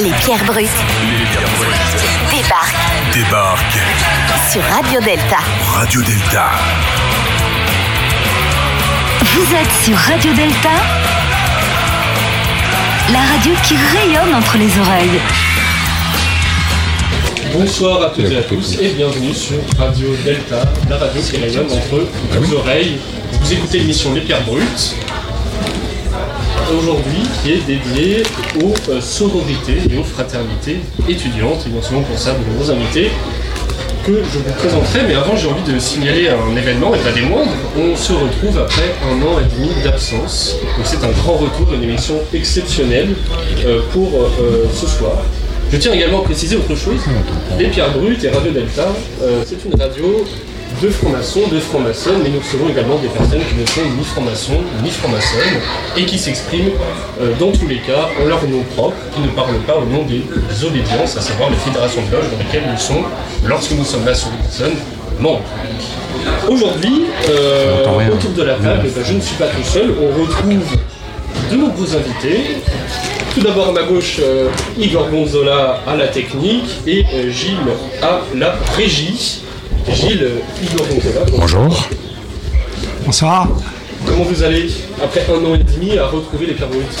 Les pierres brutes Les pierres brutes débarquent débarquent sur Radio Delta. Radio Delta. Vous êtes sur Radio Delta, la radio qui rayonne entre les oreilles. Bonsoir à toutes et à tous et bienvenue sur Radio Delta, la radio qui rayonne entre vos oreilles. Vous écoutez l'émission Les Pierres Brutes, aujourd'hui qui est dédiée aux euh, sororités et aux fraternités étudiantes. Et bien souvent pour ça, de nos invités que je vous présenterai, mais avant j'ai envie de signaler un événement, et pas des moindres. On se retrouve après un an et demi d'absence. Donc c'est un grand retour, une émission exceptionnelle euh, pour euh, ce soir. Je tiens également à préciser autre chose. Les Pierres Brutes et Radio Delta, c'est une radio de francs-maçons, de francs-maçonnes, mais nous recevons également des personnes qui ne sont ni francs-maçons, ni francs-maçonnes, et qui s'expriment euh, dans tous les cas en leur nom propre, qui ne parlent pas au nom des obédiences, à savoir les fédérations de loges dans lesquelles nous sommes, lorsque nous sommes maçons ou personnes, membres. Aujourd'hui, euh, autour de la table, ben, je ne suis pas tout seul, on retrouve de nombreux invités. Tout d'abord à ma gauche, euh, Igor Gonzola à la technique et Gilles à la régie. Gilles, Bonjour. Bonsoir. comment vous allez après un an et demi à retrouver les Pierres Brutes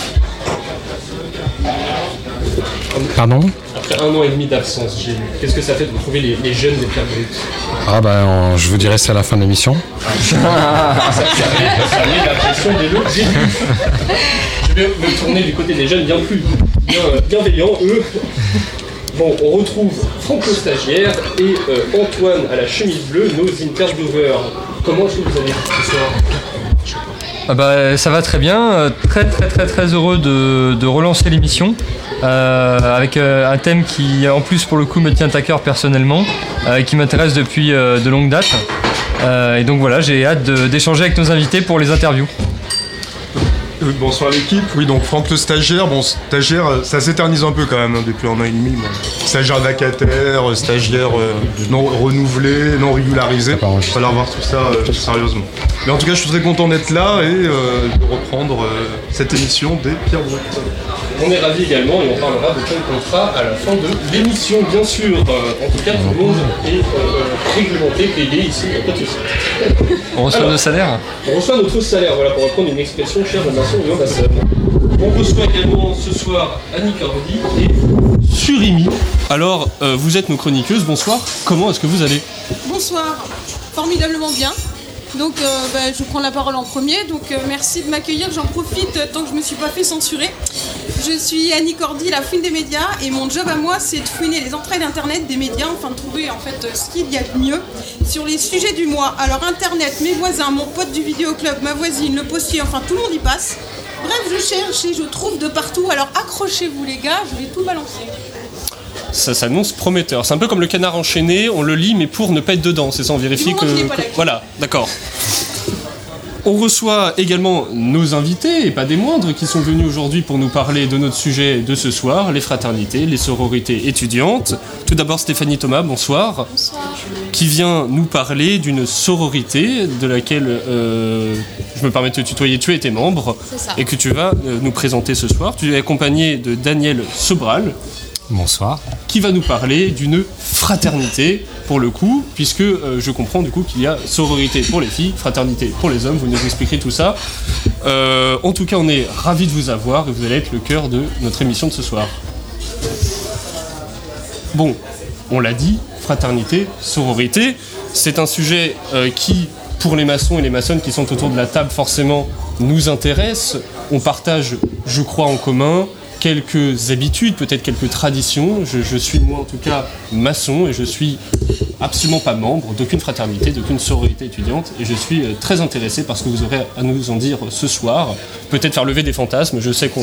Pardon Après un an et demi d'absence, Gilles, qu'est-ce que ça fait de retrouver les, les jeunes des Pierres Brutes Ah ben, je vous dirai c'est à la fin de l'émission. Ça met, ça met la pression dès le début. Je vais me tourner du côté des jeunes bien plus bien, euh, bienveillants, eux. Bon, on retrouve Franck le stagiaire et euh, Antoine à la chemise bleue, nos intervieweurs. Comment est-ce que vous allez ce soir? Ah bah, ça va très bien, euh, très très très très heureux de, relancer l'émission euh, avec un thème qui en plus pour le coup me tient à cœur personnellement et qui m'intéresse depuis de longue date. Et donc voilà, j'ai hâte d'échanger avec nos invités pour les interviews. Euh, Bonsoir l'équipe, oui donc Franck le stagiaire, bon stagiaire euh, ça s'éternise un peu quand même hein, depuis un an et demi. bon. Stagiaire vacataire, euh, stagiaire euh, non renouvelé, non régularisé, il va falloir voir tout ça euh, sérieusement. Mais en tout cas je suis très content d'être là et euh, de reprendre cette émission des Pierres Brutes. On est ravis également et on parlera de quel contrat à la fin de l'émission, bien sûr. Euh, en tout cas, tout le monde est euh, réglementé, payé ici, il n'y a pas de souci. On reçoit Alors. nos salaires On reçoit notre salaire, voilà, pour reprendre une expression chère aux maçons et aux maçonnes. On reçoit également ce soir Annie Cordy et Surimi. Alors, euh, vous êtes nos chroniqueuses, bonsoir. Comment est-ce que vous allez? Bonsoir, formidablement bien. Donc euh, bah, je prends la parole en premier, donc euh, merci de m'accueillir, j'en profite tant que je me suis pas fait censurer. Je suis Annie Cordy, la fouine des médias, et mon job à moi c'est de fouiner les entrailles d'internet des médias, enfin de trouver en fait ce qu'il y a de mieux sur les sujets du mois. Alors internet, mes voisins, mon pote du vidéoclub, ma voisine, le postier, enfin tout le monde y passe. Bref, je cherche et je trouve de partout, alors accrochez-vous les gars, je vais tout balancer. Ça s'annonce prometteur. C'est un peu comme le canard enchaîné, on le lit mais pour ne pas être dedans, c'est ça, on vérifie que... Voilà, d'accord. On reçoit également nos invités, et pas des moindres, qui sont venus aujourd'hui pour nous parler de notre sujet de ce soir, les fraternités, les sororités étudiantes. Tout d'abord Stéphanie Thomas, bonsoir. Qui vient nous parler d'une sororité de laquelle, euh, je me permets de te tutoyer, tu étais membre, et que tu vas euh, nous présenter ce soir. Tu es accompagné de Daniel Sobral, Bonsoir. qui va nous parler d'une fraternité pour le coup, puisque euh, je comprends du coup qu'il y a sororité pour les filles, fraternité pour les hommes, vous nous expliquerez tout ça. Euh, en tout cas, on est ravis de vous avoir et vous allez être le cœur de notre émission de ce soir. Bon, on l'a dit, fraternité, sororité, c'est un sujet euh, qui, pour les maçons et les maçonnes qui sont autour de la table, forcément nous intéresse. On partage, je crois, en commun quelques habitudes, peut-être quelques traditions. Je, suis, moi en tout cas, maçon et je suis absolument pas membre d'aucune fraternité, d'aucune sororité étudiante et je suis euh, très intéressé par ce que vous aurez à nous en dire ce soir. Peut-être faire lever des fantasmes, je sais qu'on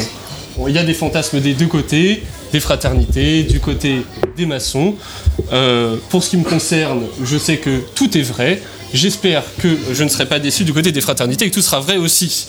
Il y a des fantasmes des deux côtés, des fraternités, du côté des maçons. Euh, pour ce qui me concerne, je sais que tout est vrai. J'espère que je ne serai pas déçu du côté des fraternités et que tout sera vrai aussi.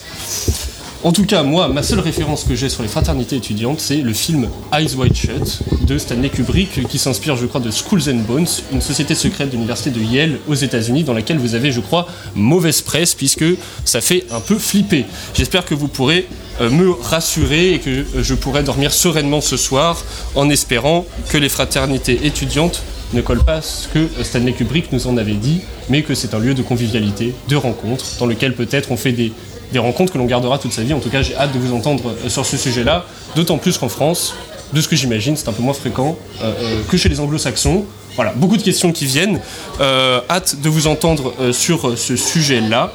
En tout cas, moi, ma seule référence que j'ai sur les fraternités étudiantes, c'est le film Eyes Wide Shut de Stanley Kubrick, qui s'inspire, je crois, de Schools and Bones, une société secrète de l'université de Yale aux États-Unis, dans laquelle vous avez, je crois, mauvaise presse, puisque ça fait un peu flipper. J'espère que vous pourrez euh, me rassurer et que euh, je pourrai dormir sereinement ce soir, en espérant que les fraternités étudiantes ne collent pas ce que Stanley Kubrick nous en avait dit, mais que c'est un lieu de convivialité, de rencontre, dans lequel peut-être on fait des des rencontres que l'on gardera toute sa vie. En tout cas, j'ai hâte de vous entendre euh, sur ce sujet-là, d'autant plus qu'en France, de ce que j'imagine, c'est un peu moins fréquent euh, euh, que chez les anglo-saxons. Voilà, beaucoup de questions qui viennent. Hâte de vous entendre sur ce sujet-là.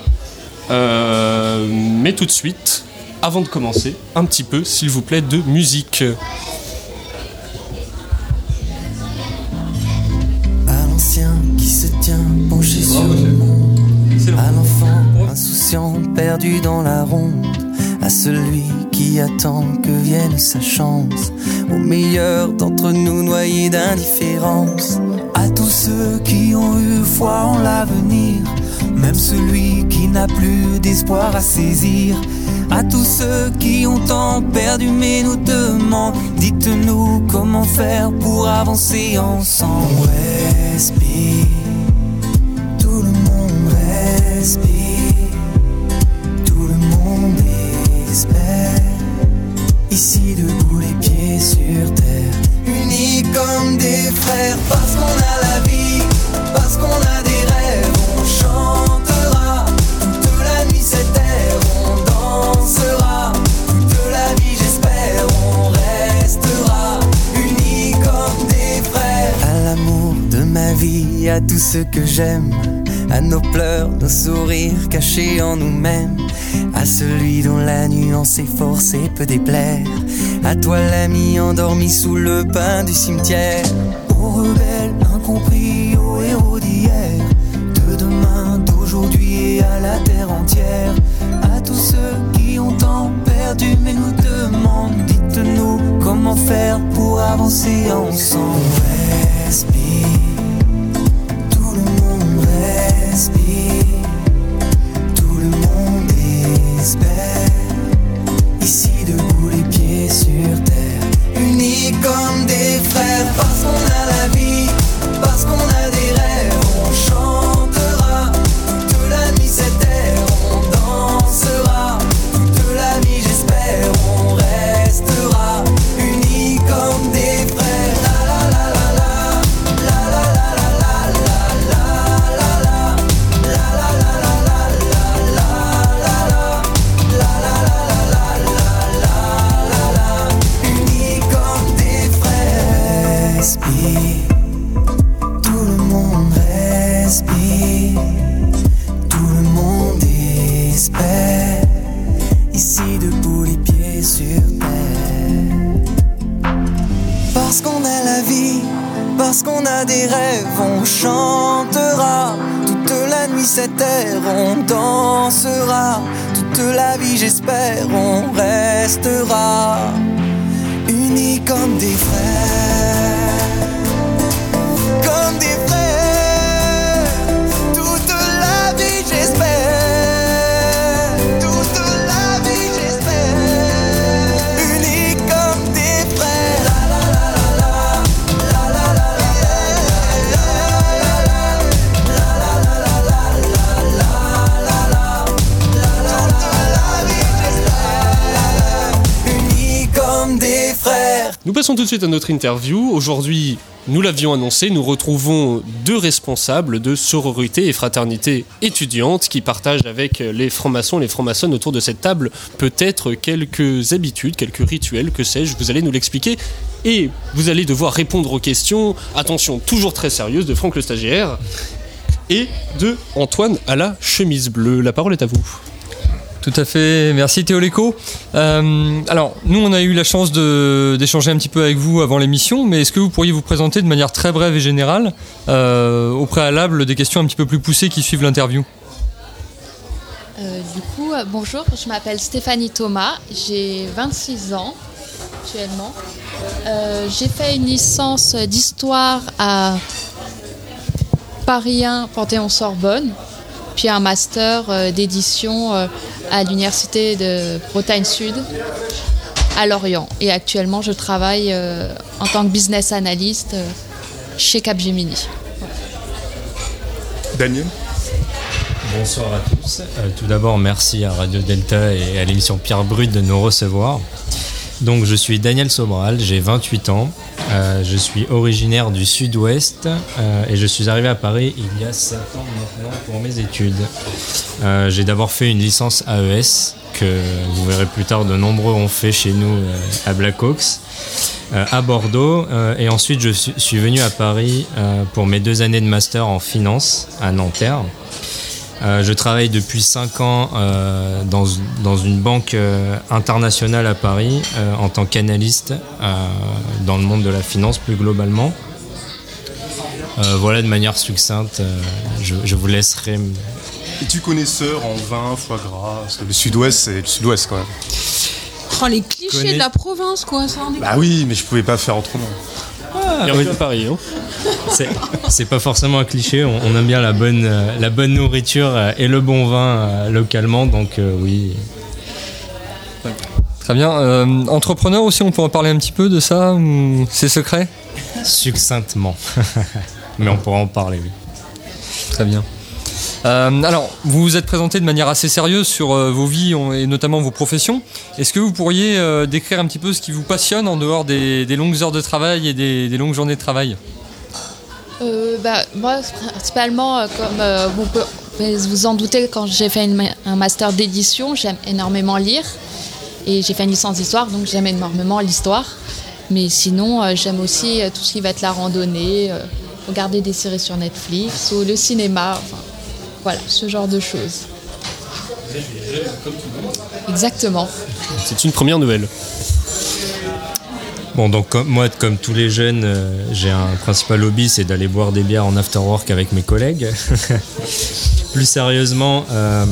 Mais tout de suite, avant de commencer, un petit peu, s'il vous plaît, de musique. Perdu dans la ronde. À celui qui attend que vienne sa chance. Au meilleur d'entre nous noyés d'indifférence. À tous ceux qui ont eu foi en l'avenir. Même celui qui n'a plus d'espoir à saisir. À tous ceux qui ont tant perdu mais nous demandent Dites-nous comment faire pour avancer ensemble Respire Tout le monde respire espère. Ici debout les pieds sur terre. Unis comme des frères Parce qu'on a la vie Parce qu'on a des rêves. On chantera toute la nuit cette terre. On dansera toute la vie j'espère. On restera unis comme des frères. À l'amour de ma vie À tous ceux que j'aime à nos pleurs, nos sourires cachés en nous-mêmes, à celui dont la nuance est forcée peut déplaire, à toi l'ami endormi sous le pain du cimetière, aux rebelles incompris, aux héros d'hier, de demain, d'aujourd'hui et à la terre entière, à tous ceux qui ont tant perdu mais nous demandent, dites-nous comment faire pour avancer ensemble. Comme des frères. Qu'on a la vie, de suite à notre interview. Aujourd'hui, nous l'avions annoncé, nous retrouvons deux responsables de sororité et fraternité étudiantes qui partagent avec les francs-maçons et les francs-maçonnes autour de cette table peut-être quelques habitudes, quelques rituels, que sais-je, vous allez nous l'expliquer. Et vous allez devoir répondre aux questions, attention, toujours très sérieuses, de Franck le stagiaire et de Antoine à la chemise bleue. La parole est à vous. Tout à fait, merci Théo Léco. Euh, alors, nous, on a eu la chance d'échanger un petit peu avec vous avant l'émission, mais est-ce que vous pourriez vous présenter de manière très brève et générale, euh, au préalable des questions un petit peu plus poussées qui suivent l'interview? Euh, du coup, bonjour, je m'appelle Stéphanie Thomas, j'ai 26 ans actuellement. J'ai fait une licence d'histoire à Paris 1 Panthéon-Sorbonne. Puis un master euh, d'édition euh, à l'université de Bretagne Sud à Lorient. Et actuellement, je travaille euh, en tant que business analyst euh, chez Capgemini. Daniel? Bonsoir à tous. Euh, tout d'abord, merci à Radio Delta et à l'émission Pierre Brut de nous recevoir. Donc, je suis Daniel Sobral, j'ai 28 ans. Euh, je suis originaire du sud-ouest euh, et je suis arrivé à Paris il y a 7 ans maintenant pour mes études. Euh, j'ai d'abord fait une licence AES que vous verrez plus tard de nombreux ont fait chez nous à Blackhawks. euh, à Bordeaux et ensuite je suis, venu à Paris pour mes deux années de master en finance à Nanterre. Euh, je travaille depuis 5 ans euh, dans, dans une banque euh, internationale à Paris euh, en tant qu'analyste euh, dans le monde de la finance plus globalement. Euh, voilà de manière succincte, euh, je, je vous laisserai. Es-tu connaisseur en vin, foie gras Parce que le sud-ouest, c'est le sud-ouest quand même. Oh, les clichés Connais- de la province, quoi, ça en est- Bah oui, mais je pouvais pas faire autrement. Bienvenue à Paris. C'est c'est pas forcément un cliché, on, on aime bien la bonne, euh, la bonne nourriture euh, et le bon vin euh, localement, donc euh, oui. Très bien. Euh, entrepreneur aussi, on peut en parler un petit peu de ça C'est secret? Succinctement. Mais on pourra en parler, oui. Très bien. Euh, alors, vous vous êtes présenté de manière assez sérieuse sur euh, vos vies et notamment vos professions. Est-ce que vous pourriez euh, décrire un petit peu ce qui vous passionne en dehors des, longues heures de travail et des, longues journées de travail? Bah, moi, principalement, comme vous pouvez vous en douter, quand j'ai fait un master d'édition, j'aime énormément lire. Et j'ai fait une licence d'histoire, donc j'aime énormément l'histoire. Mais sinon, j'aime aussi tout ce qui va être la randonnée, regarder des séries sur Netflix ou le cinéma. Voilà, ce genre de choses. Exactement. C'est une première nouvelle. Bon, donc comme, moi, comme tous les jeunes, euh, j'ai un principal hobby, c'est d'aller boire des bières en after work avec mes collègues. plus sérieusement, euh,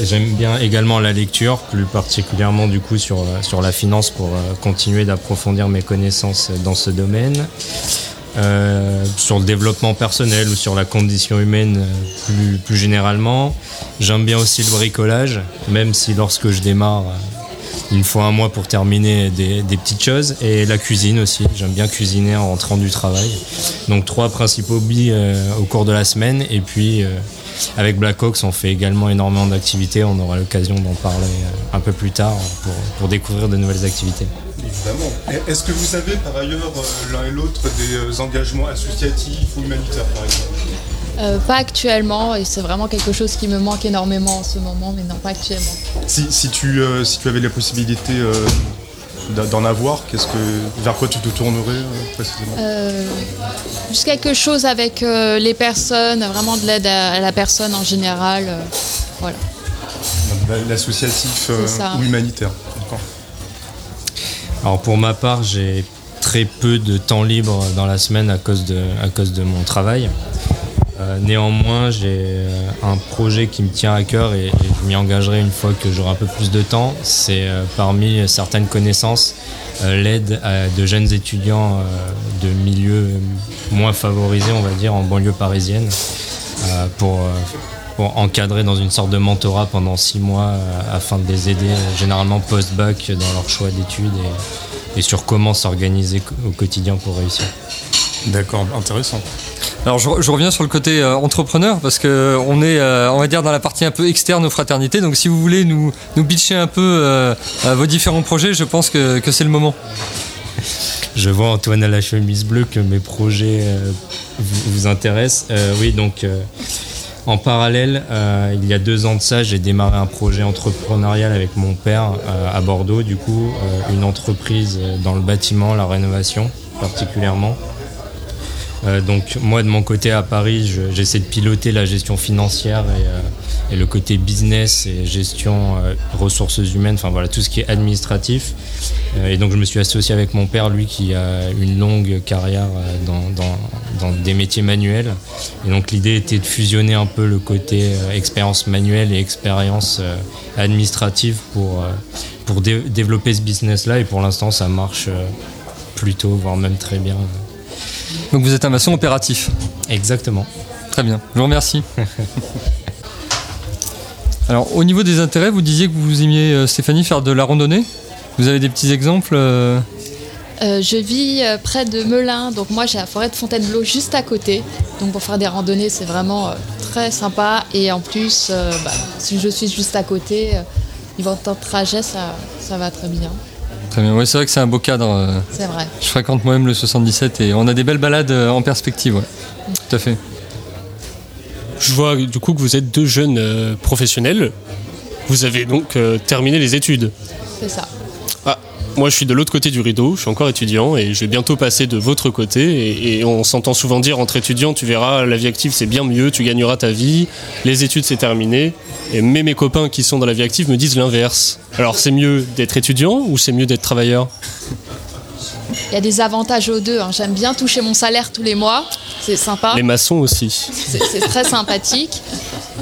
j'aime bien également la lecture, plus particulièrement du coup sur, sur la finance pour euh, continuer d'approfondir mes connaissances dans ce domaine. Euh, sur le développement personnel ou sur la condition humaine euh, plus, généralement. J'aime bien aussi le bricolage, même si lorsque je démarre, il me faut un mois pour terminer des, petites choses. Et la cuisine aussi, j'aime bien cuisiner en rentrant du travail. Donc trois principaux hobbies euh, au cours de la semaine. Et puis euh, avec Blackhawks, on fait également énormément d'activités. On aura l'occasion d'en parler un peu plus tard pour découvrir de nouvelles activités. Évidemment. Est-ce que vous avez par ailleurs euh, l'un et l'autre des euh, engagements associatifs ou humanitaires par exemple? Euh, pas actuellement, et c'est vraiment quelque chose qui me manque énormément en ce moment, mais non, pas actuellement. si, si tu, euh, si tu avais la possibilité euh, d'en avoir, qu'est-ce que, vers quoi tu te tournerais euh, précisément? Euh, juste quelque chose avec euh, les personnes, vraiment de l'aide à, à la personne en général. euh, voilà. L'associatif euh, ou humanitaire D'accord. Alors pour ma part, j'ai très peu de temps libre dans la semaine à cause de, mon travail. Euh, néanmoins, j'ai euh, un projet qui me tient à cœur et, je m'y engagerai une fois que j'aurai un peu plus de temps. C'est euh, parmi certaines connaissances l'aide de jeunes étudiants de milieux moins favorisés, on va dire, en banlieue parisienne, pour encadrer dans une sorte de mentorat pendant six mois euh, afin de les aider, euh, généralement post-bac, dans leur choix d'études et, et sur comment s'organiser au quotidien pour réussir. D'accord, intéressant. Alors je, je reviens sur le côté euh, entrepreneur parce que on est, euh, on va dire, dans la partie un peu externe aux fraternités. Donc si vous voulez nous, nous pitcher un peu euh, vos différents projets, je pense que, que c'est le moment. Je vois Antoine à la chemise bleue que mes projets euh, vous, vous intéressent. Euh, oui, donc euh, en parallèle, euh, il y a deux ans de ça, j'ai démarré un projet entrepreneurial avec mon père euh, à Bordeaux, du coup, euh, une entreprise dans le bâtiment, la rénovation particulièrement. Donc moi de mon côté à Paris, je- j'essaie de piloter la gestion financière et, et le côté business et gestion euh, ressources humaines, enfin voilà tout ce qui est administratif. Euh, et donc je me suis associé avec mon père, lui qui a une longue carrière euh, dans, dans- dans des métiers manuels. Et donc l'idée était de fusionner un peu le côté expérience manuelle et expérience administrative pour, pour dé- développer ce business-là. Et pour l'instant ça marche plutôt, voire même très bien. Donc vous êtes un maçon opératif. Exactement. Très bien. Je vous remercie. Alors, au niveau des intérêts, vous disiez que vous aimiez, euh, Stéphanie, faire de la randonnée. Vous avez des petits exemples euh, Euh, je vis euh, près de Melun, donc moi j'ai la forêt de Fontainebleau juste à côté. Donc pour faire des randonnées, c'est vraiment euh, très sympa. Et en plus, bah, si je suis juste à côté, euh, niveau temps de trajet, ça, ça va très bien. Très bien, ouais, c'est vrai que c'est un beau cadre. C'est vrai. Je fréquente moi-même le 77 et on a des belles balades en perspective, ouais. Tout à fait. Je vois du coup que vous êtes deux jeunes euh, professionnels. Vous avez donc euh, terminé les études. C'est ça. Ah, moi je suis de l'autre côté du rideau, je suis encore étudiant et je vais bientôt passer de votre côté. Et, et on s'entend souvent dire entre étudiants, tu verras, la vie active c'est bien mieux, tu gagneras ta vie, les études c'est terminé. Et mes copains qui sont dans la vie active me disent l'inverse. Alors c'est mieux d'être étudiant ou c'est mieux d'être travailleur? Il y a des avantages aux deux. hein. J'aime bien toucher mon salaire tous les mois. C'est sympa. Les maçons aussi. C'est très sympathique.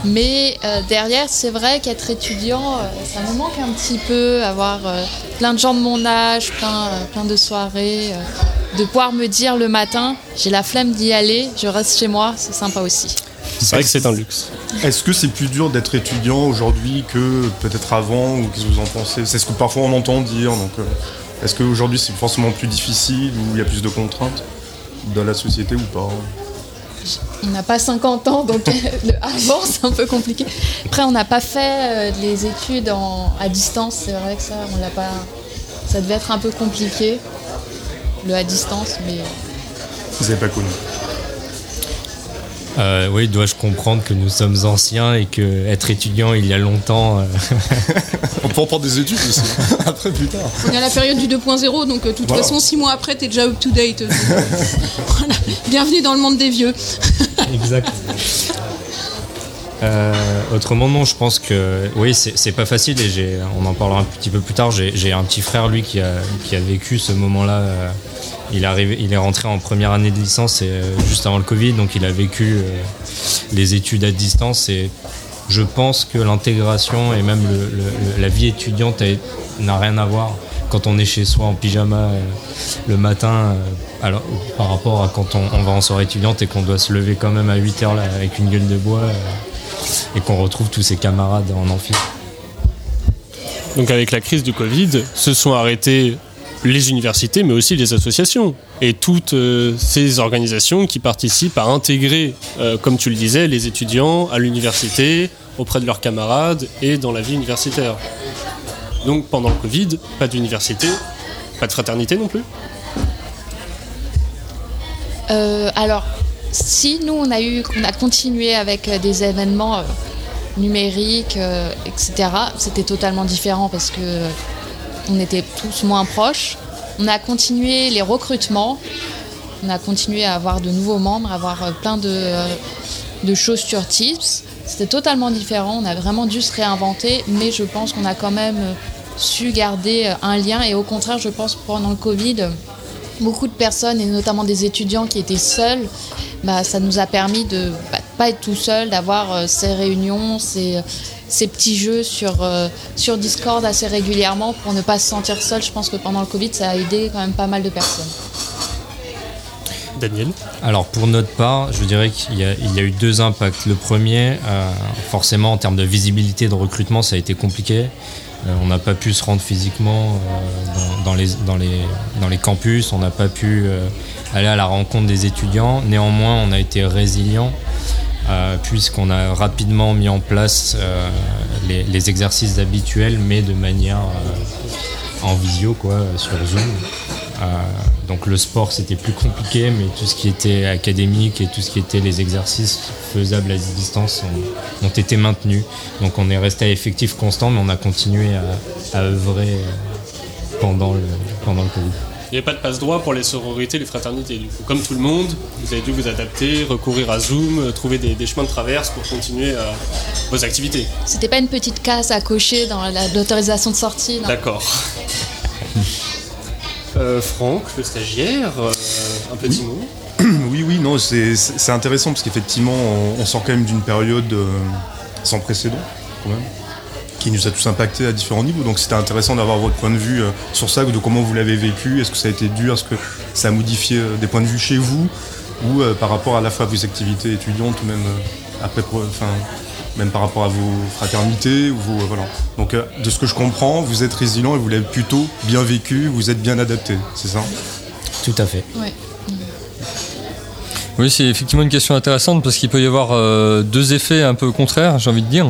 Mais euh, derrière, c'est vrai qu'être étudiant, euh, ça me manque un petit peu, avoir euh, plein de gens de mon âge, plein, euh, plein de soirées, euh, de pouvoir me dire le matin, j'ai la flemme d'y aller, je reste chez moi, c'est sympa aussi. C'est vrai que c'est un luxe. Est-ce que c'est plus dur d'être étudiant aujourd'hui que peut-être avant ou qu'est-ce que vous en pensez? C'est ce que parfois on entend dire. Donc, euh, est-ce qu'aujourd'hui c'est forcément plus difficile ou il y a plus de contraintes? Dans la société ou pas On n'a pas 50 ans, donc le avant, c'est un peu compliqué. Après, on n'a pas fait euh, les études en- à distance, c'est vrai que ça, on l'a pas. Ça devait être un peu compliqué, le à distance, mais. Vous n'avez pas connu Euh, oui, dois-je comprendre que nous sommes anciens et que être étudiant il y a longtemps. euh, On peut en prendre des études aussi, après plus tard. On est à la période du 2.0, donc euh, de toute Voilà. façon, six mois après, t'es déjà up to date. voilà. Bienvenue dans le monde des vieux. Exact. Euh, autrement, non, je pense que oui, c'est pas facile et j'ai, on en parlera un petit peu plus tard. J'ai j'ai un petit frère, lui, qui a, qui a vécu ce moment-là. euh, il, il est rentré en première année de licence et, euh, juste avant le Covid, donc il a vécu euh, les études à distance et je pense que l'intégration et même la vie étudiante n'a rien à voir quand on est chez soi en pyjama euh, le matin alors, par rapport à quand on, va en soirée étudiante et qu'on doit se lever quand même à 8 heures avec une gueule de bois et qu'on retrouve tous ses camarades en amphi. Donc avec la crise du Covid, se sont arrêtées les universités, mais aussi les associations. Et toutes euh, ces organisations qui participent à intégrer, euh, comme tu le disais, les étudiants à l'université, auprès de leurs camarades et dans la vie universitaire. Donc pendant le Covid, pas d'université, pas de fraternité non plus Euh, alors, si nous, on a, eu, on a continué avec des événements numériques, etc., c'était totalement différent parce que on était tous moins proches. On a continué les recrutements, on a continué à avoir de nouveaux membres, à avoir euh, plein de, euh, de choses sur Tips. C'était totalement différent, on a vraiment dû se réinventer, mais je pense qu'on a quand même euh, su garder un lien et au contraire, je pense pendant le Covid, beaucoup de personnes et notamment des étudiants qui étaient seuls, bah, ça nous a permis de bah, de pas être tout seul, d'avoir euh, ces réunions, ces, ces petits jeux sur, euh, sur Discord assez régulièrement pour ne pas se sentir seul. Je pense que pendant le Covid, ça a aidé quand même pas mal de personnes. Daniel Alors pour notre part, je dirais qu'il y, a- il y a eu deux impacts. Le premier, euh, forcément en termes de visibilité de recrutement, ça a été compliqué. Euh, on n'a pas pu se rendre physiquement euh, dans, dans les, dans, les, dans les campus, on n'a pas pu euh, aller à la rencontre des étudiants. Néanmoins, on a été résilient euh, puisqu'on a rapidement mis en place euh, les, exercices habituels, mais de manière euh, en visio, quoi, sur Zoom. Donc le sport c'était plus compliqué, mais tout ce qui était académique et tout ce qui était les exercices faisables à distance ont, été maintenus. Donc on est resté à effectif constant, mais on a continué à, à œuvrer pendant le, pendant le Covid. Il n'y avait pas de passe-droit pour les sororités, les fraternités. Du coup, comme tout le monde, vous avez dû vous adapter, recourir à Zoom, euh, trouver des, des chemins de traverse pour continuer euh, vos activités. C'était pas une petite case à cocher dans la- l'autorisation de sortie. D'accord. Euh, Franck, le stagiaire, euh, un petit mot? oui, oui, non, c'est intéressant parce qu'effectivement, on, on sort quand même d'une période euh, sans précédent, quand même, qui nous a tous impactés à différents niveaux. Donc c'était intéressant d'avoir votre point de vue euh, sur ça, de comment vous l'avez vécu. Est-ce que ça a été dur? Est-ce que ça a modifié euh, des points de vue chez vous? Ou euh, par rapport à la fois à vos activités étudiantes ou même euh, après, enfin, même par rapport à vos fraternités ou vos, voilà. Donc euh, de ce que je comprends, vous êtes résilient et vous l'avez plutôt bien vécu, vous êtes bien adapté, c'est ça? Tout à fait. Ouais. Oui, c'est effectivement une question intéressante parce qu'il peut y avoir euh, deux effets un peu contraires, j'ai envie de dire.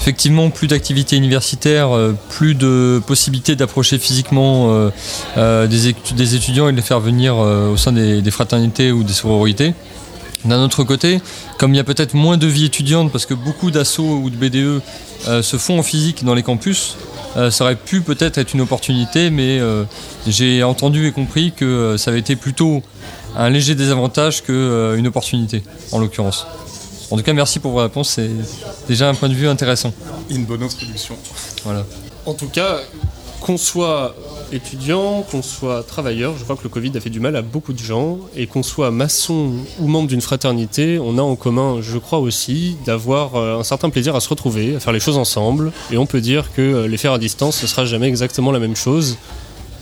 Effectivement, plus d'activités universitaires, euh, plus de possibilités d'approcher physiquement euh, des, étu- des étudiants et de les faire venir au sein des, fraternités ou des sororités. D'un autre côté, comme il y a peut-être moins de vie étudiante parce que beaucoup d'assauts ou de BDE se font en physique dans les campus, ça aurait pu peut-être être une opportunité, mais j'ai entendu et compris que ça avait été plutôt un léger désavantage qu'une opportunité, en l'occurrence. En tout cas, merci pour vos réponses, c'est déjà un point de vue intéressant. Une bonne introduction. Voilà. En tout cas, qu'on soit étudiant, qu'on soit travailleur, je crois que le Covid a fait du mal à beaucoup de gens, et qu'on soit maçon ou membre d'une fraternité, on a en commun, je crois aussi, d'avoir euh, un certain plaisir à se retrouver, à faire les choses ensemble, et on peut dire que euh, les faire à distance, ce sera jamais exactement la même chose.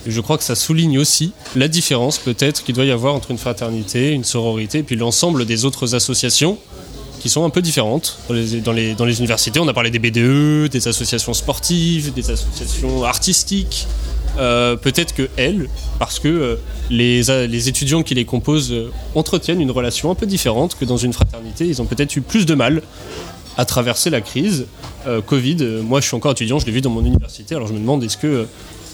Je crois que ça souligne aussi la différence peut-être qu'il doit y avoir entre une fraternité, une sororité, et puis l'ensemble des autres associations qui sont un peu différentes. Dans les, universités, on a parlé des BDE, des associations sportives, des associations artistiques. Euh, Peut-être que elles, parce que euh, les, euh, les étudiants qui les composent entretiennent une relation un peu différente que dans une fraternité. Ils ont peut-être eu plus de mal à traverser la crise. Covid, moi je suis encore étudiant, je l'ai vu dans mon université, alors je me demande est-ce que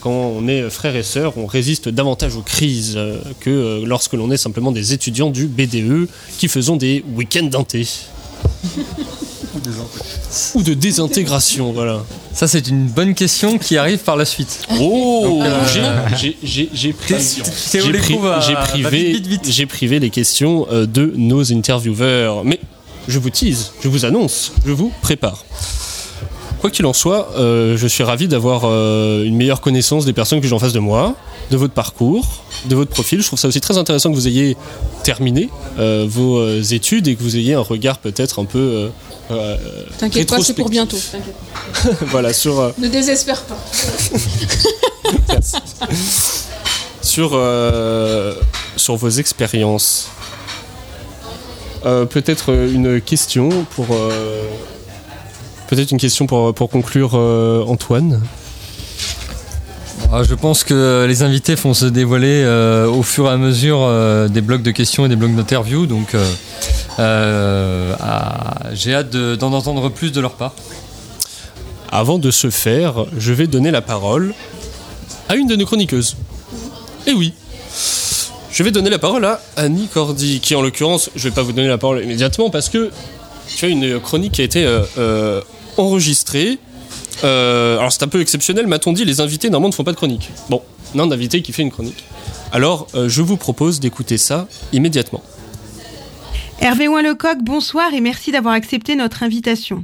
quand on est frères et sœurs, on résiste davantage aux crises euh, que euh, lorsque l'on est simplement des étudiants du BDE qui faisons des week-ends d'inté. Ou de désintégration, voilà. Ça, c'est une bonne question qui arrive par la suite. Oh, euh, j'ai- privé, j'ai privé les questions euh, de nos intervieweurs. Mais je vous tease, je vous annonce, je vous prépare. Quoi qu'il en soit, euh, je suis ravi d'avoir euh, une meilleure connaissance des personnes que j'ai en face de moi, de votre parcours, de votre profil. Je trouve ça aussi très intéressant que vous ayez terminé euh, vos études et que vous ayez un regard peut-être un peu T'inquiète pas, c'est pour bientôt. voilà, sur, Ne désespère pas. sur, sur vos expériences. Peut-être une question pour. Peut-être une question pour, pour conclure, euh, Antoine. Ah, je pense que les invités vont se dévoiler euh, au fur et à mesure euh, des blocs de questions et des blocs d'interviews. Donc, euh, j'ai hâte de- d'en entendre plus de leur part. Avant de se faire, je vais donner la parole à une de nos chroniqueuses. Eh oui Je vais donner la parole à Annie Cordy, qui en l'occurrence, je vais pas vous donner la parole immédiatement parce que tu as une chronique qui a été enregistrée. Euh, alors c'est un peu exceptionnel, m'a-t-on dit, les invités normalement ne font pas de chronique. Bon, on a un invité qui fait une chronique. Alors euh, je vous propose d'écouter ça immédiatement. Hervé Ouin-Lecoq, bonsoir et merci d'avoir accepté notre invitation.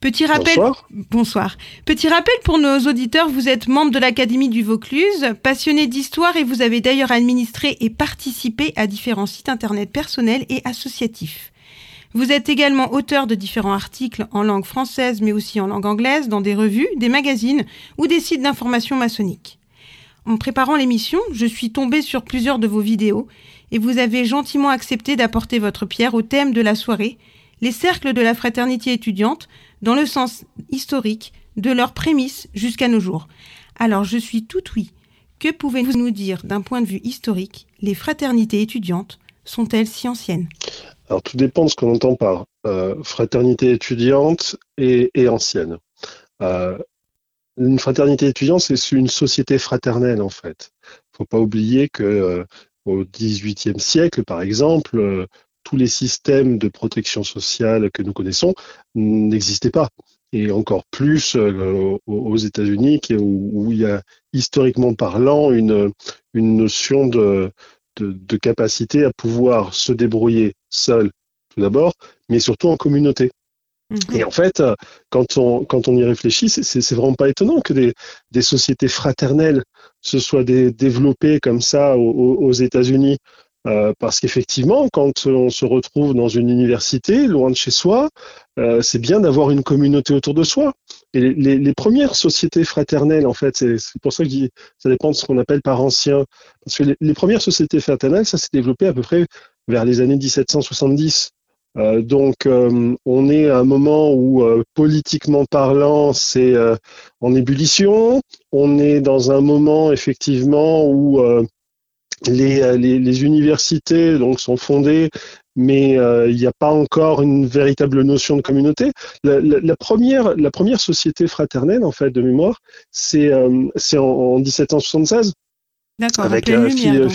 Petit rappel, Bonsoir. bonsoir. Petit rappel pour nos auditeurs, vous êtes membre de l'Académie du Vaucluse, passionné d'histoire et vous avez d'ailleurs administré et participé à différents sites internet personnels et associatifs. Vous êtes également auteur de différents articles en langue française mais aussi en langue anglaise dans des revues, des magazines ou des sites d'information maçonnique. En préparant l'émission, je suis tombée sur plusieurs de vos vidéos et vous avez gentiment accepté d'apporter votre pierre au thème de la soirée, les cercles de la fraternité étudiante, dans le sens historique de leurs prémices jusqu'à nos jours. Alors je suis tout oui. Que pouvez-vous nous dire d'un point de vue historique Les fraternités étudiantes sont-elles si anciennes? Alors, tout dépend de ce qu'on entend par euh, fraternité étudiante et, et ancienne. Euh, une fraternité étudiante, c'est une société fraternelle, en fait. faut pas oublier que euh, au XVIIIe siècle, par exemple, euh, tous les systèmes de protection sociale que nous connaissons n'existaient pas. Et encore plus euh, aux États-Unis, où, où il y a historiquement parlant une, une notion de, de, de capacité à pouvoir se débrouiller seul, tout d'abord, mais surtout en communauté. Et en fait, quand on, quand on y réfléchit, c'est- vraiment pas étonnant que des, des sociétés fraternelles se soient dé- développées comme ça aux États-Unis. Euh, parce qu'effectivement, quand on se retrouve dans une université, loin de chez soi, euh, c'est bien d'avoir une communauté autour de soi. Et les, premières sociétés fraternelles, en fait, c'est pour ça que ça dépend de ce qu'on appelle par ancien. Parce que les, premières sociétés fraternelles, ça s'est développé à peu près vers les années 1770. Euh, donc, euh, on est à un moment où, euh, politiquement parlant, c'est en ébullition. On est dans un moment, effectivement, où les, les, les universités donc, sont fondées, mais euh, il n'y a pas encore une véritable notion de communauté. La, la- la première, la première société fraternelle, en fait, de mémoire, c'est euh, en, en 1776 D'accord, avec pleine euh, lumière,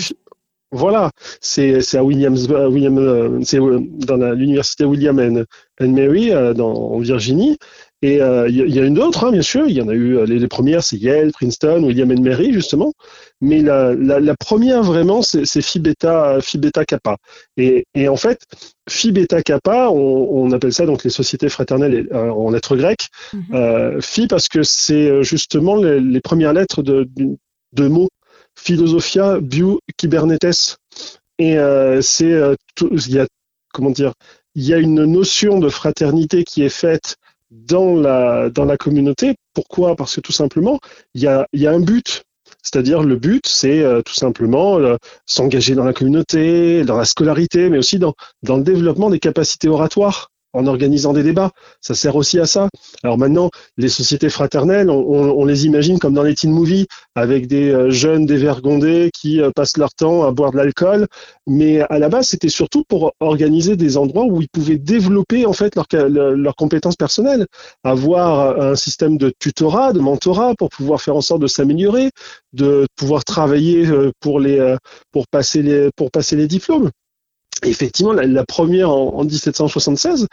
voilà, c'est à Williams, William, c'est dans la- l'université William and, and Mary dans, en Virginie. Et euh, il y, y a une autre, hein, bien sûr. Il y en a eu les, les premières, c'est Yale, Princeton, William and Mary justement. Mais la, la, la première vraiment, c'est Phi Beta, Phi Beta Kappa. Et, et en fait, Phi Beta Kappa, on, on appelle ça donc les sociétés fraternelles euh, en lettres grecques. Euh, Phi parce que c'est euh, justement les, les premières lettres de, de, de mots Philosophia Bio Kybernetes. Et euh, c'est euh, il y a comment dire, il y a une notion de fraternité qui est faite dans la dans la communauté. Pourquoi? Parce que tout simplement, il y a il y a un but. C'est-à-dire le but, c'est euh, tout simplement euh, s'engager dans la communauté, dans la scolarité, mais aussi dans dans le développement des capacités oratoires en organisant des débats. Ça sert aussi à ça. Alors maintenant, les sociétés fraternelles, on, les imagine comme dans les teen movies, avec des euh, jeunes dévergondés qui euh, passent leur temps à boire de l'alcool. Mais à la base, c'était surtout pour organiser des endroits où ils pouvaient développer en fait leurs compétences personnelles, avoir un système de tutorat, de mentorat pour pouvoir faire en sorte de s'améliorer, de pouvoir travailler euh, pour les pour passer les pour passer les diplômes. Effectivement, la, première en, en 1776,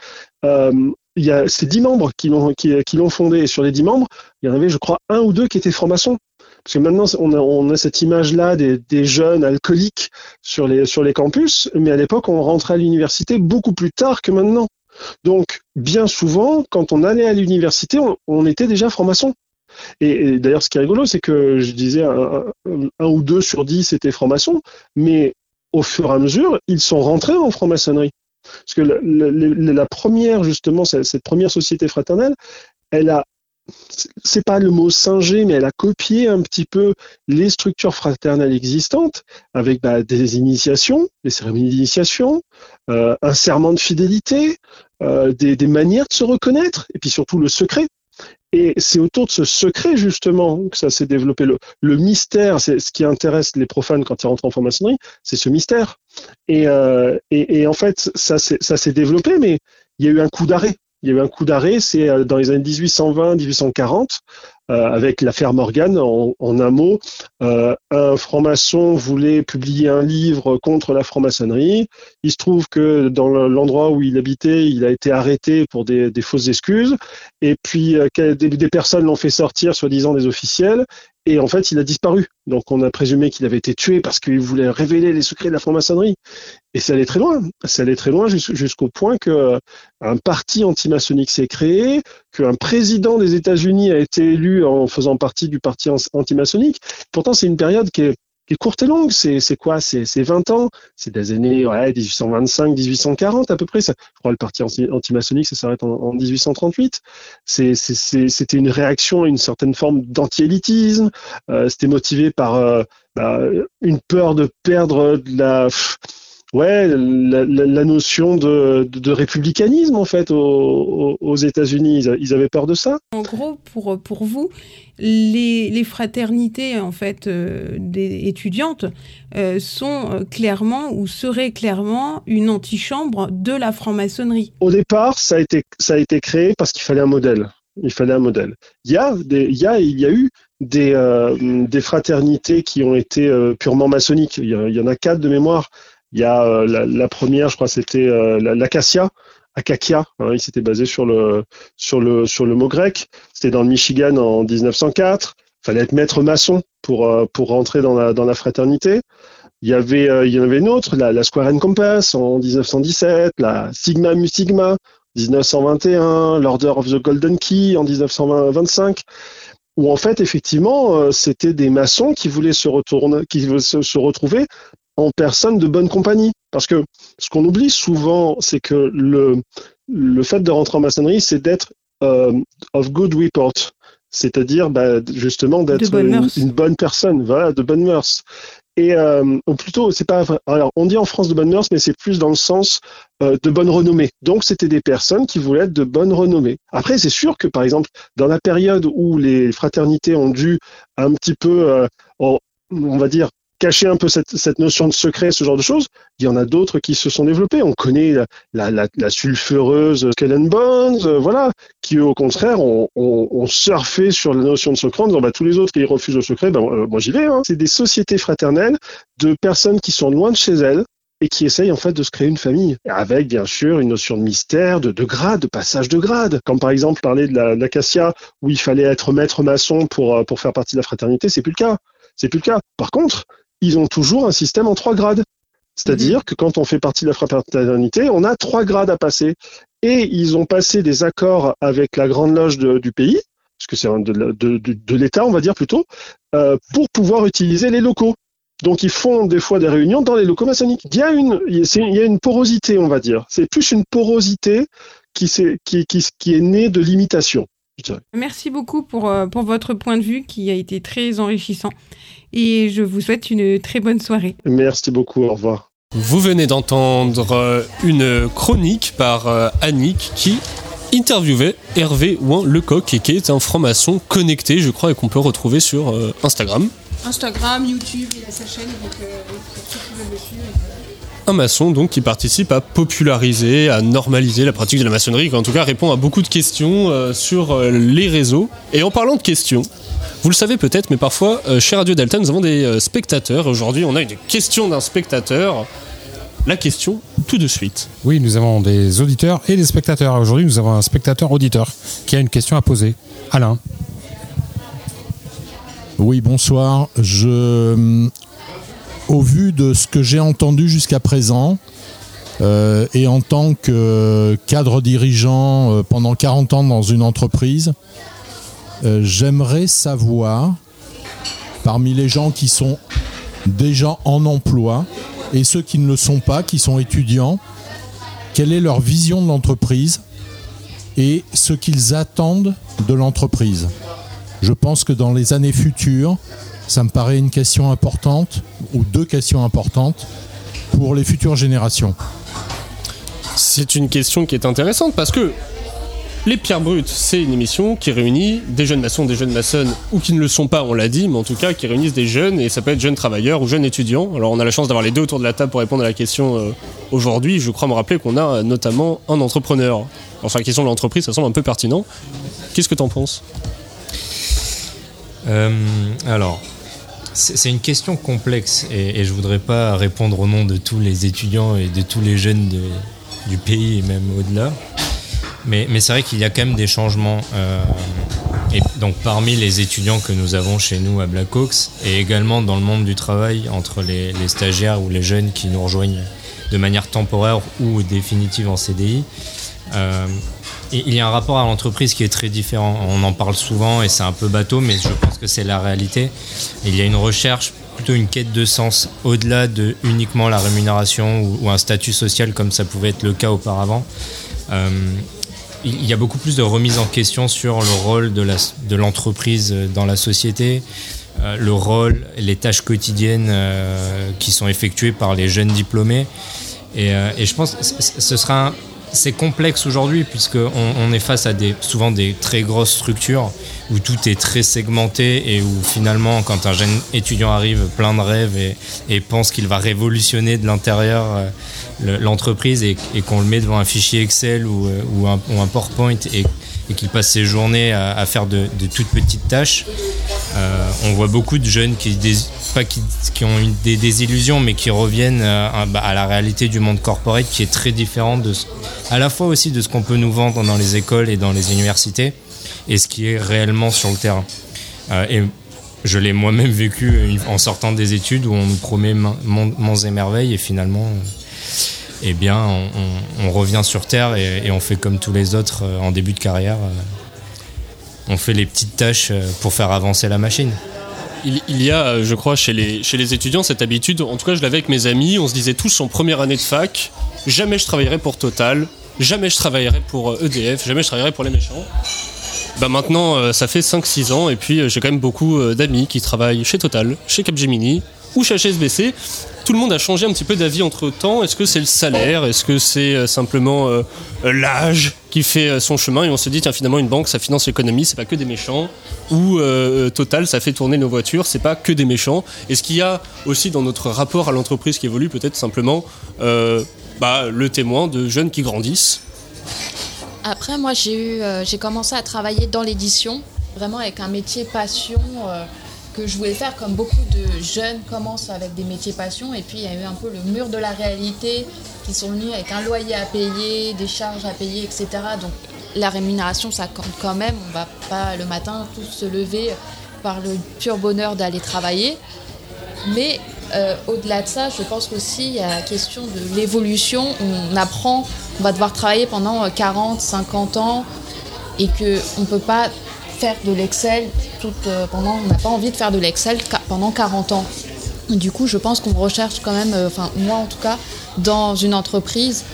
euh, il y a ces dix membres qui l'ont qui, fondé. Et sur les dix membres, il y en avait, je crois, un ou deux qui étaient francs-maçons. Parce que maintenant, on a, cette image-là des, jeunes alcooliques sur les, campus, mais à l'époque, on rentrait à l'université beaucoup plus tard que maintenant. Donc, bien souvent, quand on allait à l'université, on, était déjà franc-maçon. Et, d'ailleurs, ce qui est rigolo, c'est que je disais un, un- un ou deux sur dix étaient francs-maçons, mais au fur et à mesure, ils sont rentrés en franc-maçonnerie. Parce que la première, justement, cette première société fraternelle, elle a, c'est pas le mot singé, mais elle a copié un petit peu les structures fraternelles existantes avec bah, des initiations, des cérémonies d'initiation, euh, un serment de fidélité, euh, des manières de se reconnaître, et puis surtout le secret. Et c'est autour de ce secret justement que ça s'est développé. Le, le mystère, c'est ce qui intéresse les profanes quand ils rentrent en franc-maçonnerie, c'est ce mystère. Et, euh, et, et en fait, ça s'est développé, mais il y a eu un coup d'arrêt. Il y a eu un coup d'arrêt, c'est euh, dans les années 1820-1840, euh, avec l'affaire Morgan. En, un mot, euh, un franc-maçon voulait publier un livre contre la franc-maçonnerie. Il se trouve que dans le- l'endroit où il habitait, il a été arrêté pour des, fausses excuses. Et puis, euh, des personnes l'ont fait sortir, soi-disant des officiels. Et en fait, il a disparu. Donc, on a présumé qu'il avait été tué parce qu'il voulait révéler les secrets de la franc-maçonnerie. Et ça allait très loin. Ça allait très loin jus- jusqu'au point que un parti antimaçonnique s'est créé, qu'un président des États-Unis a été élu en faisant partie du parti an- antimaçonnique. Pourtant, c'est une période qui est, qui courte et longue. C'est quoi? C'est c'est 20 ans? C'est des années ouais, 1825, 1840 à peu près. Ça, je crois le parti anti- antimaçonnique, ça s'arrête en, en 1838. C'est- c'est- c'est- C'était une réaction à une certaine forme d'anti-élitisme. Euh, C'était motivé par euh, bah, une peur de perdre de la ouais, la, la- la notion de, de, de républicanisme en fait aux, États-Unis. Ils, avaient peur de ça. En gros, pour, pour vous, les, les fraternités en fait euh, des étudiantes euh, sont euh, clairement ou seraient clairement une antichambre de la franc-maçonnerie. Au départ, ça a été, ça a été créé parce qu'il fallait un modèle. Il fallait un modèle. Il y a, des, il y a, il y a eu des, euh, des fraternités qui ont été purement maçonniques. Il y, a- il y en a quatre de mémoire. Il y a euh, la, première, je crois, c'était euh, la- l'Acacia, Akakia. hein, il s'était basé sur le, sur le, sur le mot grec. C'était dans le Michigan en 1904. Il fallait être maître maçon pour, euh, pour rentrer dans la, dans la fraternité. Il y avait, il y en avait une autre, la, Square and Compass en 1917, la Sigma Mu Sigma 1921, l'Order of the Golden Key en 1925, où en fait effectivement c'était des maçons qui voulaient se qui se retrouver en personne de bonne compagnie. Parce que ce qu'on oublie souvent, c'est que le, le fait de rentrer en maçonnerie, c'est d'être euh, of good report, c'est-à-dire bah, justement d'être une, bonne personne, voilà, de bonnes mœurs. et euh, ou plutôt c'est pas alors on dit en France de bonnes mœurs mais c'est plus dans le sens euh, de bonne renommée. Donc c'était des personnes qui voulaient être de bonne renommée. Après c'est sûr que par exemple dans la période où les fraternités ont dû un petit peu on, on va dire cacher un peu cette, cette, notion de secret, ce genre de choses. Il y en a d'autres qui se sont développés. On connaît la, la, sulfureuse Kellen Bones, euh, voilà, qui au contraire ont, surfé sur la notion de secret en disant bah, tous les autres qui refusent le secret, ben, moi j'y vais. Hein. C'est des sociétés fraternelles de personnes qui sont loin de chez elles et qui essayent en fait de se créer une famille, avec bien sûr une notion de mystère, de, de grade, de passage de grade. Comme par exemple parler de l'acacia où il fallait être maître maçon pour, euh, pour faire partie de la fraternité, c'est plus le cas. C'est plus le cas. Par contre, ils ont toujours un système en trois grades. C'est-à-dire mmh. que quand on fait partie de la fraternité, on a trois grades à passer. Et ils ont passé des accords avec la Grande Loge de, du pays, parce que c'est de, de, de l'État, on va dire plutôt, euh, pour pouvoir utiliser les locaux. Donc ils font des fois des réunions dans les locaux maçonniques. Il y a une, il y a une porosité, on va dire. C'est plus une porosité qui, est, qui, qui, qui est née de l'imitation. Merci beaucoup pour, euh, pour votre point de vue qui a été très enrichissant et je vous souhaite une très bonne soirée. Merci beaucoup, au revoir. Vous venez d'entendre euh, une chronique par euh, Annick qui interviewait Hervé Ouin Lecoq et qui est un franc-maçon connecté, je crois, et qu'on peut retrouver sur Instagram. Instagram, YouTube, il a sa chaîne, donc euh, ceux qui veulent le suivre. Un maçon donc qui participe à populariser, à normaliser la pratique de la maçonnerie, qui en tout cas répond à beaucoup de questions euh, sur euh, les réseaux. Et en parlant de questions, vous le savez peut-être, mais parfois euh, chez Radio Delta, nous avons des euh, spectateurs. Aujourd'hui, on a une question d'un spectateur. La question tout de suite. Oui, nous avons des auditeurs et des spectateurs. Aujourd'hui, nous avons un spectateur auditeur qui a une question à poser. Alain. Oui, bonsoir. Je, au vu de ce que j'ai entendu jusqu'à présent, euh, et en tant que cadre dirigeant euh, pendant 40 ans dans une entreprise, euh, j'aimerais savoir, parmi les gens qui sont déjà en emploi et ceux qui ne le sont pas, qui sont étudiants, quelle est leur vision de l'entreprise et ce qu'ils attendent de l'entreprise. Je pense que dans les années futures, ça me paraît une question importante, ou deux questions importantes, pour les futures générations. C'est une question qui est intéressante parce que les Pierres Brutes, c'est une émission qui réunit des jeunes maçons, des jeunes maçonnes, ou qui ne le sont pas, on l'a dit, mais en tout cas qui réunissent des jeunes, et ça peut être jeunes travailleurs ou jeunes étudiants. Alors on a la chance d'avoir les deux autour de la table pour répondre à la question euh, aujourd'hui. Je crois me rappeler qu'on a euh, notamment un entrepreneur. Enfin, la question de l'entreprise, ça semble un peu pertinent. Qu'est-ce que t'en penses? Euh, alors, c'est une question complexe et, et, je voudrais pas répondre au nom de tous les étudiants et de tous les jeunes du pays et même au-delà. Mais, c'est vrai qu'il y a quand même des changements. Euh, et donc parmi les étudiants que nous avons chez nous à Blackhawks et également dans le monde du travail entre les, les stagiaires ou les jeunes qui nous rejoignent de manière temporaire ou définitive en CDI, euh, il y a un rapport à l'entreprise qui est très différent. On en parle souvent et c'est un peu bateau, mais je pense que c'est la réalité. Il y a une recherche, plutôt une quête de sens, au-delà de uniquement la rémunération ou, un statut social comme ça pouvait être le cas auparavant. Euh, il y a beaucoup plus de remise en question sur le rôle de l'entreprise dans la société, euh, le rôle, les tâches quotidiennes euh, qui sont effectuées par les jeunes diplômés. Et je pense que ce sera un, c'est complexe aujourd'hui puisqu'on on est face à des, souvent des très grosses structures où tout est très segmenté et où finalement quand un jeune étudiant arrive plein de rêves et, pense qu'il va révolutionner de l'intérieur euh, l'entreprise et, qu'on le met devant un fichier Excel ou, euh, un, PowerPoint et, qu'il passe ses journées à, faire de, toutes petites tâches, euh, on voit beaucoup de jeunes qui, pas qui, qui ont des désillusions mais qui reviennent à, à, la réalité du monde corporate qui est très différente de, à la fois aussi de ce qu'on peut nous vendre dans les écoles et dans les universités et ce qui est réellement sur le terrain. Euh, et je l'ai moi-même vécu en sortant des études où on nous promet monts et merveilles et finalement, eh bien, on, revient sur Terre et, on fait comme tous les autres euh, en début de carrière. On fait les petites tâches euh, pour faire avancer la machine. Il, y a, je crois, chez les, étudiants cette habitude, en tout cas je l'avais avec mes amis, on se disait tous en première année de fac, jamais je travaillerai pour Total, jamais je travaillerai pour EDF, jamais je travaillerai pour les méchants. Bah maintenant, euh, ça fait 5-6 ans, et puis euh, j'ai quand même beaucoup euh, d'amis qui travaillent chez Total, chez Capgemini, ou chez HSBC. Tout le monde a changé un petit peu d'avis entre temps. Est-ce que c'est le salaire? Est-ce que c'est euh, simplement euh, euh, l'âge qui fait son chemin? Et on se dit, tiens, finalement, une banque, ça finance l'économie, c'est pas que des méchants. Ou Total, ça fait tourner nos voitures, c'est pas que des méchants. Est-ce qu'il y a aussi dans notre rapport à l'entreprise qui évolue, peut-être simplement bah, le témoin de jeunes qui grandissent? Après, moi, j'ai eu, j'ai commencé à travailler dans l'édition, vraiment avec un métier passion que je voulais faire, comme beaucoup de jeunes commencent avec des métiers passion. Et puis, il y a eu un peu le mur de la réalité qui sont venus avec un loyer à payer, des charges à payer, etc. Donc, la rémunération, ça compte quand même. On va pas le matin tous se lever par le pur bonheur d'aller travailler. Mais euh, au-delà de ça, je pense qu'aussi il y a la question de l'évolution. On apprend qu'on va devoir travailler pendant euh, 40, 50 ans et qu'on ne peut pas faire de l'Excel euh, pendant. On n'a pas envie de faire de l'Excel pendant 40 ans. Du coup, je pense qu'on recherche quand même, euh, enfin moi en tout cas, dans une entreprise,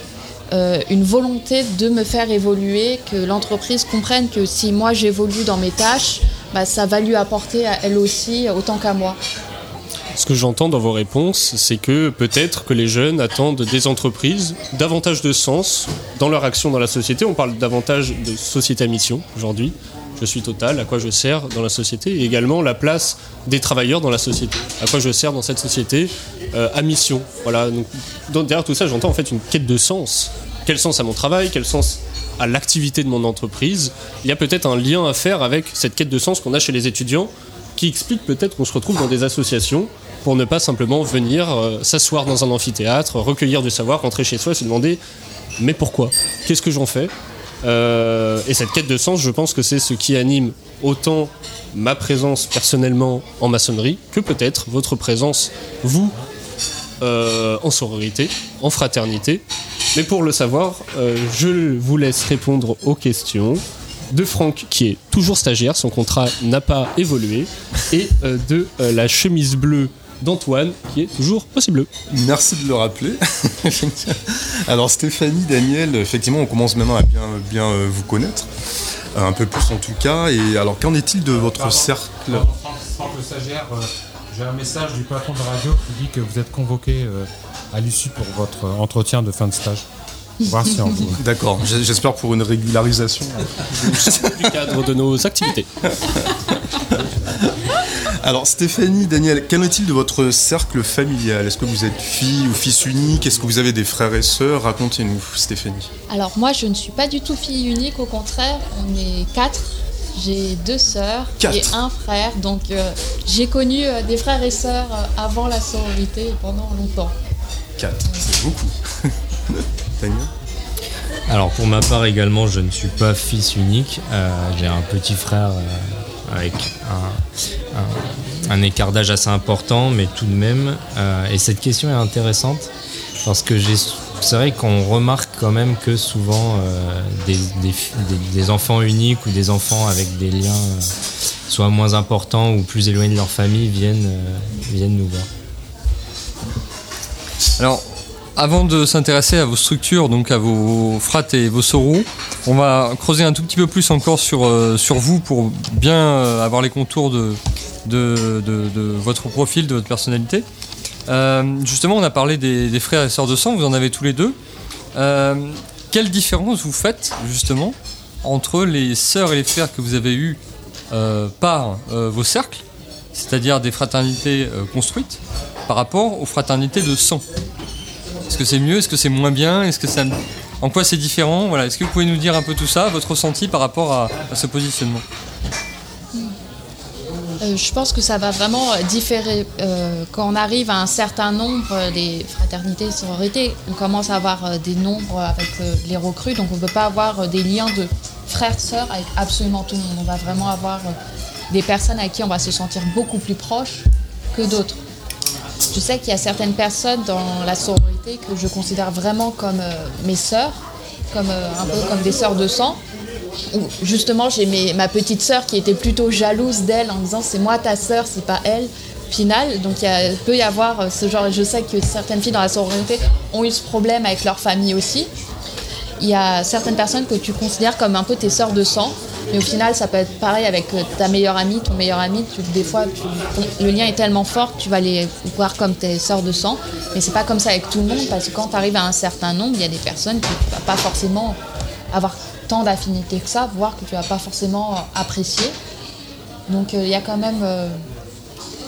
euh, une volonté de me faire évoluer, que l'entreprise comprenne que si moi j'évolue dans mes tâches, bah, ça va lui apporter à elle aussi autant qu'à moi. Ce que j'entends dans vos réponses, c'est que peut-être que les jeunes attendent des entreprises davantage de sens dans leur action dans la société. On parle davantage de société à mission aujourd'hui. Je suis total, à quoi je sers dans la société, et également la place des travailleurs dans la société. À quoi je sers dans cette société euh, à mission. Voilà. Donc, derrière tout ça, j'entends en fait une quête de sens. Quel sens à mon travail Quel sens à l'activité de mon entreprise? Il y a peut-être un lien à faire avec cette quête de sens qu'on a chez les étudiants qui explique peut-être qu'on se retrouve dans des associations pour ne pas simplement venir euh, s'asseoir dans un amphithéâtre, recueillir du savoir, rentrer chez soi et se demander mais pourquoi? Qu'est-ce que j'en fais? Euh, Et cette quête de sens, je pense que c'est ce qui anime autant ma présence personnellement en maçonnerie que peut-être votre présence, vous, euh, en sororité, en fraternité. Mais pour le savoir, euh, je vous laisse répondre aux questions de Franck qui est toujours stagiaire, son contrat n'a pas évolué, et de la chemise bleue d'Antoine qui est toujours aussi bleue. Merci de le rappeler. Alors Stéphanie, Daniel, effectivement, on commence maintenant à bien, bien euh, vous connaître, Euh, un peu plus en tout cas. Et alors, qu'en est-il de votre cercle Franck le stagiaire, euh, j'ai un message du patron de radio qui dit que vous êtes convoqué euh, à l'issue pour votre entretien de fin de stage. Voir si on vous- D'accord, j'espère pour une régularisation. du cadre de nos activités. Alors Stéphanie, Daniel, qu'en est-il de votre cercle familial? Est-ce que vous êtes fille ou fils unique? Est-ce que vous avez des frères et sœurs? Racontez-nous, Stéphanie. Alors moi, je ne suis pas du tout fille unique, au contraire, on est quatre. J'ai deux sœurs Quatre. et un frère, donc euh, j'ai connu euh, des frères et sœurs euh, avant la sororité et pendant longtemps. 4, c'est beaucoup. Daniel? Alors pour ma part également, je ne suis pas fils unique. Euh, J'ai un petit frère euh, avec un, un- un écart d'âge assez important, mais tout de même. euh, et cette question est intéressante parce que c'est vrai qu'on remarque quand même que souvent euh, des, enfants uniques ou des enfants avec des liens euh, soit moins importants ou plus éloignés de leur famille viennent, viennent nous voir. Alors, avant de s'intéresser à vos structures, donc à vos frates et vos sorous, on va creuser un tout petit peu plus encore sur, euh, sur vous pour bien euh, avoir les contours de, de, de- votre profil, de votre personnalité. Euh, justement, on a parlé des, frères et sœurs de sang, vous en avez tous les deux. Quelle différence vous faites justement entre les sœurs et les frères que vous avez eus par vos cercles, c'est-à-dire des fraternités construites, par rapport aux fraternités de sang? Est-ce que c'est mieux Est-ce que c'est moins bien Est-ce que ça en quoi c'est différent Voilà. Est-ce que vous pouvez nous dire un peu tout ça, votre ressenti par rapport à, ce positionnement Euh, je pense que ça va vraiment différer. Euh, quand on arrive à un certain nombre, euh, les fraternités, sororités, on commence à avoir des nombres avec les recrues, donc on ne peut pas avoir des liens de frères-sœurs avec absolument tout le monde. On va vraiment avoir des personnes à qui on va se sentir beaucoup plus proche que d'autres. Je sais qu'il y a certaines personnes dans la sororité que je considère vraiment comme euh, mes sœurs, comme, euh, un peu comme des sœurs de sang. Justement, j'ai ma petite sœur qui était plutôt jalouse d'elle en disant c'est moi ta sœur, c'est pas elle. Final, donc il peut y avoir euh, ce genre. Je sais que certaines filles dans la sororité ont eu ce problème avec leur famille aussi. Il y a certaines personnes que tu considères comme un peu tes sœurs de sang. Mais au final, ça peut être pareil avec euh, ta meilleure amie, ton meilleur ami. Des fois, le lien est tellement fort que tu vas les voir comme tes sœurs de sang. Mais c'est pas comme ça avec tout le monde parce que quand tu arrives à un certain nombre, il y a des personnes que tu vas pas forcément avoir tant d'affinité que ça, voire que tu vas pas forcément apprécier. Donc euh, il y a quand même euh,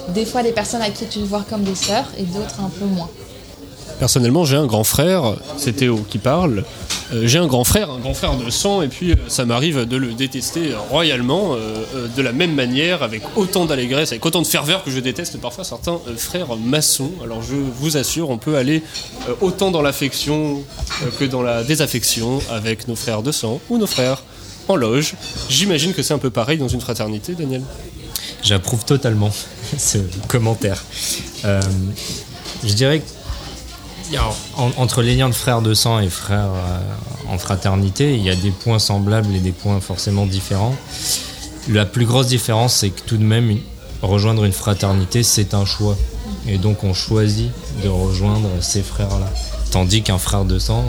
des fois des personnes à qui tu vois comme des sœurs et d'autres un peu moins. Personnellement, j'ai un grand frère, c'est Théo qui parle. Euh, j'ai un grand frère, un grand frère de sang, et puis euh, ça m'arrive de le détester royalement, euh, de la même manière, avec autant d'allégresse, avec autant de ferveur que je déteste parfois certains frères maçons. Alors je vous assure, on peut aller autant dans l'affection que dans la désaffection avec nos frères de sang ou nos frères en loge. J'imagine que c'est un peu pareil dans une fraternité, Daniel. J'approuve totalement ce commentaire. Je dirais que en- entre les liens de frères de sang et frères euh, en fraternité, il y a des points semblables et des points forcément différents. La plus grosse différence, c'est que tout de même, rejoindre une fraternité, c'est un choix. Et donc, on choisit de rejoindre ces frères-là. Tandis qu'un frère de sang,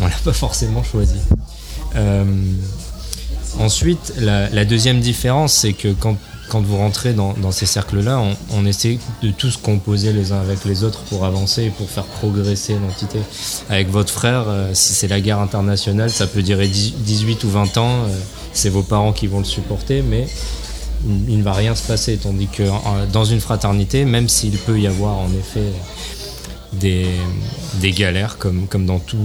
on l'a pas forcément choisi. Euh, Ensuite, la deuxième différence, c'est que quand, quand vous rentrez dans, ces cercles-là, on, essaie de tous composer les uns avec les autres pour avancer et pour faire progresser l'entité. Avec votre frère, euh, si c'est la guerre internationale, ça peut durer 10 18 ou 20 ans, euh, c'est vos parents qui vont le supporter, mais il, ne va rien se passer. Tandis que dans une fraternité, même s'il peut y avoir en effet des, galères, comme, dans tout,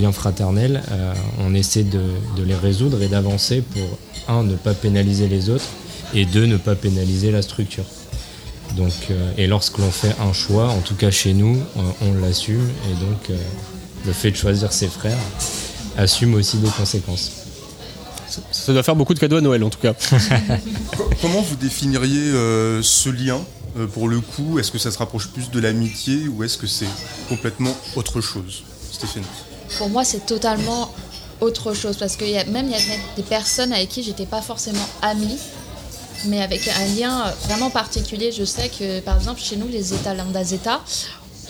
lien fraternel, euh, on essaie de les résoudre et d'avancer pour, un, ne pas pénaliser les autres, et deux, ne pas pénaliser la structure. Donc, euh, et lorsque l'on fait un choix, en tout cas chez nous, on, on l'assume, et donc euh, le fait de choisir ses frères assume aussi des conséquences. Ça doit faire beaucoup de cadeaux à Noël en tout cas. Co- Comment vous définiriez euh, ce lien euh, pour le coup? Est-ce que ça se rapproche plus de l'amitié ou est-ce que c'est complètement autre chose? Stéphanie Pour moi, c'est totalement autre chose parce que y a, même il y a même des personnes avec qui j'étais pas forcément amie, mais avec un lien euh, vraiment particulier. Je sais que par exemple chez nous, les États Lambda Zeta,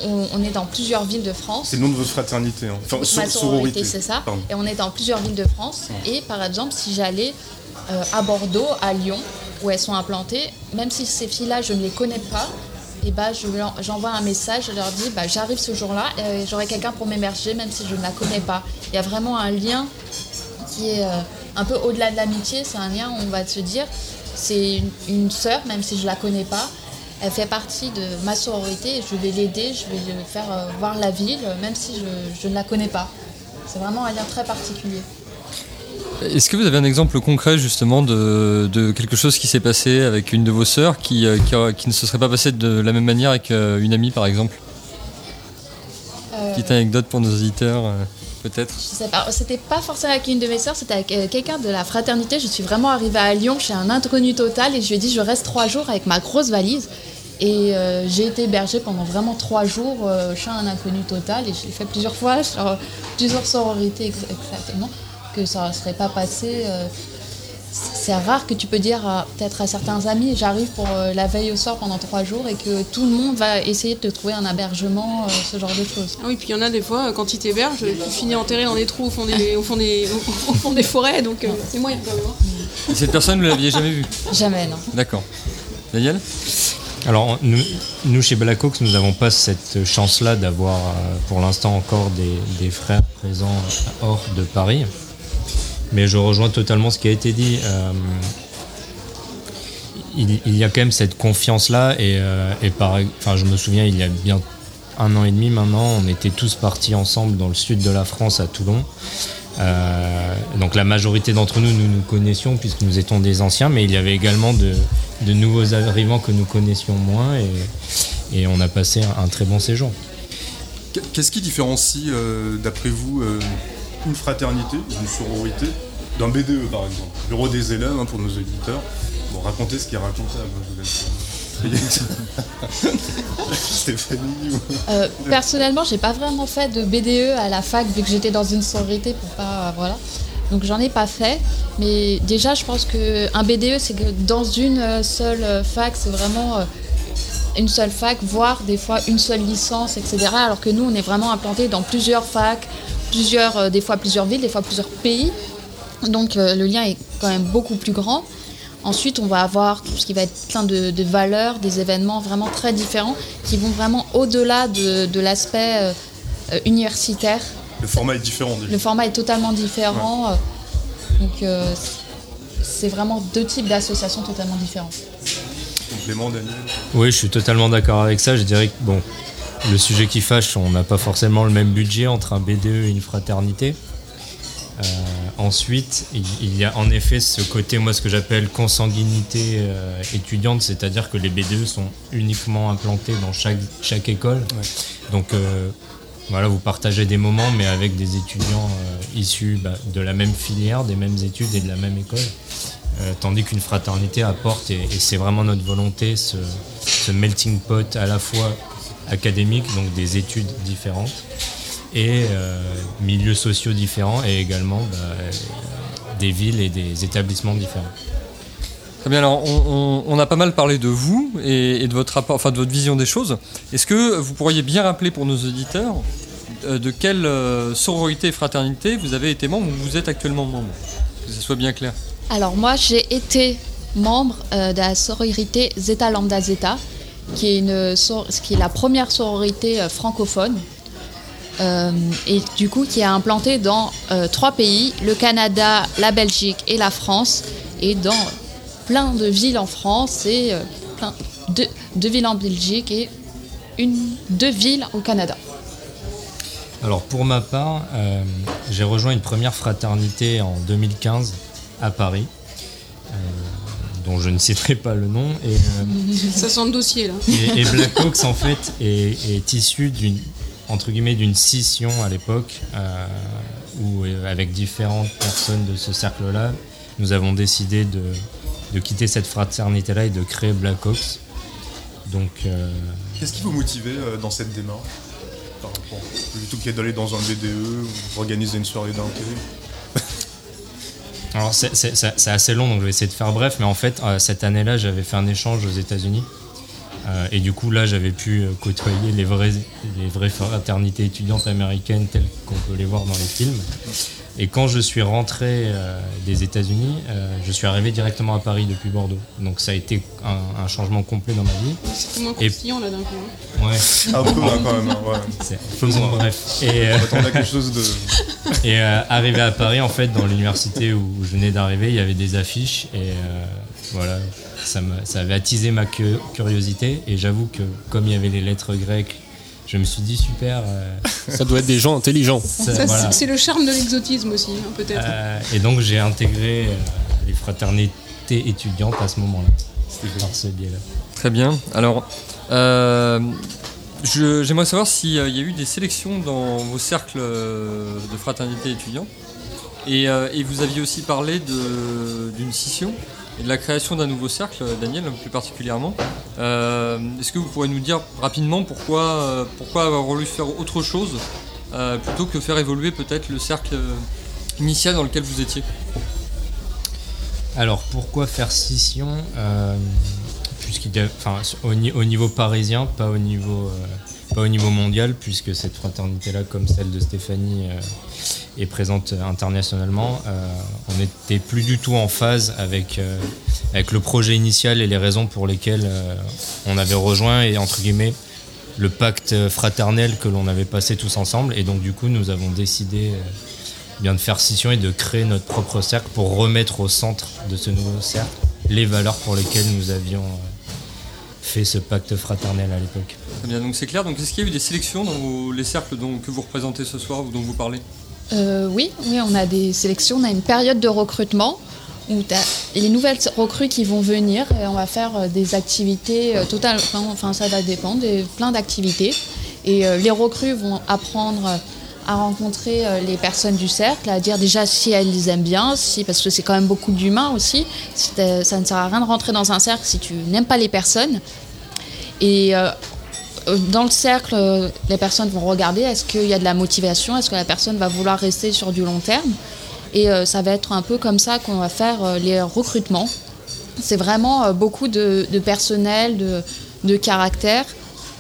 on, on est dans plusieurs villes de France. C'est le nom de votre fraternité. hein. Enfin, sor- sororité, c'est ça. Pardon. Et on est dans plusieurs villes de France. Et par exemple, si j'allais euh, à Bordeaux, à Lyon, où elles sont implantées, même si ces filles-là, je ne les connais pas, et bah, je leur- j'envoie un message, je leur dis bah, j'arrive ce jour-là, et j'aurai quelqu'un pour m'héberger, même si je ne la connais pas. Il y a vraiment un lien qui est euh, un peu au-delà de l'amitié. C'est un lien où on va se dire c'est une, une sœur, même si je la connais pas. Elle fait partie de ma sororité et je vais l'aider, je vais lui faire euh, voir la ville, même si je, je ne la connais pas. C'est vraiment un lien très particulier. Est-ce que vous avez un exemple concret justement de, de quelque chose qui s'est passé avec une de vos sœurs qui, euh, qui, a- qui ne se serait pas passé de la même manière avec euh, une amie par exemple? Euh, Petite anecdote pour nos auditeurs peut-être Je sais pas, c'était pas forcément avec une de mes sœurs, c'était avec euh, quelqu'un de la fraternité. Je suis vraiment arrivée à Lyon chez un inconnu total et je lui ai dit je reste trois jours avec ma grosse valise. Et euh, j'ai été hébergée pendant vraiment trois jours euh, chez un inconnu total et je l'ai fait plusieurs fois sur plusieurs sororités ex- exactement que ça ne serait pas passé. C'est rare que tu peux dire à- peut-être à certains amis j'arrive pour euh, la veille au soir pendant trois jours et que tout le monde va essayer de te trouver un hébergement, euh, ce genre de choses. Ah oui, puis il y en a des fois, euh, quand ils t'hébergent, tu finis enterré dans des trous au fond des, au fond des, au fond des forêts, donc euh, c'est moyen quand même. hein. Et Cette personne, vous ne l'aviez jamais vue? Jamais, non. D'accord. Daniel? Alors, nous, nous, chez Black Hawks, nous n'avons pas cette chance-là d'avoir euh, pour l'instant encore des, des frères présents hors de Paris. Mais je rejoins totalement ce qui a été dit. Euh, il, y a quand même cette confiance-là. Et, euh, par, je me souviens, il y a bien un an et demi maintenant, on était tous partis ensemble dans le sud de la France, à Toulon. Euh, donc la majorité d'entre nous, nous nous connaissions puisque nous étions des anciens, mais il y avait également de, nouveaux arrivants que nous connaissions moins et, on a passé un, très bon séjour. Qu- Qu'est-ce qui différencie, d'après vous, une fraternité, une sororité, d'un BDE par exemple Bureau des élèves, hein, pour nos auditeurs. Bon, racontez ce qui est racontable. hein, je vous. Stéphanie ou- Euh, personnellement, j'ai pas vraiment fait de BDE à la fac vu que j'étais dans une sororité pour pas voilà. Donc j'en ai pas fait, mais déjà je pense que un BDE c'est que dans une euh, seule euh, fac, c'est vraiment une seule fac, voire des fois une seule licence, etc. Alors que nous on est vraiment implanté dans plusieurs facs, plusieurs, euh, des fois plusieurs villes, des fois plusieurs pays. Donc euh, le lien est quand même beaucoup plus grand. Ensuite, on va avoir tout ce qui va être plein de, de valeurs, des événements vraiment très différents qui vont vraiment au-delà de, de l'aspect euh, universitaire. Le format est différent déjà. Le format est totalement différent. Donc euh, c'est vraiment deux types d'associations totalement différentes. Complément, Daniel. Oui, je suis totalement d'accord avec ça. Je dirais que bon, le sujet qui fâche, on n'a pas forcément le même budget entre un BDE et une fraternité. Euh, ensuite, il, il y a en effet ce côté, moi, ce que j'appelle consanguinité euh, étudiante, c'est-à-dire que les BDE sont uniquement implantés dans chaque, chaque école. Donc, euh, voilà, vous partagez des moments, mais avec des étudiants issus bah, de la même filière, des mêmes études et de la même école. Tandis qu'une fraternité apporte, et, et c'est vraiment notre volonté, ce, ce melting pot à la fois académique, donc des études différentes, et euh, milieux sociaux différents, et également bah, des villes et des établissements différents. Très bien, alors on, on- on a pas mal parlé de vous et, et de votre rapport, enfin de votre vision des choses. Est-ce que vous pourriez bien rappeler pour nos auditeurs euh, de quelle euh, sororité et fraternité vous avez été membre ou vous êtes actuellement membre Que ce soit bien clair? Alors moi, j'ai été membre euh, de la sororité Zeta Lambda Zeta, qui est, une, qui est la première sororité euh, francophone, euh, et du coup qui est implantée dans euh, trois pays, le Canada, la Belgique et la France, et dans plein de villes en France et plein de, deux villes en Belgique et une, deux villes au Canada. Alors pour ma part, j'ai rejoint une première fraternité en 2015 à Paris, dont je ne citerai pas le nom. Et, euh, Ça sent le dossier là. et, et Black Hawks en fait est, est issu d'une entre guillemets d'une scission à l'époque euh, où euh, avec différentes personnes de ce cercle-là, nous avons décidé de, de quitter cette fraternité-là et de créer Black Hawks. Donc euh, Qu'est-ce qui vous motivait euh, dans cette démarche par rapport plutôt que d'aller dans un BDE ou organiser une soirée d'inté Alors c'est- assez long, donc je vais essayer de faire bref, mais en fait, euh, cette année-là, j'avais fait un échange aux États-Unis. Euh, et du coup, là, j'avais pu euh, côtoyer les vraies, les vraies fraternités étudiantes américaines telles qu'on peut les voir dans les films. Et quand je suis rentré euh, des États-Unis, euh, je suis arrivé directement à Paris depuis Bordeaux. Donc ça a été un, un changement complet dans ma vie. C'était moins Et- là d'un coup. hein. Ouais. Un peu, hein, quand même, hein, ouais. C'est- Faisons bref. Et, euh, On quelque chose de. Et euh, arrivé à Paris, en fait, dans l'université où je venais d'arriver, il y avait des affiches et euh, voilà, ça, avait attisé ma cu- curiosité. Et j'avoue que comme il y avait les lettres grecques, je me suis dit super. euh, Ça doit être des gens intelligents. voilà. c'est- le charme de l'exotisme aussi, hein, peut-être. Euh, et donc j'ai intégré euh, les fraternités étudiantes à ce moment-là. C'était par ce biais-là. Très bien. Alors, euh, j'aimerais savoir s'il y a eu des sélections dans vos cercles euh, de fraternité étudiante. Et, euh, et vous aviez aussi parlé d'une scission et de la création d'un nouveau cercle, Daniel, plus particulièrement. Euh, Est-ce que vous pourrez nous dire rapidement pourquoi, euh, pourquoi avoir voulu faire autre chose euh, plutôt que faire évoluer peut-être le cercle euh, initial dans lequel vous étiez? Alors pourquoi faire scission euh, puisqu'il au, ni- au niveau parisien, pas au niveau, euh, pas au niveau mondial, puisque cette fraternité-là, comme celle de Stéphanie, euh, est présente internationalement. euh, on n'était plus du tout en phase avec, euh, avec le projet initial et les raisons pour lesquelles on avait rejoint et entre guillemets le pacte fraternel que l'on avait passé tous ensemble. Et donc du coup, nous avons décidé bien de faire scission et de créer notre propre cercle pour remettre au centre de ce nouveau cercle les valeurs pour lesquelles nous avions fait ce pacte fraternel à l'époque. Très bien, donc c'est clair. Donc est-ce qu'il y a eu des sélections dans vos- les cercles dont- que vous représentez ce soir ou dont vous parlez? Euh, oui, oui, on a des sélections, on a une période de recrutement où tu as les nouvelles recrues qui vont venir et on va faire euh, des activités euh, totales, enfin, ça va dépendre, des, plein d'activités. Et euh, les recrues vont apprendre euh, à rencontrer euh, les personnes du cercle, à dire déjà si elles les aiment bien, si, parce que c'est quand même beaucoup d'humains aussi. Ça ne sert à rien de rentrer dans un cercle si tu n'aimes pas les personnes. Et euh, euh, dans le cercle, les personnes vont regarder est-ce qu'il y a de la motivation, est-ce que la personne va vouloir rester sur du long terme. Et ça va être un peu comme ça qu'on va faire les recrutements. C'est vraiment beaucoup de, personnel, de caractère.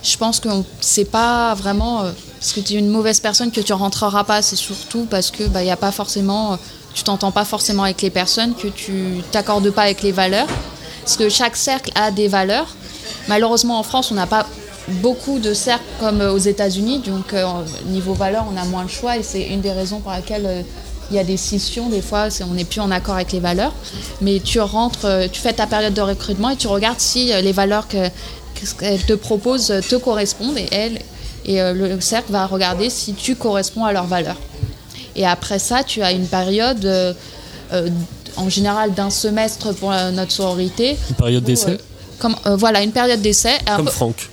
Je pense que c'est pas vraiment euh, parce que tu es une mauvaise personne que tu rentreras pas, c'est surtout parce que bah, il n'y a pas forcément euh, tu t'entends pas forcément avec les personnes, que tu t'accordes pas avec les valeurs. Parce que chaque cercle a des valeurs. Malheureusement, en France, on n'a pas beaucoup de cercles comme aux États-Unis. Donc, euh, niveau valeurs, on a moins de choix et c'est une des raisons pour laquelle euh, il y a des scissions. Des fois, on n'est plus en accord avec les valeurs. Mais tu rentres, euh, tu fais ta période de recrutement et tu regardes si euh, les valeurs que- qu'elles te proposent euh, te correspondent et elles. Et euh, le cercle va regarder si tu corresponds à leurs valeurs. Et après ça, tu as une période, euh, euh, en général d'un semestre pour notre sororité. Une période d'essai euh, comme, Voilà, une période d'essai. Comme Franck.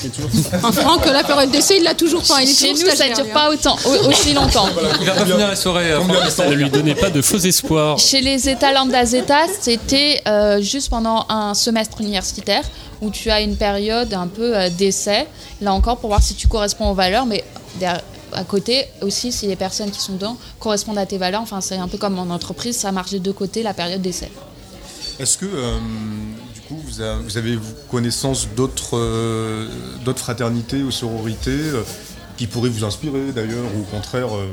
C'est toujours Un Franck, la période d'essai, il l'a toujours pas. Il est Chez nous, ça stagiaire, dure pas hein. autant, au- aussi longtemps. Il va pas finir la soirée. euh, Franck. Ne lui donnez pas de faux espoirs. Chez les États lambda zeta, c'était euh, juste pendant un semestre universitaire où tu as une période un peu euh, d'essai, là encore pour voir si tu corresponds aux valeurs, mais à côté aussi si les personnes qui sont dedans correspondent à tes valeurs. Enfin, c'est un peu comme en entreprise, ça marche des deux côtés la période d'essai. Est-ce que, euh, coup, vous, a- vous avez connaissance d'autres euh, d'autres fraternités ou sororités euh, qui pourraient vous inspirer d'ailleurs, ou au contraire, euh,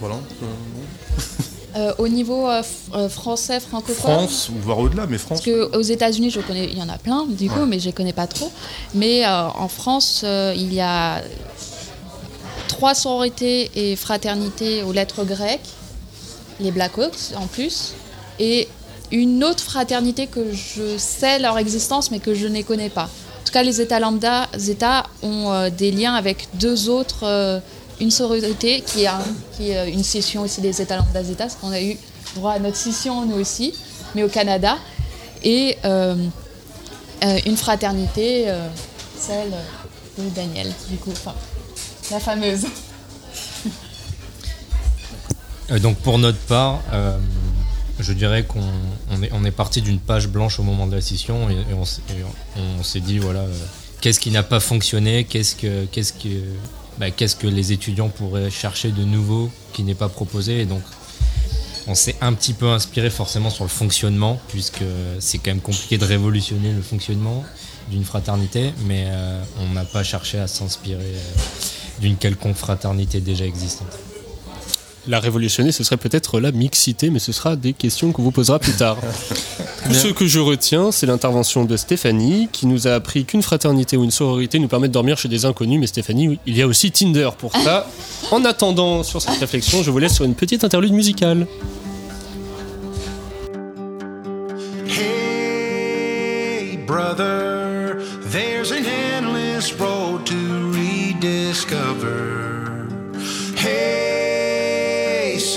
voilà, au niveau français, francophone, France, ou voire au-delà, mais France. Parce que aux États-Unis, je connais, il y en a plein du coup, Ouais. mais je les connais pas trop. Mais en France, il y a trois sororités et fraternités aux lettres grecques, les Blackhawks en plus, et une autre fraternité que je sais leur existence, mais que je ne connais pas. En tout cas, les États lambda Zeta ont euh, des liens avec deux autres, euh, une sororité qui est, euh, une scission aussi des États lambda Zeta, parce qu'on a eu droit à notre scission nous aussi, mais au Canada, et une fraternité, celle de Daniel, du coup, enfin, la fameuse. Donc pour notre part, je dirais qu'on on est, parti d'une page blanche au moment de la scission et, on, s'est- dit voilà euh, qu'est-ce qui n'a pas fonctionné, bah, qu'est-ce que les étudiants pourraient chercher de nouveau qui n'est pas proposé et donc on s'est un petit peu inspiré forcément sur le fonctionnement puisque c'est quand même compliqué de révolutionner le fonctionnement d'une fraternité mais euh, on n'a pas cherché à s'inspirer euh, d'une quelconque fraternité déjà existante. La révolutionner, ce serait peut-être la mixité, mais ce sera des questions qu'on vous posera plus tard. Tout ce que je retiens, c'est l'intervention de Stéphanie, qui nous a appris qu'une fraternité ou une sororité nous permet de dormir chez des inconnus. Mais Stéphanie, oui, il y a aussi Tinder pour ça. En attendant sur cette réflexion, je vous laisse sur une petite interlude musicale. Hey, brother,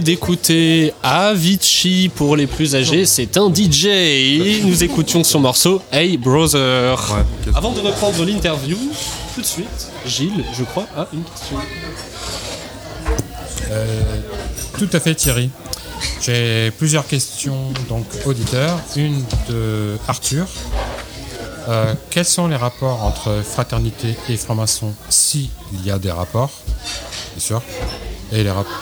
D'écouter Avicii pour les plus âgés, c'est un DJ nous écoutions son morceau Hey Brother. Avant de reprendre l'interview, tout de suite, Gilles, je crois, a une question. Euh, tout à fait Thierry. J'ai plusieurs questions donc auditeurs. Une de Arthur. Euh, quels sont les rapports entre fraternité et franc-maçon s'il y a des rapports, bien sûr, et les rapports.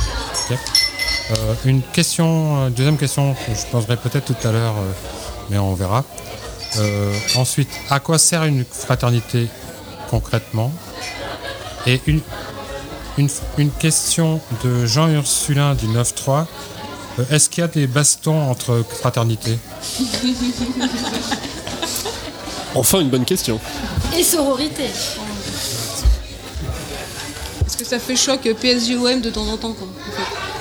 Euh, une question, euh, deuxième question que je poserai peut-être tout à l'heure, euh, mais on verra. Euh, ensuite, à quoi sert une fraternité concrètement? Et une, une, une question de Jean Ursulin du 9-3. Euh, Est-ce qu'il y a des bastons entre fraternités Enfin, une bonne question. Et sororité. Parce que ça fait choc PSG-OM de temps en temps, quoi. en fait.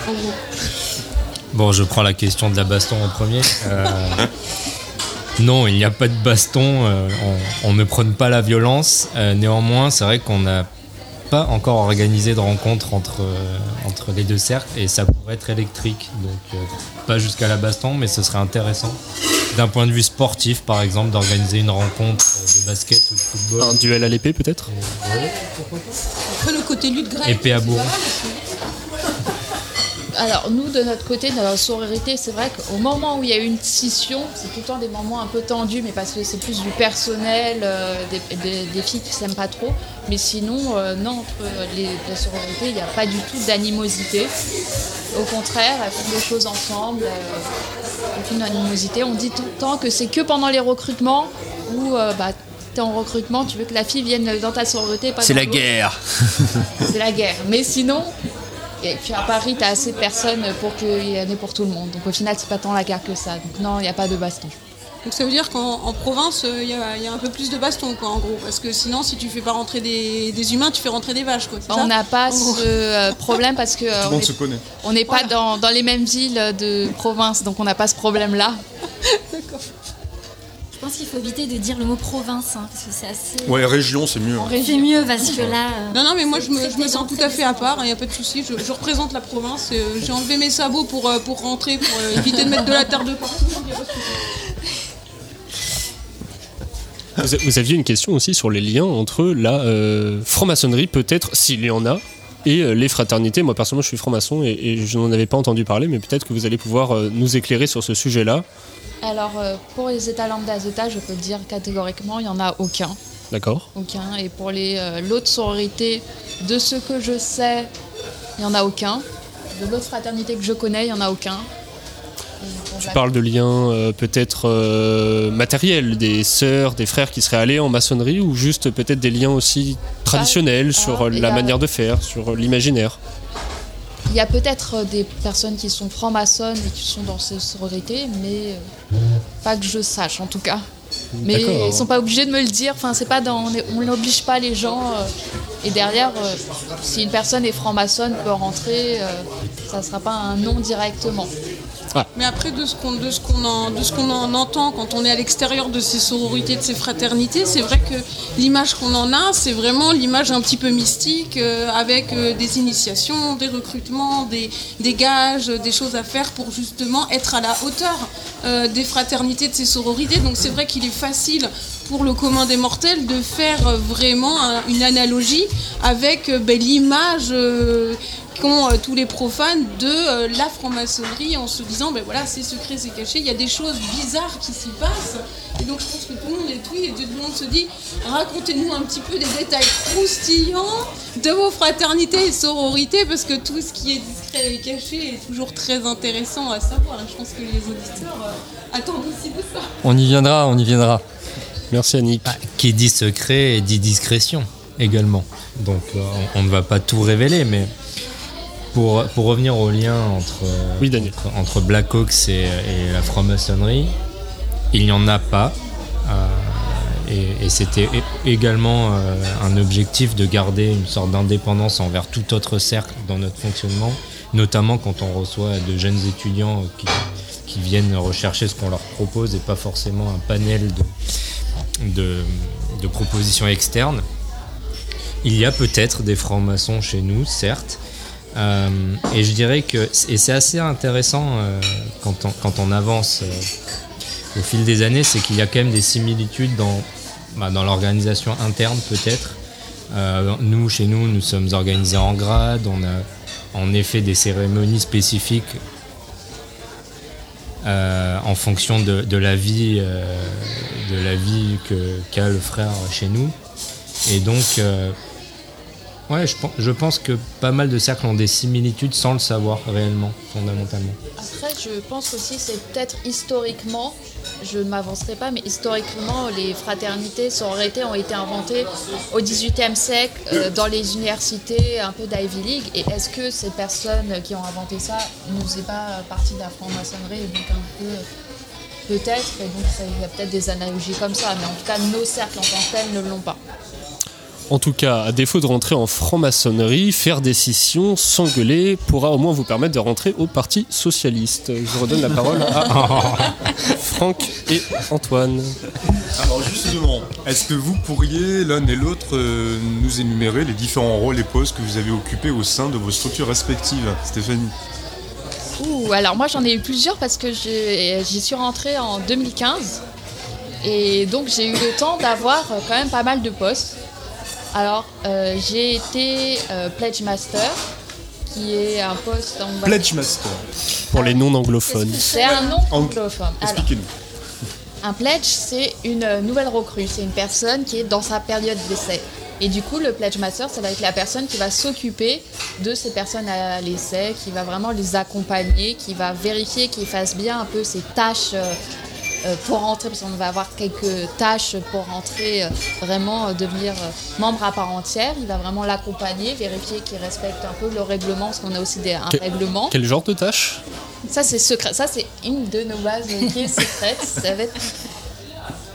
Bon, je prends la question de la baston en premier. Euh, non, il n'y a pas de baston. euh, on, on ne prône pas la violence. Euh, néanmoins, c'est vrai qu'on n'a pas encore organisé de rencontre entre, euh, entre les deux cercles et ça pourrait être électrique. Donc, euh, pas jusqu'à la baston, mais ce serait intéressant. D'un point de vue sportif, par exemple, d'organiser une rencontre de basket ou de football. Un duel à l'épée peut-être? Après, le côté lutte grecque. Épée à c'est Alors nous, de notre côté, de la sororité, c'est vrai qu'au moment où il y a eu une scission, c'est tout le temps des moments un peu tendus, mais parce que c'est plus du personnel, euh, des, des- des filles qui s'aiment pas trop. Mais sinon, euh, non, entre les, la sororité, il n'y a pas du tout d'animosité. Au contraire, elles font des choses ensemble, euh, aucune animosité. On dit tout le temps que c'est que pendant les recrutements où bah, tu es en recrutement, tu veux que la fille vienne dans ta sororité. C'est dans la guerre. C'est la guerre. Mais sinon, et puis à Paris, tu as assez de personnes pour qu'il y en ait pour tout le monde. Donc au final, c'est pas tant la guerre que ça. Donc non, il n'y a pas de baston. Donc ça veut dire qu'en en province, euh, il y, a- il y a un peu plus de baston, quoi, en gros. Parce que sinon, si tu fais pas rentrer des, des humains, tu fais rentrer des vaches, quoi. On n'a pas ce euh, problème parce que euh, Tout le on monde est- se connaît. on n'est pas dans, dans les mêmes villes de province, donc on n'a pas ce problème-là. Je pense qu'il faut éviter de dire le mot province, hein, parce que c'est assez. Ouais, région, c'est mieux. C'est mieux parce que là. euh, Non, non, mais moi je me, je sens tout à fait à part, il n'y a pas de souci. Je, je représente la province. euh, J'ai enlevé mes sabots pour, euh, pour rentrer, pour euh, éviter de mettre de la terre de partout. Vous, aviez une question aussi sur les liens entre la euh, franc-maçonnerie, peut-être, s'il y en a, et euh, les fraternités. Moi, personnellement, je suis franc-maçon et, et je n'en avais pas entendu parler, mais peut-être que vous allez pouvoir euh, nous éclairer sur ce sujet-là. Alors euh, pour les états lambda zeta, je peux dire catégoriquement, il n'y en a aucun. D'accord Aucun. Et pour les l'autre sororité, de ce que je sais, il n'y en a aucun. De l'autre fraternité que je connais, il n'y en a aucun. Tu parles de liens euh, peut-être euh, matériels, des sœurs, des frères qui seraient allés en maçonnerie, ou juste peut-être des liens aussi traditionnels sur euh, la manière de faire, sur l'imaginaire? Il y a peut-être des personnes qui sont francs-maçonnes et qui sont dans ces sororités, mais pas que je sache en tout cas. Mais ils sont pas obligés de me le dire. Enfin, c'est pas dans, on n'oblige pas les gens. et derrière, si une personne est franc-maçonne peut rentrer, ça sera pas un non directement. Mais après, de ce qu'on en, en entend quand on est à l'extérieur de ces sororités, de ces fraternités, c'est vrai que l'image qu'on en a, c'est vraiment l'image un petit peu mystique, euh, avec euh, des initiations, des recrutements, des, des gages, des choses à faire pour justement être à la hauteur euh, des fraternités, de ces sororités. Donc c'est vrai qu'il est facile pour le commun des mortels de faire vraiment un- une analogie avec ben, l'image qu'ont euh, tous les profanes de euh, la franc-maçonnerie en se disant ben voilà c'est secret c'est caché il y a des choses bizarres qui s'y passent et donc je pense que tout le monde est oui et tout le monde se dit racontez-nous un petit peu des détails croustillants de vos fraternités et sororités parce que tout ce qui est discret et caché est toujours très intéressant à savoir je pense que les auditeurs euh, attendent aussi de ça On y viendra, on y viendra. Merci Annick. Qui dit secret dit discrétion également. Donc euh, on, on ne va pas tout révéler, mais pour, pour revenir au lien entre, entre, entre Black Hawks et, et la franc-maçonnerie, il n'y en a pas. Euh, et et c'était également euh, un objectif de garder une sorte d'indépendance envers tout autre cercle dans notre fonctionnement, notamment quand on reçoit de jeunes étudiants qui, qui viennent rechercher ce qu'on leur propose et pas forcément un panel de, de, de propositions externes. Il y a peut-être des francs-maçons chez nous, certes. Euh, et je dirais que et c'est assez intéressant euh, quand, on, quand on avance euh, au fil des années, c'est qu'il y a quand même des similitudes dans, bah, dans l'organisation interne peut-être. Nous, chez nous, nous sommes organisés en grade, on a en effet des cérémonies spécifiques en fonction de, la vie, de la vie que- qu'a le frère chez nous. Et donc, ouais, je, je pense que pas mal de cercles ont des similitudes sans le savoir réellement, fondamentalement. Après, je pense aussi c'est peut-être historiquement, je ne m'avancerai pas, mais historiquement, les fraternités, sororités ont été inventées au XVIIIe siècle euh, dans les universités un peu d'Ivy League. Et est-ce que ces personnes qui ont inventé ça ne faisaient pas partie de la franc-maçonnerie donc un peu peut-être, et donc il y a peut-être des analogies comme ça, mais en tout cas, nos cercles en tant que tels ne l'ont pas. En tout cas, à défaut de rentrer en franc-maçonnerie, faire des scissions, s'engueuler pourra au moins vous permettre de rentrer au Parti Socialiste. Je redonne la parole à Franck et Antoine. Alors justement, est-ce que vous pourriez l'un et l'autre euh, nous énumérer les différents rôles et postes que vous avez occupés au sein de vos structures respectives Stéphanie? Ouh, alors moi j'en ai eu plusieurs parce que j'y suis rentrée en 2015 et donc j'ai eu le temps d'avoir euh, quand même pas mal de postes. Alors euh, j'ai été euh, Pledge Master qui est un poste en Pledge Master. Pour les non-anglophones. C'est un nom anglophone. Expliquez-nous. un pledge, c'est une euh, nouvelle recrue. C'est une personne qui est dans sa période d'essai. Et du coup, le pledge master, ça va être la personne qui va s'occuper de ces personnes à l'essai, qui va vraiment les accompagner, qui va vérifier qu'ils fassent bien un peu ces tâches euh, pour rentrer, parce qu'on va avoir quelques tâches pour rentrer, euh, vraiment euh, devenir euh, membre à part entière. Il va vraiment l'accompagner, vérifier qu'il respecte un peu le règlement, parce qu'on a aussi des, un Quel- règlement. Quel genre de tâche Ça, c'est secret. Ça, c'est une de nos bases qui est secrète. Ça va être-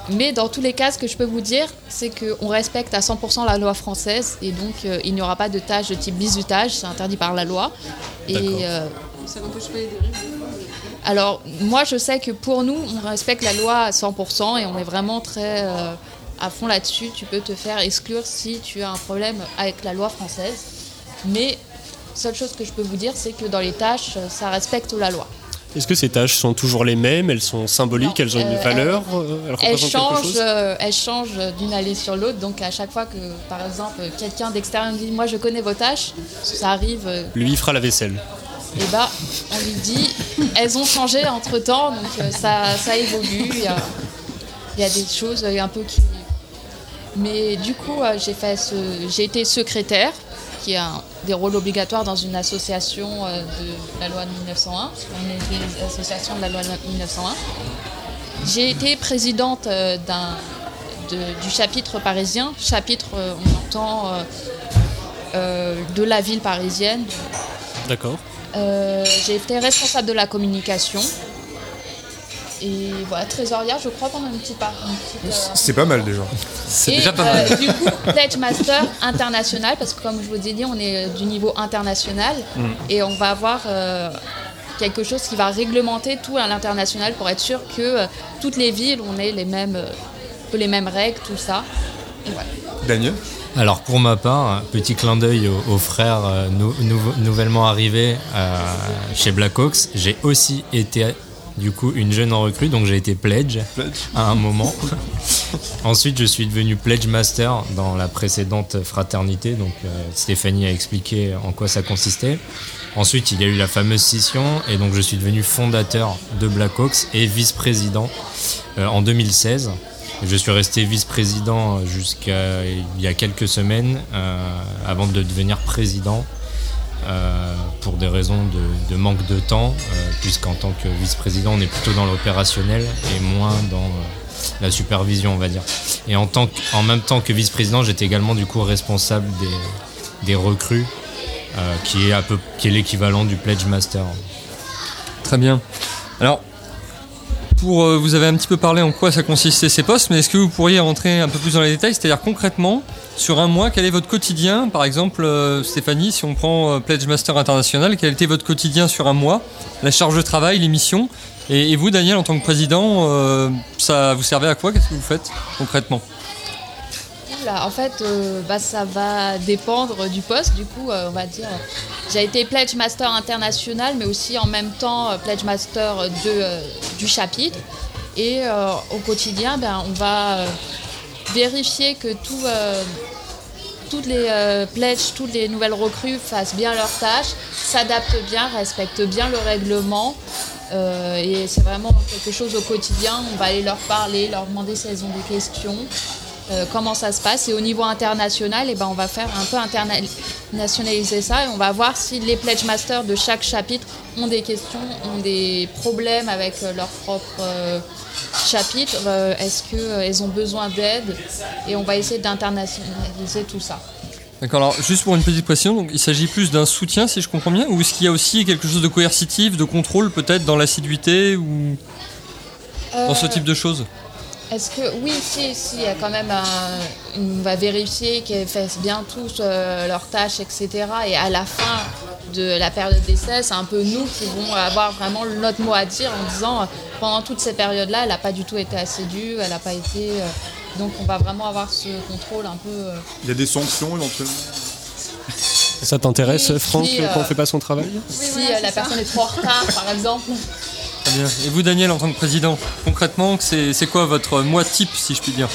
Mais dans tous les cas, ce que je peux vous dire, c'est qu'on respecte à 100% la loi française et donc euh, il n'y aura pas de tâches de type bizutage, c'est interdit par la loi. Et euh, Ça n'empêche pas les dérives. Alors, moi, je sais que pour nous, on respecte la loi à 100% et on est vraiment très euh, à fond là-dessus. Tu peux te faire exclure si tu as un problème avec la loi française. Mais seule chose que je peux vous dire, c'est que dans les tâches, ça respecte la loi. Est-ce que ces tâches sont toujours les mêmes? Elles sont symboliques? Elles ont une Euh, valeur? Euh, Elles Elle représentent quelque change, chose? euh, elle change d'une allée sur l'autre. Donc à chaque fois que, par exemple, quelqu'un d'extérieur me dit Moi je connais vos tâches, ça arrive, Lui il fera la vaisselle. Et bah on lui dit Elles ont changé entre temps, donc euh, ça, ça évolue. Il y a, a des choses euh, un peu qui. Mais du coup, euh, j'ai fait ce... j'ai été secrétaire, qui un des rôles obligatoires dans une association de la loi de 1901. parce qu'on est une association de la loi de 1901. J'ai été présidente du chapitre parisien. Chapitre, on entend de la ville parisienne. D'accord. Euh, j'ai été responsable de la communication. Et voilà, trésorière, je crois qu'on a une petite part. une petite, euh, C'est pas mal déjà. et, euh, du coup, Pledge Master international, parce que comme je vous ai dit, on est du niveau international Mm. et on va avoir euh, quelque chose qui va réglementer tout à l'international pour être sûr que euh, toutes les villes, on ait les mêmes, euh, un peu les mêmes règles, tout ça. Et voilà. Daniel? Alors pour ma part, petit clin d'œil aux, aux frères euh, nou- nouvellement arrivés euh, chez Blackhawks. J'ai aussi été du coup une jeune recrue, donc j'ai été pledge, à un moment. Ensuite, je suis devenu pledge master dans la précédente fraternité, donc euh, Stéphanie a expliqué en quoi ça consistait. Ensuite, il y a eu la fameuse scission et donc je suis devenu fondateur de Blackhawks et vice-président en 2016. Je suis resté vice-président jusqu'à il y a quelques semaines euh, avant de devenir président euh, pour des raisons de, manque de temps, euh, puisqu'en tant que vice-président, on est plutôt dans l'opérationnel et moins dans euh, la supervision, on va dire. Et en, tant en même temps que vice-président, j'étais également du coup responsable des, recrues, euh, qui est, peu- qui est l'équivalent du Pledge Master. Très bien. Alors, euh, vous avez un petit peu parlé en quoi ça consistait ces postes, mais est-ce que vous pourriez rentrer un peu plus dans les détails C'est-à-dire concrètement, sur un mois, quel est votre quotidien Par exemple, euh, Stéphanie, si on prend euh, Pledge Master International, quel était votre quotidien sur un mois La charge de travail, les missions et, vous, Daniel, en tant que président, ça vous servait à quoi? Qu'est-ce que vous faites concrètement? En fait, euh, bah, ça va dépendre du poste. Du coup, euh, on va dire, j'ai été Pledge Master international, mais aussi en même temps euh, Pledge Master du chapitre. Et au quotidien, ben, on va vérifier que tout, toutes les pledges, toutes les nouvelles recrues fassent bien leur tâche, s'adaptent bien, respectent bien le règlement. Et c'est vraiment quelque chose au quotidien. On va aller leur parler, leur demander si elles ont des questions, euh, comment ça se passe. Et au niveau international, eh ben, on va faire un peu internationaliser ça et on va voir si les pledge masters de chaque chapitre ont des questions, ont des problèmes avec euh, leur propre euh, chapitre. Euh, Est-ce qu'elles ont besoin d'aide Et on va essayer d'internationaliser tout ça. D'accord, alors juste pour une petite précision, donc, il s'agit plus d'un soutien, si je comprends bien, ou est-ce qu'il y a aussi quelque chose de coercitif, de contrôle peut-être dans l'assiduité ou dans ce type de choses? Est-ce que oui, si, si, il y a quand même un, on va vérifier qu'elles fassent bien tous euh, leurs tâches, etc. Et à la fin de la période d'essai, c'est un peu nous qui vont avoir vraiment notre mot à dire en disant pendant toute cette période-là, elle n'a pas du tout été assidue, elle n'a pas été. euh, donc on va vraiment avoir ce contrôle un peu. euh, Il y a des sanctions éventuellement Ça t'intéresse, Oui, Franck, si, quand on euh, fait pas son travail? si euh, la personne est trop en retard, par exemple. Très bien. Et vous, Daniel, en tant que président, concrètement, c'est quoi votre mois type, si je puis dire?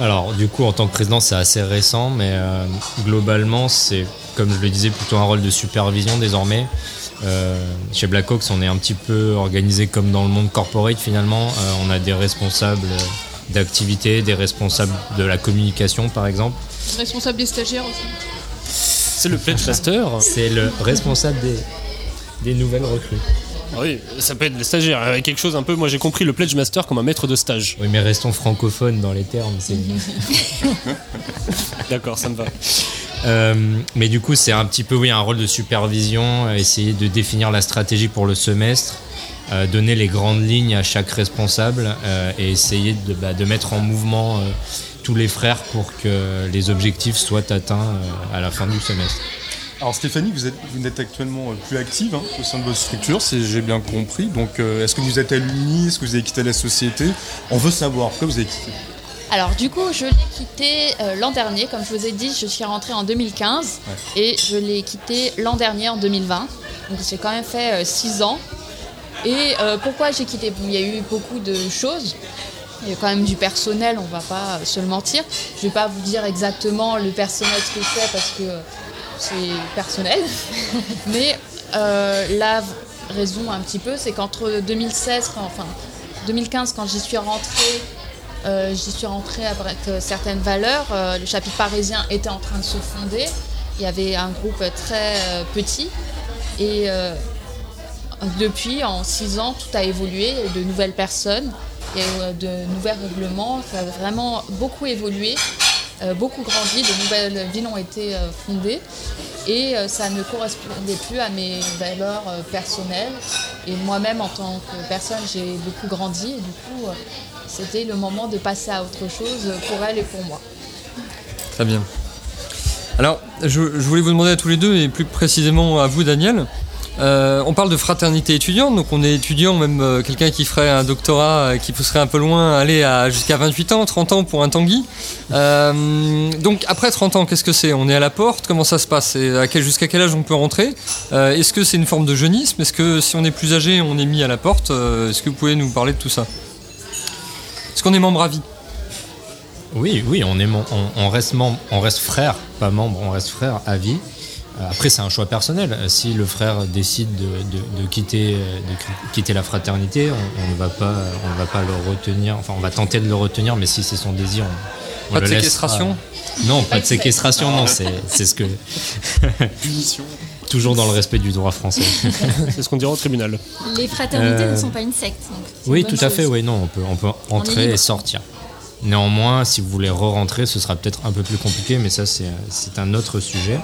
Alors, du coup, en tant que président, c'est assez récent, mais euh, globalement, c'est, comme je le disais, plutôt un rôle de supervision désormais. Euh, chez Blackhawks, on est un petit peu organisé comme dans le monde corporate finalement. Euh, on a des responsables d'activité, des responsables de la communication par exemple. Responsable des stagiaires aussi. C'est le Pledge Master C'est le responsable des, des nouvelles recrues. Ah Oui, ça peut être le stagiaire. euh, Quelque chose un peu. Moi, j'ai compris le Pledge Master comme un maître de stage. Oui, mais restons francophones dans les termes. c'est- D'accord, ça me va. Euh, mais du coup, c'est un petit peu oui, un rôle de supervision, euh, essayer de définir la stratégie pour le semestre, euh, donner les grandes lignes à chaque responsable euh, et essayer de, bah, de mettre en mouvement tous les frères pour que les objectifs soient atteints à la fin du semestre. Alors Stéphanie, vous êtes, vous êtes actuellement euh, plus active hein, au sein de votre structure, si j'ai bien compris. Donc euh, est-ce que vous êtes à l'UNI? Est-ce que vous avez quitté la société? On veut savoir, pourquoi vous avez quitté Alors du coup, je l'ai quitté euh, l'an dernier, comme je vous ai dit, je suis rentrée en 2015 et je l'ai quitté l'an dernier en 2020. Donc j'ai quand même fait 6 ans. Et pourquoi j'ai quitté? Il y a eu beaucoup de choses. Il y a quand même du personnel, on va pas se le mentir. Je vais pas vous dire exactement le personnel ce que c'est parce que c'est personnel. Mais euh, la raison un petit peu, c'est qu'entre 2016, quand- enfin 2015, quand j'y suis rentrée, euh, j'y suis rentrée avec euh, certaines valeurs. Le chapitre parisien était en train de se fonder. Il y avait un groupe très petit. Et depuis, en six ans, tout a évolué. Il y a de nouvelles personnes, il y a de nouveaux règlements. Ça a vraiment beaucoup évolué, beaucoup grandi. De nouvelles villes ont été euh, fondées. Et euh, ça ne correspondait plus à mes valeurs euh, personnelles. Et moi-même, en tant que personne, j'ai beaucoup grandi. Et du coup, euh, c'était le moment de passer à autre chose pour elle et pour moi. Très bien. Alors, je, je voulais vous demander à tous les deux, et plus précisément à vous, Daniel, Euh, on parle de fraternité étudiante, donc on est étudiant, même euh, quelqu'un qui ferait un doctorat euh, qui pousserait un peu loin, aller à jusqu'à 28 ans, 30 ans pour un Tanguy. Donc après 30 ans, qu'est-ce que c'est? On est à la porte, comment ça se passe? Jusqu'à quel âge on peut rentrer? Est-ce que c'est une forme de jeunisme? Est-ce que si on est plus âgé, on est mis à la porte? Est-ce que vous pouvez nous parler de tout ça? Est-ce qu'on est membre à vie? Oui, oui, on reste membre, on reste frère, pas membre, on reste frère à vie. Euh, Après, c'est un choix personnel. Euh, Si le frère décide de, de- de quitter, euh, de qui- quitter la fraternité, on, on ne va pas, on ne va pas le retenir. Enfin, on va tenter de le retenir, mais si c'est son désir, on, on Pas de le séquestration Non, pas de séquestration. Non, c'est ce que. Punition. Toujours dans le respect du droit français. C'est ce qu'on dirait au tribunal. Les fraternités Euh, ne sont pas une secte. donc Oui, tout à fait, oui, non, on peut, on peut On est entrer et sortir. Néanmoins, si vous voulez re-rentrer, ce sera peut-être un peu plus compliqué, mais ça, c'est c'est un autre sujet.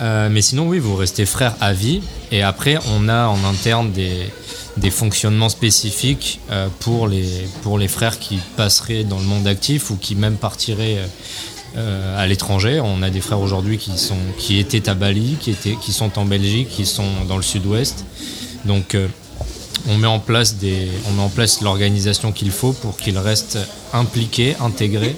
Euh, mais sinon, oui, vous restez frère à vie, et après, on a en interne des, fonctionnements spécifiques euh, pour, les, pour les frères qui passeraient dans le monde actif ou qui même partiraient euh, à l'étranger. On a des frères aujourd'hui qui, sont, qui étaient à Bali, qui, étaient, qui sont en Belgique, qui sont dans le sud-ouest. Donc, on met en place des, on met en place l'organisation qu'il faut pour qu'ils restent impliqués, intégrés,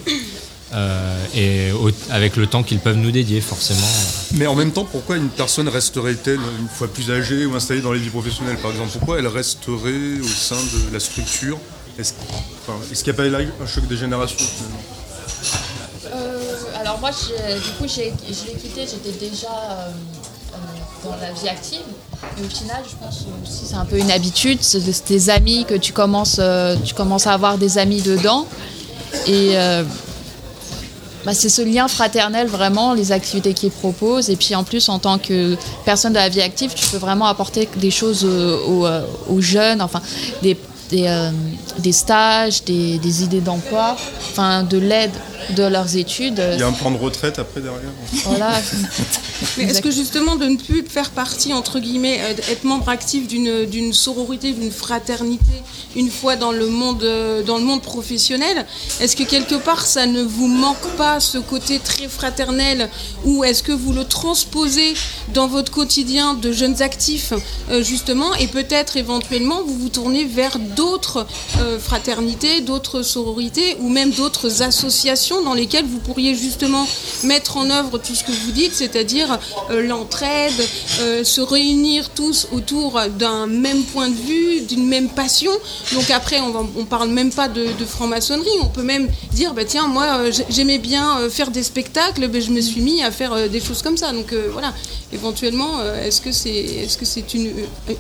euh, et au- avec le temps qu'ils peuvent nous dédier, forcément. Mais en même temps, pourquoi une personne resterait-elle une fois plus âgée ou installée dans la vie professionnelle, par exemple? Pourquoi elle resterait au sein de la structure? Est-ce enfin, qu'il n'y a pas là un choc des générations finalement? Euh, alors moi, du coup, je l'ai quitté, j'étais déjà euh, euh, dans la vie active. Mais au final, je pense aussi c'est un peu une habitude. C'est des amis que tu commences, euh, tu commences à avoir des amis dedans. Et euh, bah, c'est ce lien fraternel vraiment, les activités qu'ils proposent. Et puis en plus, en tant que personne de la vie active, tu peux vraiment apporter des choses euh, aux, euh, aux jeunes, enfin euh, des stages, des, des idées d'emploi, enfin de l'aide de leurs études. Il y a un plan de retraite après derrière Voilà. Mais est-ce que justement de ne plus faire partie, entre guillemets, euh, être membre actif d'une sororité, d'une fraternité, une fois dans le monde, euh, dans le monde professionnel, est-ce que quelque part ça ne vous manque pas ce côté très fraternel ou est-ce que vous le transposez dans votre quotidien de jeunes actifs, euh, justement, et peut-être éventuellement vous vous tournez vers d'autres fraternités, d'autres sororités ou même d'autres associations dans lesquelles vous pourriez justement mettre en œuvre tout ce que vous dites, c'est-à-dire euh, l'entraide, euh, se réunir tous autour d'un même point de vue, d'une même passion. Donc après, on, on parle même pas de, franc-maçonnerie, on peut même dire, bah tiens, moi euh, j'ai- j'aimais bien faire des spectacles, ben, je me suis mis à faire des choses comme ça. Donc voilà, éventuellement, est-ce que c'est c'est une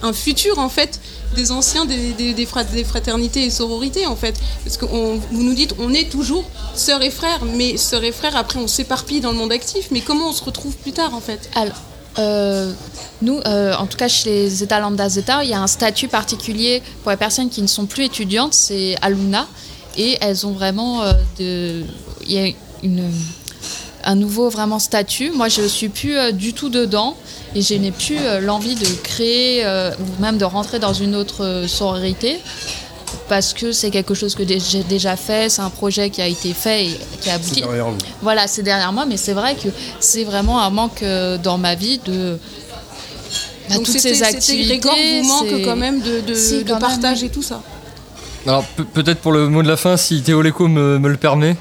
un futur en fait des anciens des, des, des fra- des fraternités et sororités en fait. Parce que vous nous dites, on est toujours sœurs et frères, mais sœurs et frères, après on s'éparpille dans le monde actif, mais comment on se retrouve plus tard en fait? Alors, euh, nous, euh, en tout cas chez les Zeta Lambda Zeta, il y a un statut particulier pour les personnes qui ne sont plus étudiantes, c'est Aluna, et elles ont vraiment euh, il y a une, un nouveau vraiment statut. Moi, je suis plus euh, du tout dedans, et je n'ai plus euh, l'envie de créer euh, ou même de rentrer dans une autre euh, sororité. Parce que c'est quelque chose que j'ai déjà fait, c'est un projet qui a été fait et qui a abouti. C'est derrière vous. Voilà, c'est derrière moi, mais c'est vrai que c'est vraiment un manque euh, dans ma vie de bah, Donc toutes ces activités. Grégor vous manque quand même de, de- Si, de quand même, partage oui. et tout ça. Alors pe- peut-être pour le mot de la fin, si Théo Léco me, me le permet.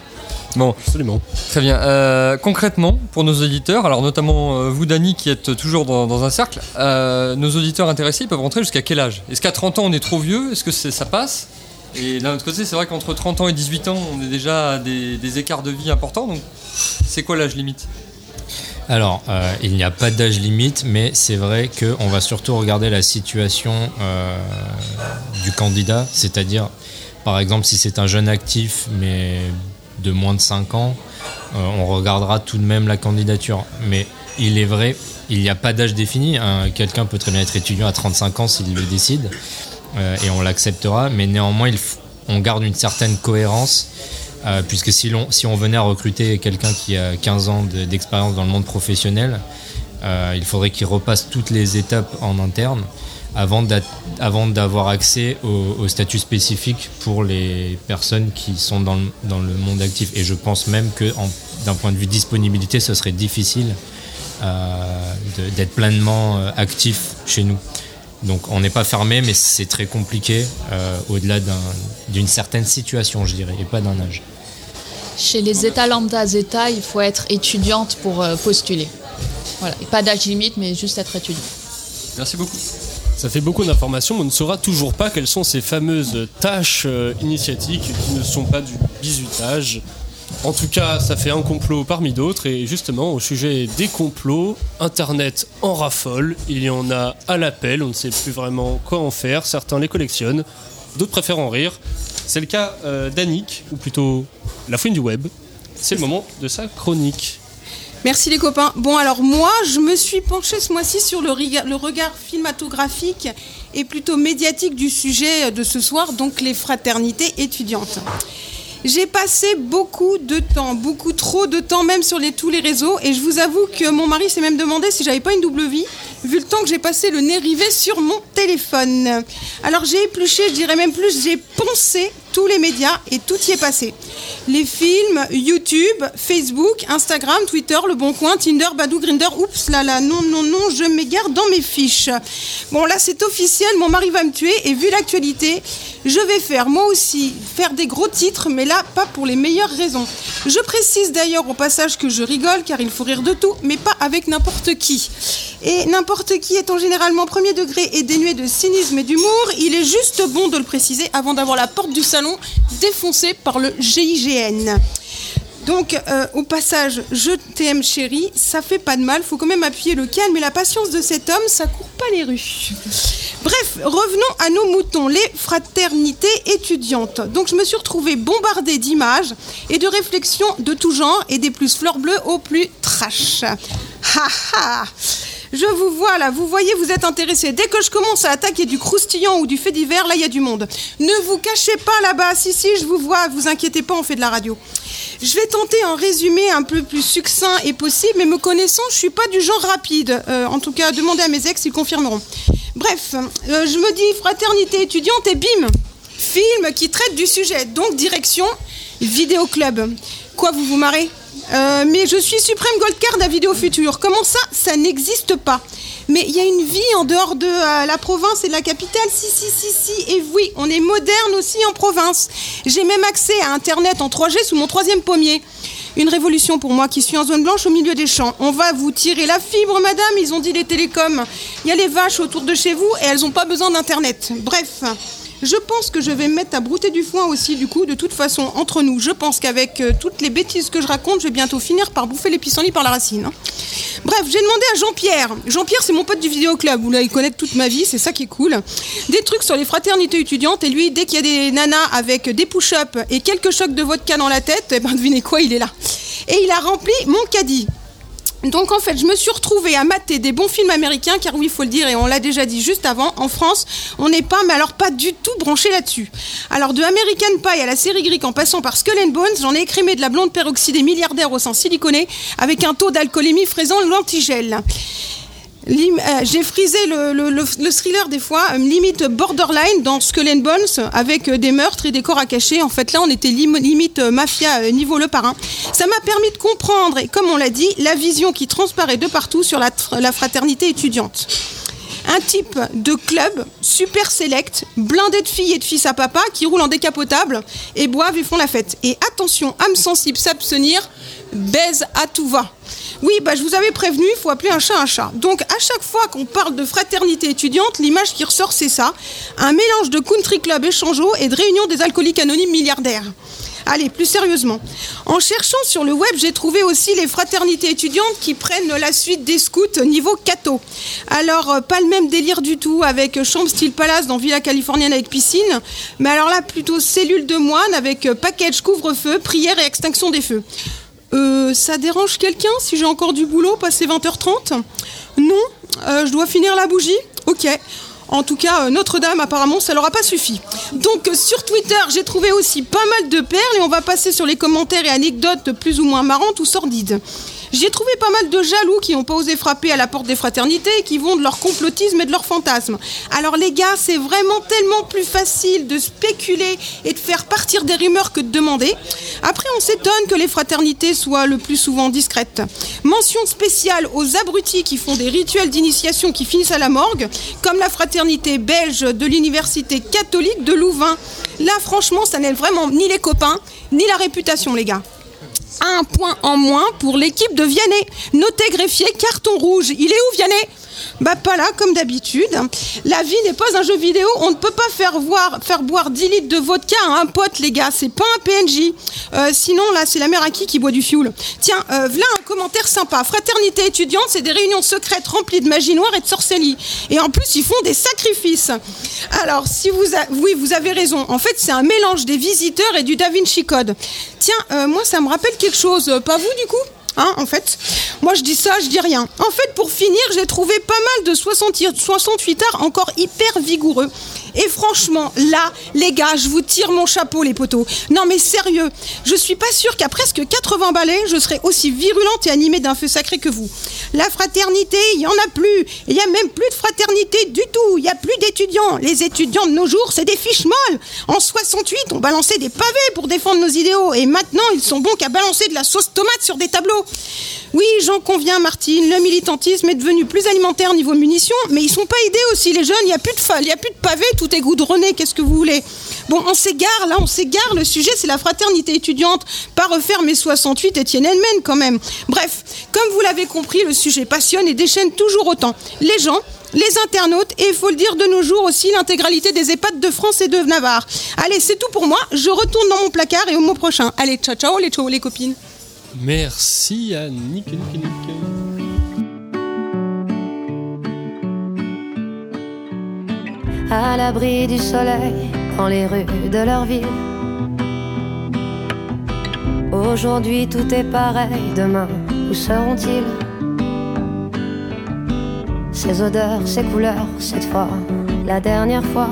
Bon, absolument. Très bien. Euh, concrètement, pour nos auditeurs, alors notamment euh, vous, Dany, qui êtes toujours dans, dans un cercle, euh, nos auditeurs intéressés, ils peuvent rentrer jusqu'à quel âge? Est-ce qu'à 30 ans, on est trop vieux? Est-ce que ça passe? Et d'un autre côté, c'est vrai qu'entre 30 ans et 18 ans, on est déjà à des, des écarts de vie importants. Donc, c'est quoi l'âge limite? Alors, euh, il n'y a pas d'âge limite, mais c'est vrai qu'on va surtout regarder la situation euh, du candidat, c'est-à-dire, par exemple, si c'est un jeune actif, mais de moins de 5 ans, euh, on regardera tout de même la candidature. Mais il est vrai, il n'y a pas d'âge défini. hein. Quelqu'un peut très bien être étudiant à 35 ans s'il le décide, euh, et on l'acceptera, mais néanmoins, on garde une certaine cohérence. Euh, puisque si, si on venait à recruter quelqu'un qui a 15 ans de- d'expérience dans le monde professionnel, il faudrait qu'il repasse toutes les étapes en interne avant d'a- avant d'avoir accès au, au statut spécifique pour les personnes qui sont dans le, dans le monde actif. Et je pense même que d'un point de vue disponibilité, ce serait difficile euh, d'être pleinement euh, actif chez nous. Donc on n'est pas fermé, mais c'est très compliqué euh, au-delà d'un- d'une certaine situation, je dirais, et pas d'un âge. Chez les États lambda Zeta, il faut être étudiante pour euh, postuler. Voilà. Et pas d'âge limite, mais juste être étudiante. Merci beaucoup. Ça fait beaucoup d'informations, on ne saura toujours pas quelles sont ces fameuses tâches euh, initiatiques qui ne sont pas du bizutage. En tout cas, ça fait un complot parmi d'autres, et justement, au sujet des complots, Internet en raffole, il y en a à l'appel, on ne sait plus vraiment quoi en faire, certains les collectionnent, d'autres préfèrent en rire. C'est le cas euh, d'Annick, ou plutôt la fouine du web. C'est le moment de sa chronique. Merci les copains. Bon alors moi, je me suis penchée ce mois-ci sur le, regard cinématographique et plutôt médiatique du sujet de ce soir, donc les fraternités étudiantes. J'ai passé beaucoup de temps, beaucoup trop de temps même sur tous les réseaux et je vous avoue que mon mari s'est même demandé si j'avais pas une double vie vu le temps que j'ai passé le nez rivé sur mon téléphone. Alors j'ai épluché, je dirais même plus, j'ai poncé tous les médias et tout y est passé. Les films, YouTube, Facebook, Instagram, Twitter, Le Bon Coin, Tinder, Badou, Grinder, oups là là, non, non, non, je m'égare dans mes fiches. Bon là c'est officiel, mon mari va me tuer et vu l'actualité, je vais faire moi aussi faire des gros titres, mais là pas pour les meilleures raisons. Je précise d'ailleurs au passage que je rigole car il faut rire de tout, mais pas avec n'importe qui. Et n'importe qui étant généralement premier degré et dénué de cynisme et d'humour, il est juste bon de le préciser avant d'avoir la porte du salon défoncée par le GIGN. Donc, euh, au passage, je t'aime chérie, ça fait pas de mal, faut quand même appuyer le calme et la patience de cet homme, ça court pas les rues. Bref, revenons à nos moutons, les fraternités étudiantes. Donc, je me suis retrouvée bombardée d'images et de réflexions de tout genre et des plus fleurs bleues aux plus trash. Ha ha je vous vois là, vous voyez, vous êtes intéressés. Dès que je commence à attaquer du croustillant ou du fait divers, là, il y a du monde. Ne vous cachez pas là-bas. Si, si, je vous vois, vous inquiétez pas, on fait de la radio. Je vais tenter un résumé un peu plus succinct et possible, mais me connaissant, je suis pas du genre rapide. Euh, en tout cas, demandez à mes ex, ils confirmeront. Bref, euh, je me dis fraternité étudiante et bim Film qui traite du sujet, donc direction Vidéo Club. Quoi, vous vous marrez? Euh, mais je suis Suprême Gold Card à Vidéo Futur. Comment ça Ça n'existe pas? Mais il y a une vie en dehors de euh, la province et de la capitale. Si, si, si, si. Et oui, on est moderne aussi en province. J'ai même accès à Internet en 3G sous mon troisième pommier. Une révolution pour moi qui suis en zone blanche au milieu des champs. On va vous tirer la fibre, madame, ils ont dit les télécoms. Il y a les vaches autour de chez vous et elles n'ont pas besoin d'Internet. Bref. Je pense que je vais me mettre à brouter du foin aussi, du coup, de toute façon, entre nous. Je pense qu'avec euh, toutes les bêtises que je raconte, je vais bientôt finir par bouffer les pissenlits par la racine. hein. Bref, j'ai demandé à Jean-Pierre. Jean-Pierre, c'est mon pote du vidéoclub. Vous l'avez connaître toute ma vie, c'est ça qui est cool. Des trucs sur les fraternités étudiantes. Et lui, dès qu'il y a des nanas avec des push-ups et quelques chocs de vodka dans la tête, eh ben, devinez quoi, il est là. Et il a rempli mon caddie. Donc en fait, je me suis retrouvée à mater des bons films américains, car oui, il faut le dire, et on l'a déjà dit juste avant, en France, on n'est pas, mais alors pas du tout branché là-dessus. Alors de American Pie à la série grecque en passant par Skull and Bones, j'en ai écrémé de la blonde peroxydée milliardaire au sang siliconé, avec un taux d'alcoolémie fraisant l'antigel. Euh, J'ai frisé le, le- le- le thriller des fois, euh, limite borderline dans Skull and Bones, avec euh, des meurtres et des corps à cacher. En fait, là, on était lim- limite mafia niveau le parrain. Ça m'a permis de comprendre, comme on l'a dit, la vision qui transparaît de partout sur la fraternité étudiante. Un type de club super select, blindé de filles et de fils à papa qui roulent en décapotable et boivent et font la fête. Et attention, âme sensible, s'abstenir, baise à tout va. Oui, bah, je vous avais prévenu, il faut appeler un chat un chat. Donc, à chaque fois qu'on parle de fraternité étudiante, l'image qui ressort, c'est ça. Un mélange de country club échangeau et de réunion des alcooliques anonymes milliardaires. Allez, plus sérieusement. En cherchant sur le web, j'ai trouvé aussi les fraternités étudiantes qui prennent la suite des scouts niveau cato. Alors, euh, pas le même délire du tout avec chambre style palace dans Villa Californienne avec piscine, mais alors là, plutôt cellule de moine avec euh, package couvre-feu, prière et extinction des feux. Euh, ça dérange quelqu'un si j'ai encore du boulot passé 20h30 Non Euh, Je dois finir la bougie? Ok. En tout cas, euh, Notre-Dame, apparemment, ça leur a pas suffi. Donc, sur Twitter, j'ai trouvé aussi pas mal de perles et on va passer sur les commentaires et anecdotes plus ou moins marrantes ou sordides. J'y ai trouvé pas mal de jaloux qui n'ont pas osé frapper à la porte des fraternités et qui vont de leur complotisme et de leur fantasme. Alors les gars, c'est vraiment tellement plus facile de spéculer et de faire partir des rumeurs que de demander. Après, on s'étonne que les fraternités soient le plus souvent discrètes. Mention spéciale aux abrutis qui font des rituels d'initiation qui finissent à la morgue, comme la fraternité belge de l'université catholique de Louvain. Là, franchement, ça n'aide vraiment ni les copains, ni la réputation, les gars. Un point en moins pour l'équipe de Vianney. Noté greffier, carton rouge. Il est où Vianney? Bah pas là comme d'habitude. La vie n'est pas un jeu vidéo, on ne peut pas faire, boire 10 litres de vodka à un pote les gars, c'est pas un PNJ. Euh, sinon là c'est la mère à qui qui boit du fioul. Tiens, euh, voilà un commentaire sympa. Fraternité étudiante, c'est des réunions secrètes remplies de magie noire et de sorcellerie. Et en plus ils font des sacrifices. Alors si vous... Oui vous avez raison, en fait c'est un mélange des visiteurs et du Da Vinci Code. Tiens, euh, moi ça me rappelle quelque chose, pas vous du coup? Hein, en fait, moi je dis ça, je dis rien. En fait, pour finir, j'ai trouvé pas mal de 60 68 arts encore hyper vigoureux. Et franchement, là, les gars, je vous tire mon chapeau, les poteaux. Non, mais sérieux, je suis pas sûre qu'à presque 80 balais, je serai aussi virulente et animée d'un feu sacré que vous. La fraternité, il y en a plus. Il y a même plus de fraternité du tout. Il y a plus d'étudiants. Les étudiants de nos jours, c'est des fiches molles. En 68, on balançait des pavés pour défendre nos idéaux. Et maintenant, ils sont bons qu'à balancer de la sauce tomate sur des tableaux. Oui, j'en conviens, Martine, le militantisme est devenu plus alimentaire niveau munitions, mais ils sont pas aidés aussi, les jeunes. Il n'y a plus de fa- il y a plus de pavés, tout est goudronné. Qu'est-ce que vous voulez? Bon, on s'égare, là, on s'égare. Le sujet, c'est la fraternité étudiante. Pas refaire mes 68 Étienne Henmen, quand même. Bref, comme vous l'avez compris, le sujet passionne et déchaîne toujours autant. Les gens, les internautes et il faut le dire de nos jours aussi l'intégralité des EHPAD de France et de Navarre. Allez, c'est tout pour moi. Je retourne dans mon placard et au mois prochain. Allez, ciao ciao les ciao les copines. Merci à Nick, Nick, Nick. À l'abri du soleil dans les rues de leur ville. Aujourd'hui tout est pareil, demain où seront-ils? Ces odeurs, ces couleurs, cette fois, la dernière fois.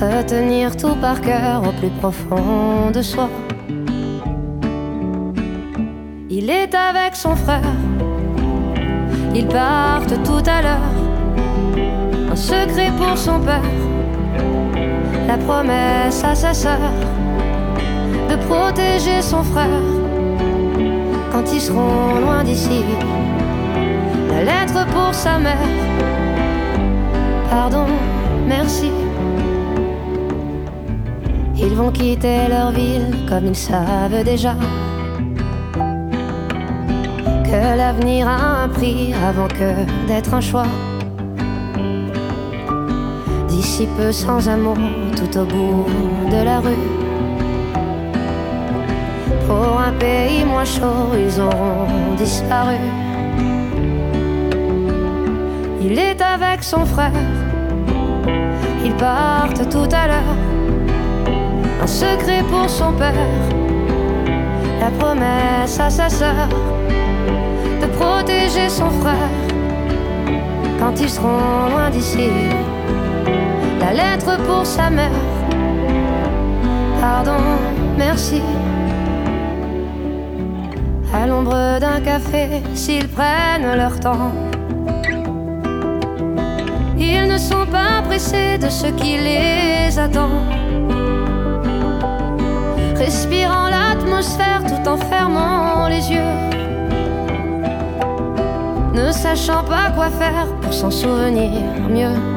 Retenir tout par cœur au plus profond de soi. Il est avec son frère, ils partent tout à l'heure un secret pour son père, la promesse à sa sœur de protéger son frère quand ils seront loin d'ici. La lettre pour sa mère, pardon, merci. Ils vont quitter leur ville comme ils savent déjà que l'avenir a un prix avant que d'être un choix d'ici peu sans amour tout au bout de la rue. Pour un pays moins chaud, ils auront disparu. Il est avec son frère, ils partent tout à l'heure. Un secret pour son père, la promesse à sa sœur de protéger son frère quand ils seront loin d'ici la lettre pour sa mère. Pardon, merci. À l'ombre d'un café, s'ils prennent leur temps. Ils ne sont pas pressés de ce qui les attend. Respirant l'atmosphère tout en fermant les yeux. Ne sachant pas quoi faire pour s'en souvenir mieux.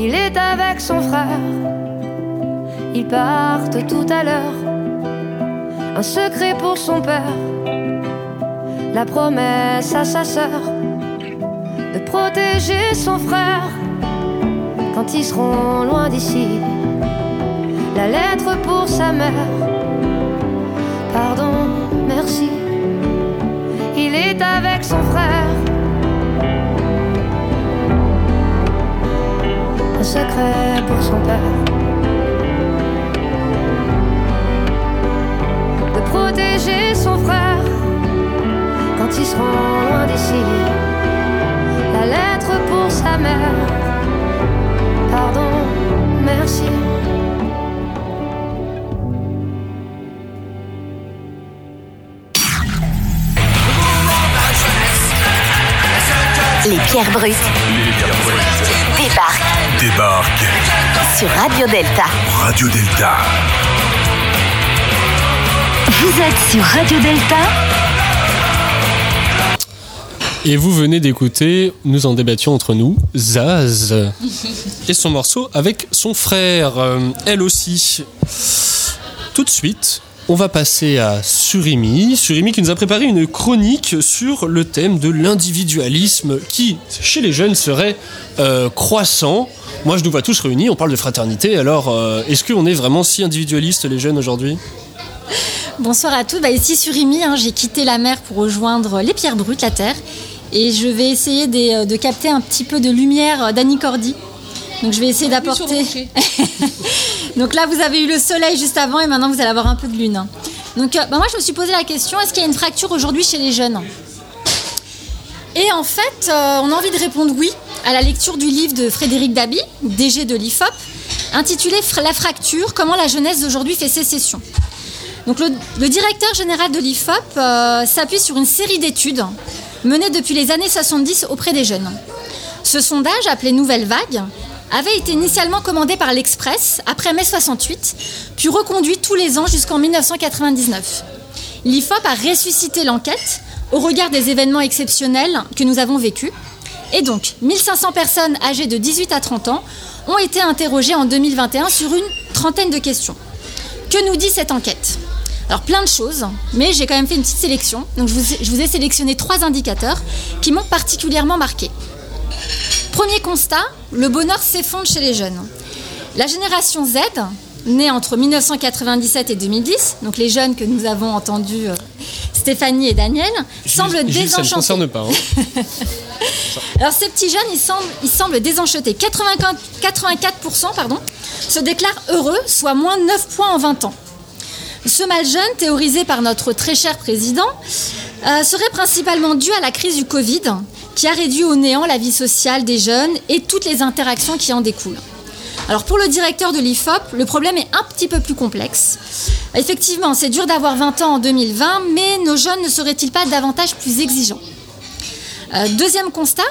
Il est avec son frère. Ils partent tout à l'heure. Un secret pour son père. La promesse à sa sœur de protéger son frère quand ils seront loin d'ici. La lettre pour sa mère. Pardon, merci. Il est avec son frère. secret pour son père. De protéger son frère quand ils seront loin d'ici. La lettre pour sa mère. Pardon, merci. Les pierres brutes. Les. Débarquent Débarque. sur Radio Delta. Radio Delta. Vous êtes sur Radio Delta. Et vous venez d'écouter, nous en débattions entre nous, Zaz et son morceau avec son frère, euh, elle aussi. Tout de suite, on va passer à Surimi. Surimi qui nous a préparé une chronique sur le thème de l'individualisme qui, chez les jeunes, serait euh, croissant. Moi, je nous vois tous réunis, on parle de fraternité. Alors, euh, est-ce qu'on est vraiment si individualistes, les jeunes, aujourd'hui? Bonsoir à tous. Bah, ici sur Imi, hein, j'ai quitté la mer pour rejoindre les pierres brutes, la terre. Et je vais essayer des- euh, de capter un petit peu de lumière d'Annie Cordy. Donc je vais essayer d'apporter. Donc là, vous avez eu le soleil juste avant et maintenant vous allez avoir un peu de lune. Donc euh, bah, moi, je me suis posé la question est-ce qu'il y a une fracture aujourd'hui chez les jeunes? Et en fait, euh, on a envie de répondre oui à la lecture du livre de Frédéric Dabi, DG de l'IFOP, intitulé La fracture comment la jeunesse d'aujourd'hui fait sécession. Donc le, le directeur général de l'IFOP euh, s'appuie sur une série d'études menées depuis les années 70 auprès des jeunes. Ce sondage, appelé Nouvelle Vague, avait été initialement commandé par l'Express après mai 68, puis reconduit tous les ans jusqu'en 1999. L'IFOP a ressuscité l'enquête au regard des événements exceptionnels que nous avons vécus. Et donc, 1500 personnes âgées de 18 à 30 ans ont été interrogées en 2021 sur une trentaine de questions. Que nous dit cette enquête? Alors plein de choses, mais j'ai quand même fait une petite sélection. Donc je vous, ai- sélectionné trois indicateurs qui m'ont particulièrement marqué. Premier constat, le bonheur s'effondre chez les jeunes. La génération Z, née entre 1997 et 2010, donc les jeunes que nous avons entendus, euh, Stéphanie et Daniel, semblent Gilles, ça ne désenchantés. concerne pas. hein. Alors ces petits jeunes, ils semblent, ils semblent désenchantés. 84%, 84% pardon, se déclarent heureux, soit moins 9 points en 20 ans. Ce mal jeune, théorisé par notre très cher président, euh, serait principalement dû à la crise du Covid, qui a réduit au néant la vie sociale des jeunes et toutes les interactions qui en découlent. Alors pour le directeur de l'IFOP, le problème est un petit peu plus complexe. Effectivement, c'est dur d'avoir 20 ans en 2020, mais nos jeunes ne seraient-ils pas davantage plus exigeants? Euh, Deuxième constat,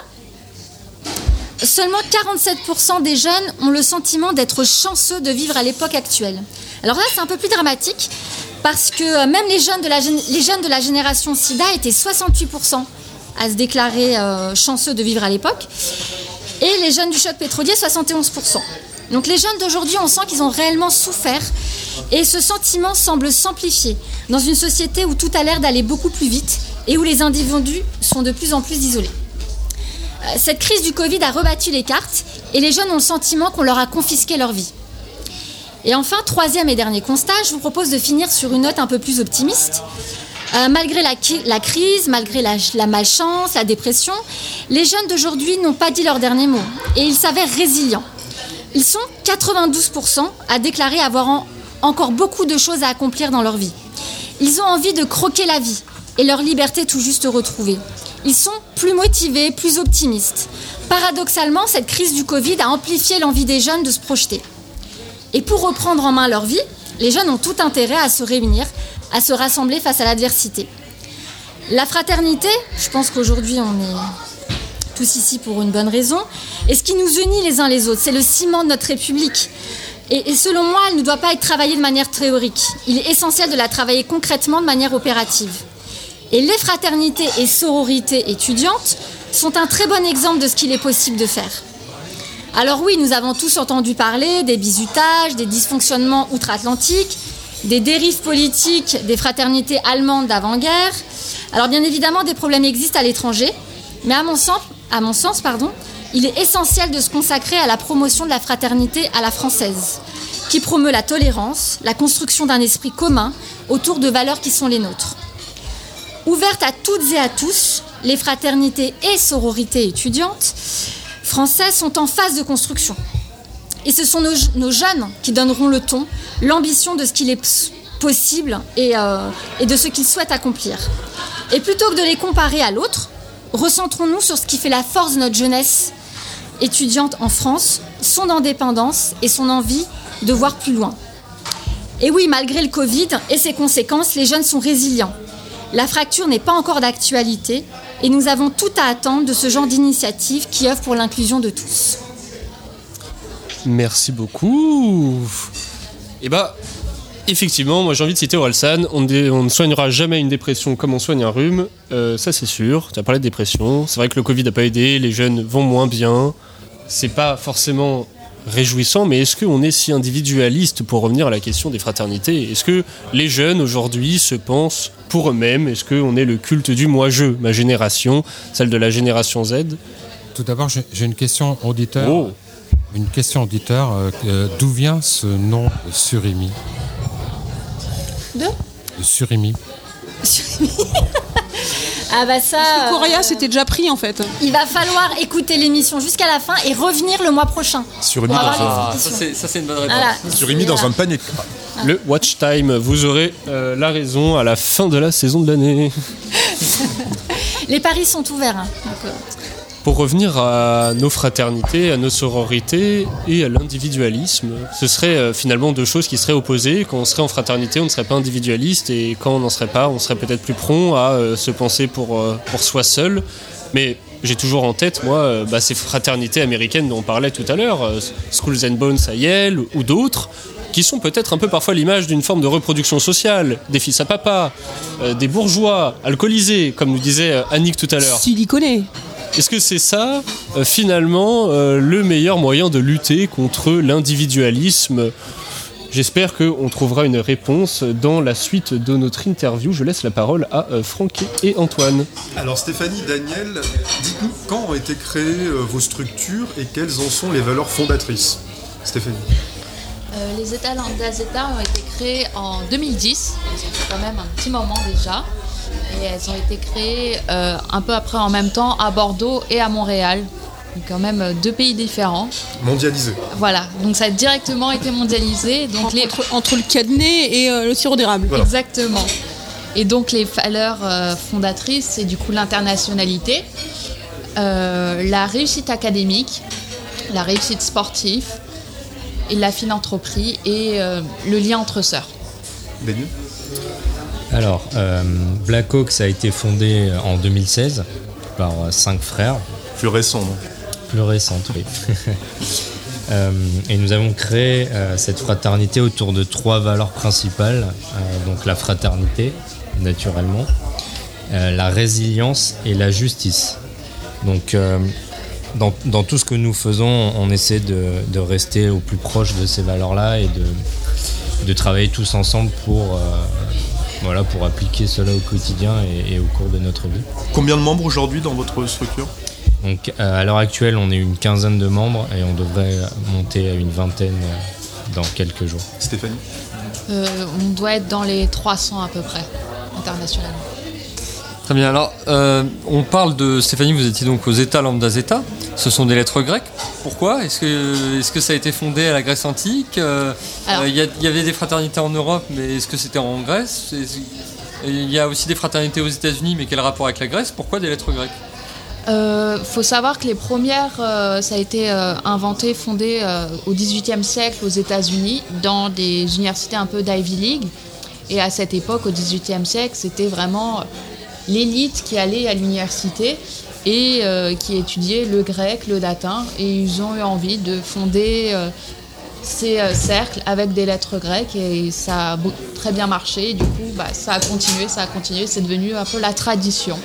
Seulement 47% des jeunes ont le sentiment d'être chanceux de vivre à l'époque actuelle. Alors là, c'est un peu plus dramatique parce que euh, même les jeunes de la, les jeunes de la génération SIDA étaient 68% à se déclarer euh, chanceux de vivre à l'époque et les jeunes du choc pétrolier 71%. Donc les jeunes d'aujourd'hui, on sent qu'ils ont réellement souffert et ce sentiment semble s'amplifier dans une société où tout a l'air d'aller beaucoup plus vite et où les individus sont de plus en plus isolés. Euh, Cette crise du Covid a rebattu les cartes et les jeunes ont le sentiment qu'on leur a confisqué leur vie. Et enfin, troisième et dernier constat, je vous propose de finir sur une note un peu plus optimiste. Euh, malgré la, crise, malgré la, malchance, la dépression, les jeunes d'aujourd'hui n'ont pas dit leur dernier mot et ils s'avèrent résilients. Ils sont 92% à déclarer avoir en- encore beaucoup de choses à accomplir dans leur vie. Ils ont envie de croquer la vie et leur liberté tout juste retrouvée. Ils sont plus motivés, plus optimistes. Paradoxalement, cette crise du Covid a amplifié l'envie des jeunes de se projeter. Et pour reprendre en main leur vie, les jeunes ont tout intérêt à se réunir, à se rassembler face à l'adversité. La fraternité, je pense qu'aujourd'hui on est tous ici pour une bonne raison, et ce qui nous unit les uns les autres, c'est le ciment de notre République. Et, et selon moi, elle ne doit pas être travaillée de manière théorique. Il est essentiel de la travailler concrètement de manière opérative. Et les fraternités et sororités étudiantes sont un très bon exemple de ce qu'il est possible de faire. Alors oui, nous avons tous entendu parler des bizutages, des dysfonctionnements outre-Atlantique, des dérives politiques des fraternités allemandes d'avant-guerre. Alors bien évidemment, des problèmes existent à l'étranger, mais à mon sens, il est essentiel de se consacrer à la promotion de la fraternité à la française, qui promeut la tolérance, la construction d'un esprit commun autour de valeurs qui sont les nôtres. Ouvertes à toutes et à tous, les fraternités et sororités étudiantes françaises sont en phase de construction. Et ce sont nos, jeunes qui donneront le ton, l'ambition de ce qu'il est possible euh, et de ce qu'ils souhaitent accomplir. Et plutôt que de les comparer à l'autre, recentrons-nous sur ce qui fait la force de notre jeunesse étudiante en France, son indépendance et son envie de voir plus loin. Et oui, malgré le Covid et ses conséquences, les jeunes sont résilients. La fracture n'est pas encore d'actualité, Et nous avons tout à attendre de ce genre d'initiative qui œuvre pour l'inclusion de tous. Merci beaucoup. Et bah, effectivement, moi j'ai envie de citer Orelsan. On, ne soignera jamais une dépression comme on soigne un rhume. Euh, ça c'est sûr. Tu as parlé de dépression. C'est vrai que le Covid n'a pas aidé. Les jeunes vont moins bien. C'est pas forcément réjouissant, mais est-ce qu'on est si individualiste pour revenir à la question des fraternités? Est-ce que les jeunes aujourd'hui se pensent pour eux-mêmes? Est-ce qu'on est le culte du moi-je, ma génération, celle de la génération Z? Tout d'abord, j'ai j'ai une question auditeur. Oh. Une question auditeur. euh, euh, D'où vient ce nom de surimi De De surimi. Ah bah ça. Parce que Coria, c'était déjà pris en fait. Il va falloir écouter l'émission jusqu'à la fin et revenir le mois prochain. Surimi dans un-. Ça, c'est une bonne Voilà. Surimi dans un panier. Le watch time, vous aurez euh, la raison à la fin de la saison de l'année. Les paris sont ouverts. hein. Donc, euh, Pour revenir à nos fraternités, à nos sororités et à l'individualisme, ce serait euh, finalement deux choses qui seraient opposées. Quand on serait en fraternité, on ne serait pas individualiste et quand on n'en serait pas, on serait peut-être plus prompt à euh, se penser pour, euh, pour soi seul. Mais j'ai toujours en tête, moi, bah, ces fraternités américaines dont on parlait tout à l'heure, Schools and Bones à Yale ou d'autres, qui sont peut-être un peu parfois l'image d'une forme de reproduction sociale, des fils à papa, des bourgeois alcoolisés, comme nous disait Annick tout à l'heure. Siliconé. Est-ce que c'est ça, euh, finalement, euh, le meilleur moyen de lutter contre l'individualisme? J'espère qu'on trouvera une réponse dans la suite de notre interview. Je laisse la parole à euh, Franck et Antoine. Alors Stéphanie, Daniel, dites-nous quand ont été créées euh, vos structures et quelles en sont les valeurs fondatrices? Stéphanie. Euh, les États d'Azeta ont été créés en 2010, ça fait quand même un petit moment déjà. Et elles ont été créées euh, un peu après en même temps à Bordeaux et à Montréal. Donc quand même euh, deux pays différents. Mondialisée. Voilà, donc ça a directement été mondialisé. Donc les... entre, entre le cadenet et euh, le sirop d'érable. Exactement. Et donc les valeurs euh, fondatrices, c'est du coup l'internationalité, euh, la réussite académique, la réussite sportive, et la philanthropie et euh, le lien entre sœurs. Daniel Alors, euh, Black Hawks a été fondé en 2016 par euh, cinq frères. Plus récent, non? Plus récente, oui. Euh, et nous avons créé euh, cette fraternité autour de trois valeurs principales. Euh, donc la fraternité, naturellement, la résilience et la justice. Donc dans, dans tout ce que nous faisons, on essaie de, de rester au plus proche de ces valeurs-là et de, de travailler tous ensemble pour, voilà, pour appliquer cela au quotidien et, et au cours de notre vie. Combien de membres aujourd'hui dans votre structure? Donc euh, à l'heure actuelle, on est une quinzaine de membres et on devrait monter à une vingtaine euh, dans quelques jours. Stéphanie? Euh, on doit être dans les 300 à peu près, internationalement. Très bien. Alors, euh, on parle de Stéphanie. Vous étiez donc aux États lambda zeta. Ce sont des lettres grecques. Pourquoi? Est-ce que, est-ce que ça a été fondé à la Grèce antique? Euh, euh, Il y, il avait des fraternités en Europe, mais est-ce que c'était en Grèce? Il y a aussi des fraternités aux États-Unis, mais quel rapport avec la Grèce? Pourquoi des lettres grecques? Euh, faut savoir que les premières, euh, ça a été euh, inventé, fondé au XVIIIe siècle aux États-Unis, dans des universités un peu d'Ivy League. Et à cette époque, au XVIIIe siècle, c'était vraiment l'élite qui allait à l'université et euh, qui étudiait le grec, le latin. Et ils ont eu envie de fonder euh, ces euh, cercles avec des lettres grecques et ça a très bien marché. Et du coup, bah, ça a continué, ça a continué. C'est devenu un peu la tradition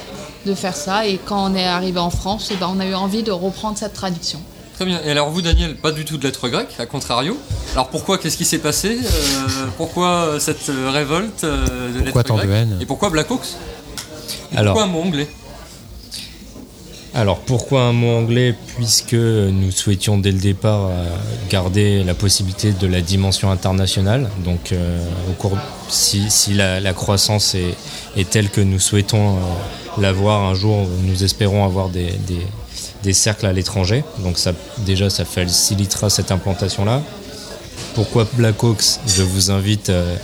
de faire ça. Et quand on est arrivé en France, eh ben, on a eu envie de reprendre cette tradition. Très bien. Et alors vous, Daniel, pas du tout de lettres grecques, à contrario. Alors pourquoi Qu'est-ce qui s'est passé? Euh, Pourquoi cette révolte euh, de Pourquoi lettres de haine? Et pourquoi Black Hawks? Et Alors- Pourquoi un mot anglais Alors pourquoi un mot anglais Puisque nous souhaitions dès le départ euh, garder la possibilité de la dimension internationale? Donc euh, au cours, si, si la, la croissance est, est telle que nous souhaitons euh, l'avoir un jour, nous espérons avoir des, des- des cercles à l'étranger. Donc ça, déjà ça facilitera cette implantation-là. Pourquoi Black Hawks Je vous invite euh,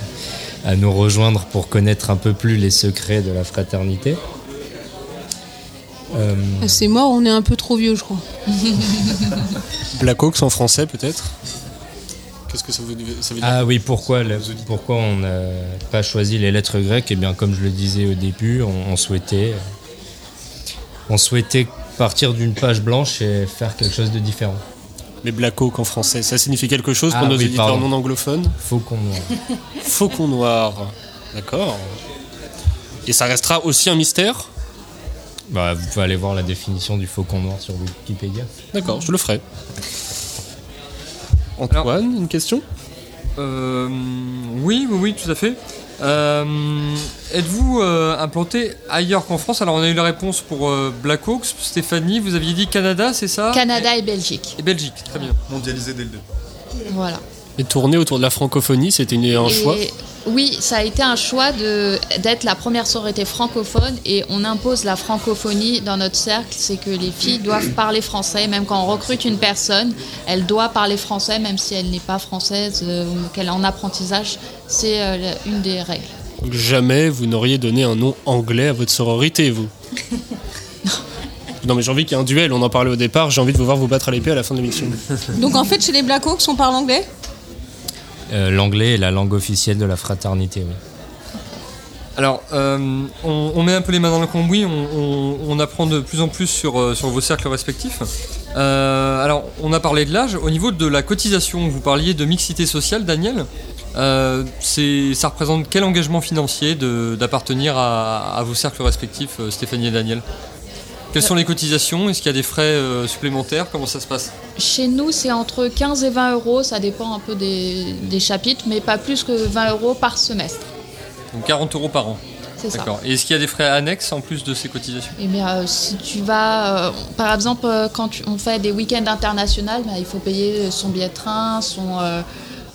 à nous rejoindre pour connaître un peu plus les secrets de la fraternité. Euh, C'est mort, on est un peu trop vieux, je crois. Black Hawks en français, peut-être? Qu'est-ce que ça veut, ça veut dire? Ah oui, pourquoi, le- pourquoi on n'a pas choisi les lettres grecques? Eh bien, comme je le disais au début, on, on souhaitait on souhaitait partir d'une page blanche et faire quelque chose de différent. Mais Black Hawk en français, ça signifie quelque chose pour Ah nos oui, éditeurs pardon. non anglophones Faucon noir. Faucon noir. D'accord. Et ça restera aussi un mystère Bah, vous pouvez aller voir la définition du faucon noir sur Wikipédia. D'accord, je le ferai. Antoine, une question? Euh, oui, oui, oui, tout à fait. Euh, Êtes-vous euh, implanté ailleurs qu'en France? Alors, on a eu la réponse pour euh, Black Hawks. Stéphanie, vous aviez dit Canada, c'est ça? Canada et Belgique. Et Belgique, très bien. Mondialisé dès le départ. Voilà. Et tourner autour de la francophonie, c'était une- un Et choix Oui, ça a été un choix de- d'être la première sororité francophone et on impose la francophonie dans notre cercle. C'est que les filles doivent parler français, même quand on recrute une personne, elle doit parler français, même si elle n'est pas française euh, ou qu'elle est en apprentissage. C'est euh, une des règles. Donc jamais vous n'auriez donné un nom anglais à votre sororité, vous Non mais j'ai envie qu'il y ait un duel, on en parlait au départ, j'ai envie de vous voir vous battre à l'épée à la fin de l'émission. Donc en fait, chez les Blackhawks, on parle anglais? Euh, L'anglais est la langue officielle de la fraternité. Alors, euh, on, met un peu les mains dans le cambouis, on, apprend de plus en plus sur, euh, sur vos cercles respectifs. Alors, on a parlé de l'âge. Au niveau de la cotisation, vous parliez de mixité sociale, Daniel. Euh, ça représente quel engagement financier d'appartenir à, à vos cercles respectifs, Stéphanie et Daniel? Quelles sont les cotisations? Est-ce qu'il y a des frais euh, supplémentaires? Comment ça se passe? Chez nous, c'est entre 15 et 20 euros, ça dépend un peu des, des chapitres, mais pas plus que 20 euros par semestre. Donc 40 euros par an. C'est ça. D'accord. Et est-ce qu'il y a des frais annexes en plus de ces cotisations? Eh bien, euh, si tu vas, euh, par exemple, euh, quand tu- on fait des week-ends internationaux, bah, il faut payer son billet de train, son, euh,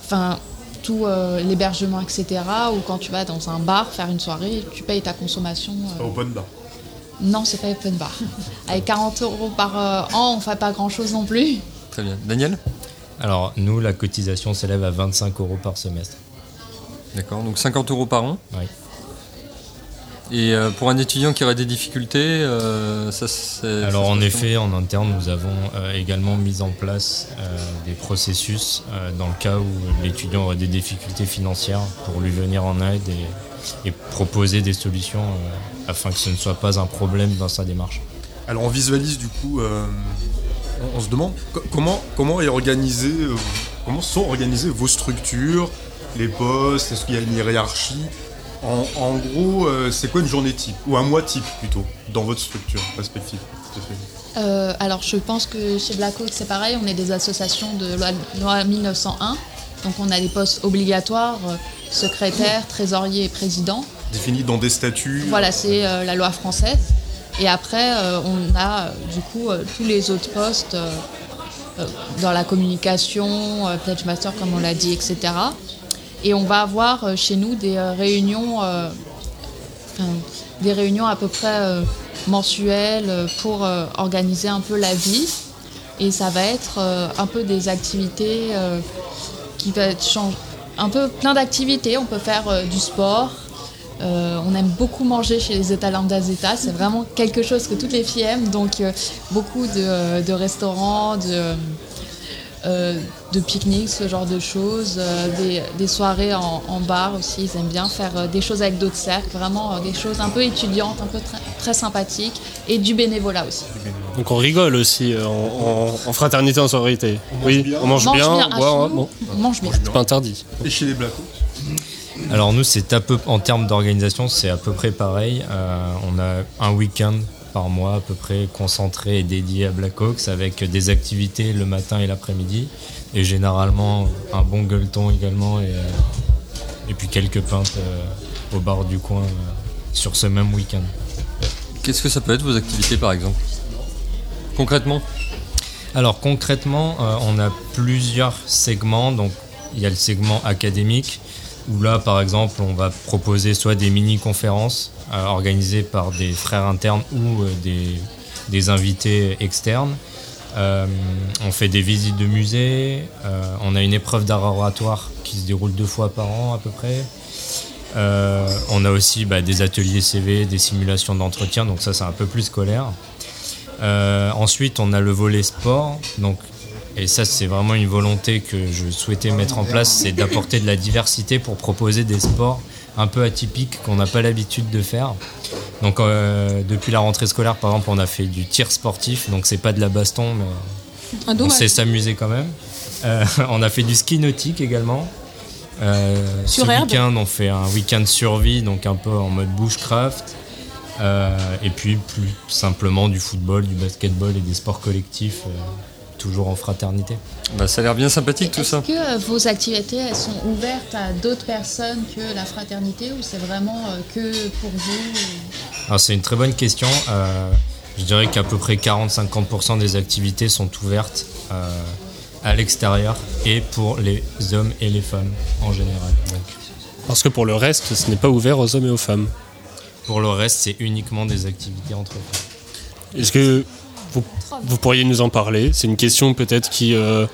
enfin, tout euh, l'hébergement, etc. Ou quand tu vas dans un bar faire une soirée, tu payes ta consommation. euh, Pas open bar. Non, c'est pas open bar. Avec 40 euros par euh, an, on fait pas grand-chose non plus. Très bien. Daniel Alors, nous, la cotisation s'élève à 25 euros par semestre. D'accord, donc 50 euros par an Oui. Et euh, pour un étudiant qui aurait des difficultés, euh, ça c'est. Alors ça en effet, en interne, nous avons euh, également mis en place euh, des processus dans le cas où l'étudiant aurait des difficultés financières pour lui venir en aide et, et proposer des solutions afin que ce ne soit pas un problème dans sa démarche. Alors on visualise du coup, euh, on, on se demande co- comment, comment est organisé, euh, comment sont organisées vos structures, les postes, est-ce qu'il y a une hiérarchie? En, en gros, euh, c'est quoi une journée type Ou un mois type plutôt, dans votre structure respective? Euh, alors, je pense que chez Blackhawk, c'est pareil. On est des associations de loi, loi 1901. Donc, on a des postes obligatoires, secrétaire, trésorier et président. Dans des statuts Voilà, c'est euh, la loi française. Et après, euh, on a euh, du coup tous les autres postes dans la communication, pledge master comme on l'a dit, etc. Et on va avoir chez nous des réunions, des réunions à peu près mensuelles pour organiser un peu la vie. Et ça va être un peu des activités qui va être un peu plein d'activités. On peut faire du sport. Euh, on aime beaucoup manger chez les étalons d'Azeta. C'est vraiment quelque chose que toutes les filles aiment. Donc euh, beaucoup de, de restaurants, de, euh, de pique-niques, ce genre de choses. euh, des, des soirées en, en bar aussi. Ils aiment bien faire des choses avec d'autres cercles. Vraiment euh, des choses un peu étudiantes, un peu très, très sympathiques. Et du bénévolat aussi. Donc on rigole aussi euh, en, en- en fraternité, en sororité. oui, on mange On mange bien, boire, bon. on mange bien. C'est pas interdit. Et chez les Blackhawks Alors nous, c'est à peu, en termes d'organisation, c'est à peu près pareil. Euh, on a un week-end par mois à peu près concentré et dédié à Blackhawks avec des activités le matin et l'après-midi et généralement un bon gueuleton également et, euh, et puis quelques pintes euh, au bar du coin euh, sur ce même week-end. Qu'est-ce que ça peut être vos activités par exemple? Concrètement? Alors concrètement, on a plusieurs segments. Donc il y a le segment académique où là, par exemple, on va proposer soit des mini-conférences euh, organisées par des frères internes ou euh, des, invités externes. Euh, on fait des visites de musées. on a une épreuve d'art oratoire qui se déroule deux fois par an à peu près. On a aussi bah, des ateliers CV, des simulations d'entretien, donc ça c'est un peu plus scolaire. Ensuite, on a le volet sport. Donc, et ça, c'est vraiment une volonté que je souhaitais mettre en place, c'est d'apporter de la diversité pour proposer des sports un peu atypiques qu'on n'a pas l'habitude de faire. Donc euh, depuis la rentrée scolaire, par exemple, on a fait du tir sportif, donc c'est pas de la baston, mais Ah, on sait s'amuser quand même. Euh, on a fait du ski nautique également. Euh, Sur ce week-end, on fait un week-end survie, donc un peu en mode bushcraft. Euh, et puis plus simplement du football, du basketball et des sports collectifs, toujours en fraternité. Bah, ça a l'air bien sympathique tout ça. Est-ce que euh, vos activités elles sont ouvertes à d'autres personnes que la fraternité ou c'est vraiment euh, que pour vous Alors c'est une très bonne question. Euh, je dirais qu'à peu près 40-50% des activités sont ouvertes euh, à l'extérieur et pour les hommes et les femmes en général. Donc, Parce que pour le reste, ce n'est pas ouvert aux hommes et aux femmes. pour le reste, c'est uniquement des activités entre femmes. Est-ce que vous, vous pourriez nous en parler C'est une question peut-être qui euh,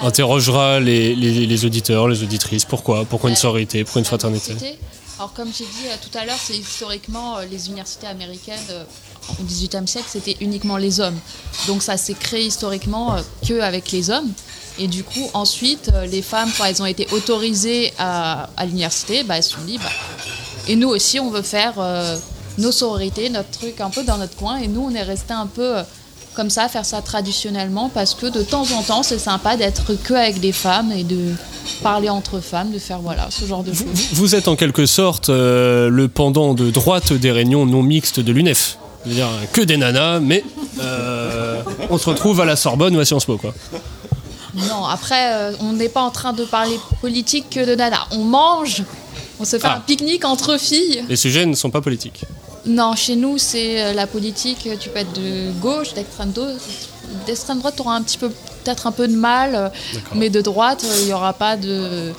interrogera les, les- les auditeurs, les auditrices. Pourquoi? Pourquoi une sororité Pourquoi une fraternité? Alors comme j'ai dit euh, tout à l'heure, c'est historiquement euh, les universités américaines au XVIIIe siècle, c'était uniquement les hommes. Donc ça s'est créé historiquement que avec les hommes. Et du coup, ensuite, les femmes, quand elles ont été autorisées à, à l'université, bah, elles se sont dit, bah, et nous aussi, on veut faire euh, nos sororités, notre truc un peu dans notre coin. Et nous, on est resté un peu comme ça, faire ça traditionnellement, parce que de temps en temps, c'est sympa d'être que avec des femmes et de parler entre femmes, de faire voilà ce genre de choses. Vous êtes en quelque sorte euh, le pendant de droite des réunions non mixtes de l'UNEF. C'est-à-dire que des nanas, mais euh, on se retrouve à la Sorbonne ou à Sciences Po. Quoi. Non, après, euh, on n'est pas en train de parler politique que de nana. On mange, on se fait Ah. un pique-nique entre filles. Les sujets ne sont pas politiques. Non, chez nous, c'est euh, la politique. Tu peux être de gauche, d'extrême droite. D'extrême droite, tu auras un petit peu, peut-être un peu de mal, euh, mais de droite, euh, il n'y aura pas de.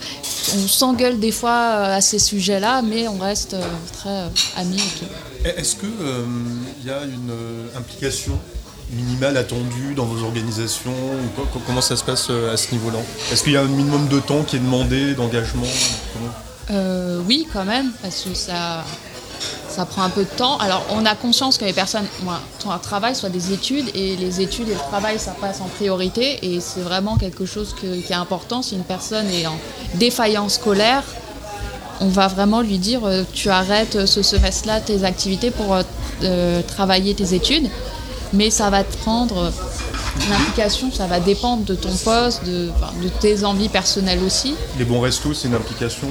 On s'engueule des fois euh, à ces sujets-là, mais on reste euh, très euh, amis. tout. Est-ce que euh, il y a une euh, implication minimale attendue dans vos organisations ou Comment ça se passe euh, à ce niveau-là? Est-ce qu'il y a un minimum de temps qui est demandé, d'engagement? Euh, oui, quand même, parce que ça, ça prend un peu de temps. Alors, on a conscience que les personnes moi, un travail, soit des études, et les études et le travail, ça passe en priorité, et c'est vraiment quelque chose qui est important. Si une personne est en défaillance scolaire, on va vraiment lui dire euh, tu arrêtes ce semestre-là tes activités pour euh, euh, travailler tes études, mais ça va te prendre l'implication, ça va dépendre de ton poste, de, tes envies personnelles aussi. Les bons restos, c'est une implication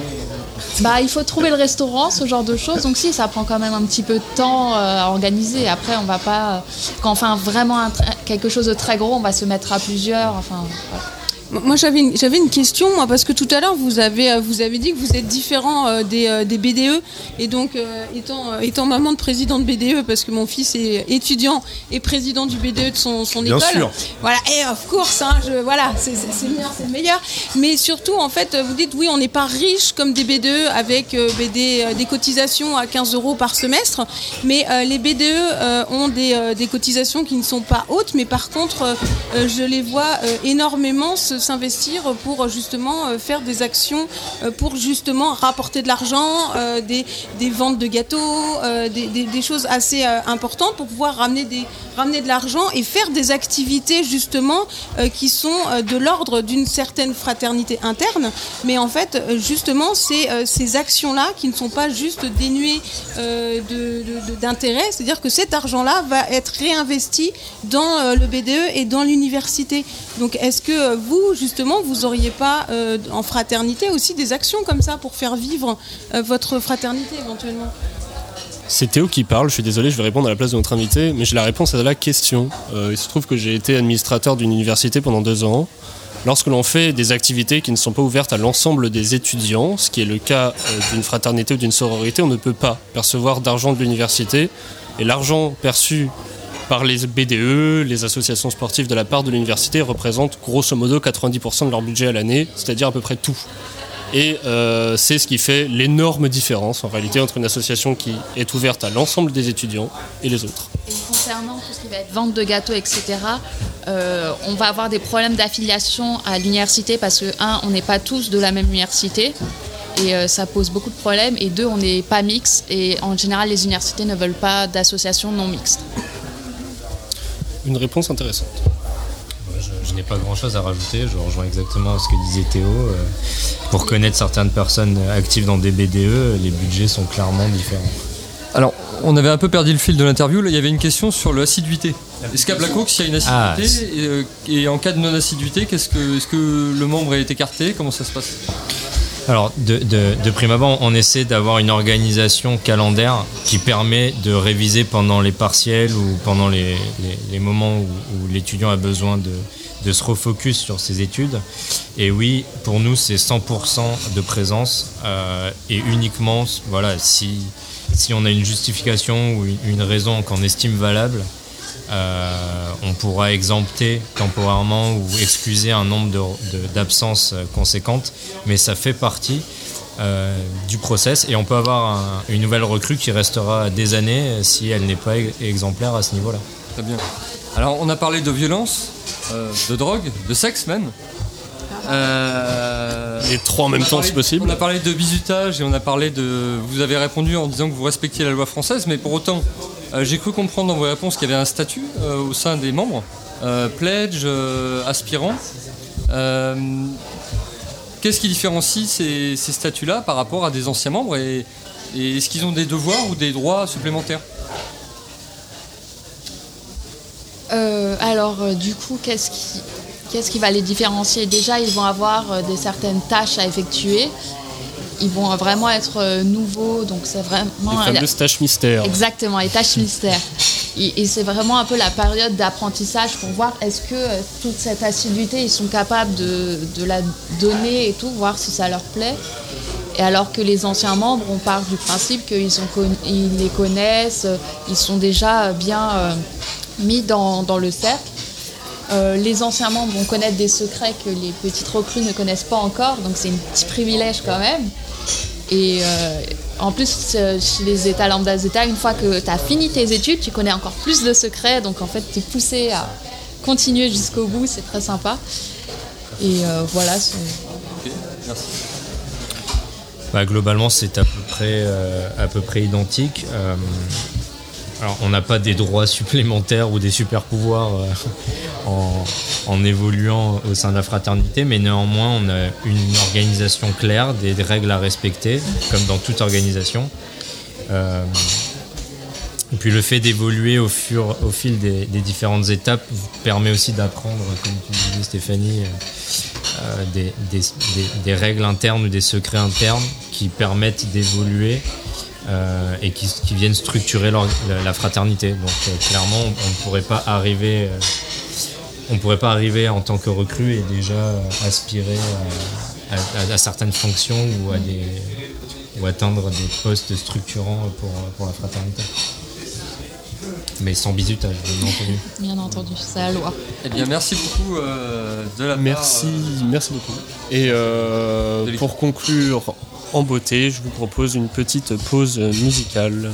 Bah, il faut trouver le restaurant, ce genre de choses. Donc si, ça prend quand même un petit peu de temps euh, à organiser. Après, on va pas, quand on fait vraiment un quelque chose de très gros, on va se mettre à plusieurs. Enfin, voilà. Moi j'avais une, j'avais une question moi parce que tout à l'heure vous avez euh, vous avez dit que vous êtes différent euh, des, euh, des BDE et donc euh, étant étant maman de président de BDE parce que mon fils est étudiant et président du BDE de son, son Bien école. sûr. Voilà. Et of course hein, je voilà c'est c'est- c'est le meilleur c'est le meilleur. Mais surtout en fait vous dites oui on n'est pas riche comme des BDE avec euh, des, des cotisations à 15 euros par semestre. Mais les BDE ont des, des cotisations qui ne sont pas hautes. Mais par contre je les vois énormément se- s'investir pour euh, justement euh, faire des actions euh, pour justement rapporter de l'argent, des, des ventes de gâteaux, des, des- choses assez importantes pour pouvoir ramener, des, ramener de l'argent et faire des activités justement qui sont de l'ordre d'une certaine fraternité interne. Mais en fait, justement, c'est ces actions-là qui ne sont pas juste dénuées d'intérêt, c'est-à-dire que cet argent-là va être réinvesti dans le BDE et dans l'université. Donc est-ce que euh, justement, vous auriez pas euh, en fraternité aussi des actions comme ça pour faire vivre euh, votre fraternité éventuellement? C'est Théo qui parle, je suis désolé, je vais répondre à la place de notre invité, mais j'ai la réponse à la question. Euh, il se trouve que j'ai été administrateur d'une université pendant deux ans. Lorsque l'on fait des activités qui ne sont pas ouvertes à l'ensemble des étudiants, ce qui est le cas d'une fraternité ou d'une sororité, on ne peut pas percevoir d'argent de l'université. Et l'argent perçu par les BDE, les associations sportives de la part de l'université, représente grosso modo 90% de leur budget à l'année, c'est-à-dire à peu près tout. Et euh, c'est ce qui fait l'énorme différence en réalité entre une association qui est ouverte à l'ensemble des étudiants et les autres. Concernant tout ce qui va être vente de gâteaux, etc., euh, on va avoir des problèmes d'affiliation à l'université parce que, un, on n'est pas tous de la même université. Et euh, ça pose beaucoup de problèmes. Et deux, on n'est pas mixte. Et en général, les universités ne veulent pas d'associations non mixtes. Une réponse intéressante. Je, je n'ai pas grand chose à rajouter, je rejoins exactement ce que disait Théo. Euh, Pour connaître certaines personnes actives dans des BDE, les budgets sont clairement différents. Alors, on avait un peu perdu le fil de l'interview. Là, il y avait une question sur l'assiduité. Est-ce qu'à Black Hawk, s'il y a une Ah, assiduité, et, euh, et en cas de non-assiduité, que, est-ce que le membre est écarté Comment ça se passe? Alors, de, prime abord, on essaie d'avoir une organisation calendaire qui permet de réviser pendant les partiels ou pendant les, moments où, l'étudiant a besoin de, se refocus sur ses études. Et oui, pour nous, c'est 100% de présence euh, et uniquement, voilà, si, on a une justification ou une raison qu'on estime valable, euh, on pourra exempter temporairement ou excuser un nombre de- de- d'absences euh, conséquentes, mais ça fait partie euh, du process et on peut avoir un- une nouvelle recrue qui restera des années si elle n'est pas e- exemplaire à ce niveau-là. Très bien. Alors, on a parlé de violence, euh, de drogue, de sexe même. Euh, Les trois en même temps, c'est possible. On a parlé de bizutage et on a parlé de. Vous avez répondu en disant que vous respectiez la loi française, mais pour autant, j'ai cru comprendre dans vos réponses qu'il y avait un statut euh, au sein des membres, euh, pledge, euh, aspirant. Euh, Qu'est-ce qui différencie ces, statuts-là par rapport à des anciens membres et, est-ce qu'ils ont des devoirs ou des droits supplémentaires Euh, alors, euh, du coup, qu'est-ce qui, va les différencier? Déjà, ils vont avoir euh, des certaines tâches à effectuer. Ils vont vraiment être euh, nouveaux, donc c'est vraiment. Les fameuses tâches mystères. Exactement, les tâches mystères. Et, et c'est vraiment un peu la période d'apprentissage pour voir est-ce que euh, toute cette assiduité, ils sont capables de, de la donner et tout, voir si ça leur plaît. Et alors que les anciens membres, on part du principe qu'ils ils les connaissent, euh, ils sont déjà bien euh, mis dans, dans le cercle. Euh, les anciens membres vont connaître des secrets que les petites recrues ne connaissent pas encore, donc c'est un petit privilège quand même. Et euh, en plus, euh, chez les états lambda zeta, une fois que tu as fini tes études, tu connais encore plus de secrets, donc en fait, tu es poussé à continuer jusqu'au bout, c'est très sympa. Et euh, voilà. c'est- Merci. Bah, globalement, c'est à peu près, euh, à peu près identique. On n'a pas des droits supplémentaires ou des super pouvoirs euh, en, évoluant au sein de la fraternité, mais néanmoins, on a une organisation claire, des, règles à respecter, comme dans toute organisation. Euh, et puis le fait d'évoluer au, fil des, différentes étapes permet aussi d'apprendre, comme tu disais Stéphanie, euh, des règles internes ou des secrets internes qui permettent d'évoluer euh, et qui, qui viennent structurer la, fraternité. Donc euh, clairement, on ne pourrait pas arriver, euh, on pourrait pas arriver en tant que recrue et déjà euh, aspirer à, à- à certaines fonctions ou à des ou atteindre des postes structurants pour, pour la fraternité. Mais sans bizutage, bien entendu. Bien entendu, c'est la loi. Eh bien, merci beaucoup euh, de la part, Merci, euh, merci beaucoup. Et euh, pour conclure en beauté, je vous propose une petite pause musicale.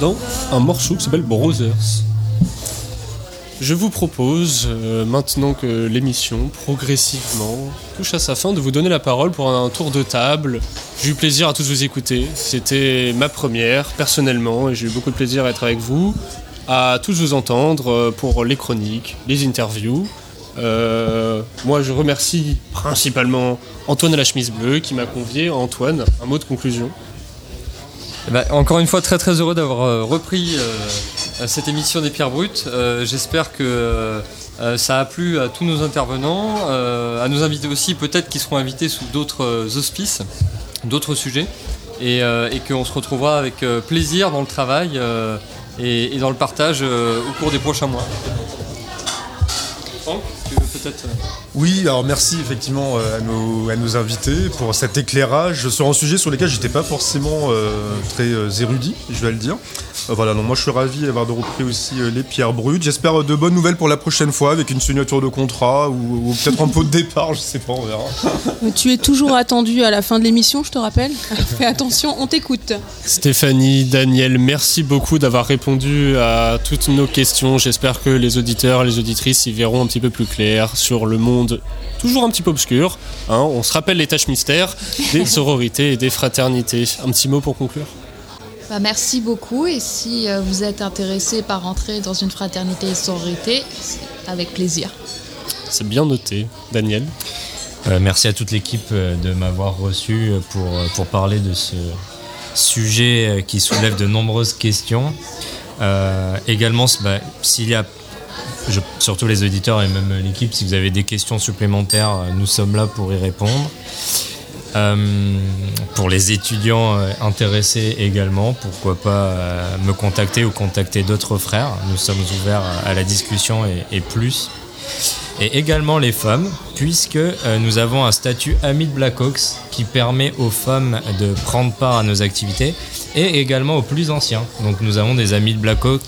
Dans un morceau qui s'appelle Brothers. Je vous propose, euh, maintenant que l'émission progressivement touche à sa fin, de vous donner la parole pour un tour de table. J'ai eu plaisir à tous vous écouter. C'était ma première, personnellement, et j'ai eu beaucoup de plaisir à être avec vous, à tous vous entendre euh, pour les chroniques, les interviews. Euh, moi, je remercie principalement Antoine à la chemise bleue qui m'a convié. Antoine, un mot de conclusion. Eh ben, encore une fois, très très heureux d'avoir euh, repris euh, cette émission des Pierres Brutes. Euh, J'espère que ça a plu à tous nos intervenants, à nos invités aussi, peut-être qu'ils seront invités sous d'autres auspices, d'autres sujets, et, qu'on se retrouvera avec plaisir dans le travail et, et dans le partage au cours des prochains mois. Franck, tu veux peut-être. Oui, alors merci effectivement euh, à nos, à nos invités pour cet éclairage sur un sujet sur lequel j'étais pas forcément euh, très euh, érudit, je vais le dire. Euh, voilà, donc moi je suis ravi d'avoir de repris aussi euh, les pierres brutes. J'espère euh, de bonnes nouvelles pour la prochaine fois avec une signature de contrat ou, ou peut-être un pot de départ, je sais pas, on verra. Tu es toujours attendu à la fin de l'émission, je te rappelle. Fais attention, on t'écoute. Stéphanie, Daniel, merci beaucoup d'avoir répondu à toutes nos questions. J'espère que les auditeurs et les auditrices y verront un petit peu plus clair sur le monde toujours un petit peu obscur. hein. on se rappelle les tâches mystères des sororités et des fraternités. Un petit mot pour conclure? Bah, merci beaucoup et si euh, vous êtes intéressé par rentrer dans une fraternité et sororité, c'est avec plaisir. C'est bien noté. Daniel? Euh, merci à toute l'équipe euh, de m'avoir reçu pour, pour parler de ce sujet qui soulève de nombreuses questions. Euh, également, bah, s'il y a, surtout les auditeurs et même l'équipe, si vous avez des questions supplémentaires, euh, nous sommes là pour y répondre. Euh, pour les étudiants euh, intéressés également, pourquoi pas me contacter ou contacter d'autres frères. Nous sommes ouverts à la discussion et plus. Et également les femmes, puisque euh, nous avons un statut ami de Blackhawks qui permet aux femmes de prendre part à nos activités et également aux plus anciens. Donc nous avons des amis de Blackhawks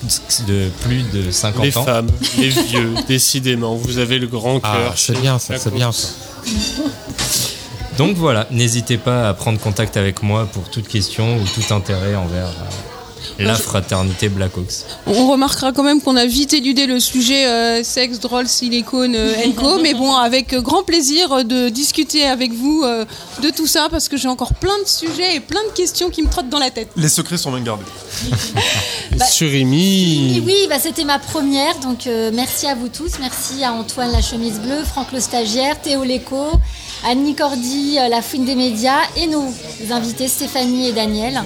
de plus de 50 Les ans. femmes, les vieux, décidément, vous avez le grand Ah, cœur. c'est chez bien ça, c'est bien course. Donc voilà, n'hésitez pas à prendre contact avec moi pour toute question ou tout intérêt envers euh, la fraternité Blackhawks. On remarquera quand même qu'on a vite éludé le sujet euh, sexe, drôle, silicone, euh, co, mais bon, avec euh, grand plaisir euh, de discuter avec vous euh, de tout ça parce que j'ai encore plein de sujets et plein de questions qui me trottent dans la tête. Les secrets sont bien gardés. Surimi. Oui, bah, c'était ma première, donc euh, merci à vous tous. Merci à Antoine la chemise bleue, Franck le stagiaire, Théo Léco, Annie Cordy, euh, la fouine des médias, et nos invités Stéphanie et Daniel,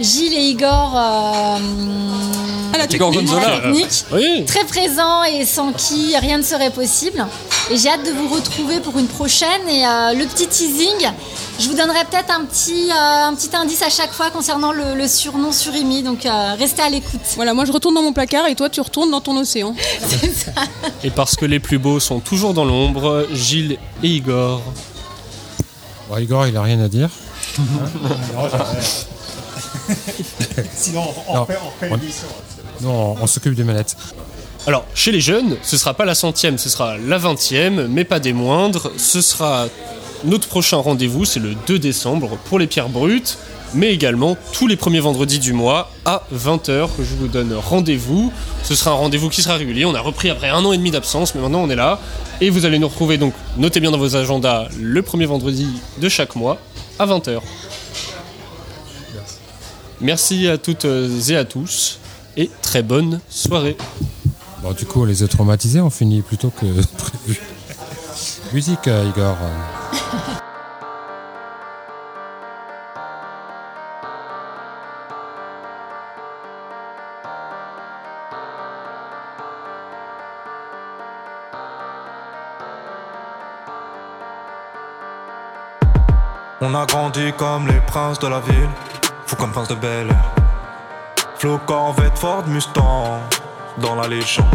Gilles et Igor euh, à la Igor technique, Gonzola. à la technique. Oui. très présents et sans qui rien ne serait possible. Et j'ai hâte de vous retrouver pour une prochaine. Et euh, le petit teasing, je vous donnerai peut-être un petit, euh, un petit indice à chaque fois concernant le, le surnom Surimi. Donc euh, restez à l'écoute. Voilà, moi je retourne dans mon placard et toi tu retournes dans ton océan. Et parce que les plus beaux sont toujours dans l'ombre, Gilles et Igor. Bon, Igor, il a rien à dire. Sinon, on, on Non, fait, on fait on- une émission. Non, on s'occupe des manettes. Alors, chez les jeunes, ce sera pas la centième, ce sera la vingtième, mais pas des moindres. Ce sera notre prochain rendez-vous, c'est le 2 décembre pour les pierres brutes, mais également tous les premiers vendredis du mois à 20h que je vous donne rendez-vous. Ce sera un rendez-vous qui sera régulier. On a repris après un an et demi d'absence, mais maintenant on est là. Et vous allez nous retrouver, donc notez bien dans vos agendas, le premier vendredi de chaque mois à 20h. Merci à toutes et à tous, et très bonne soirée. Bon, du coup, on les a traumatisés, on finit plutôt que prévu. Musique, euh, Igor. On a grandi comme les princes de la ville, fou comme prince de Bel Air. Flo Corvette, Ford Mustang, dans la légende.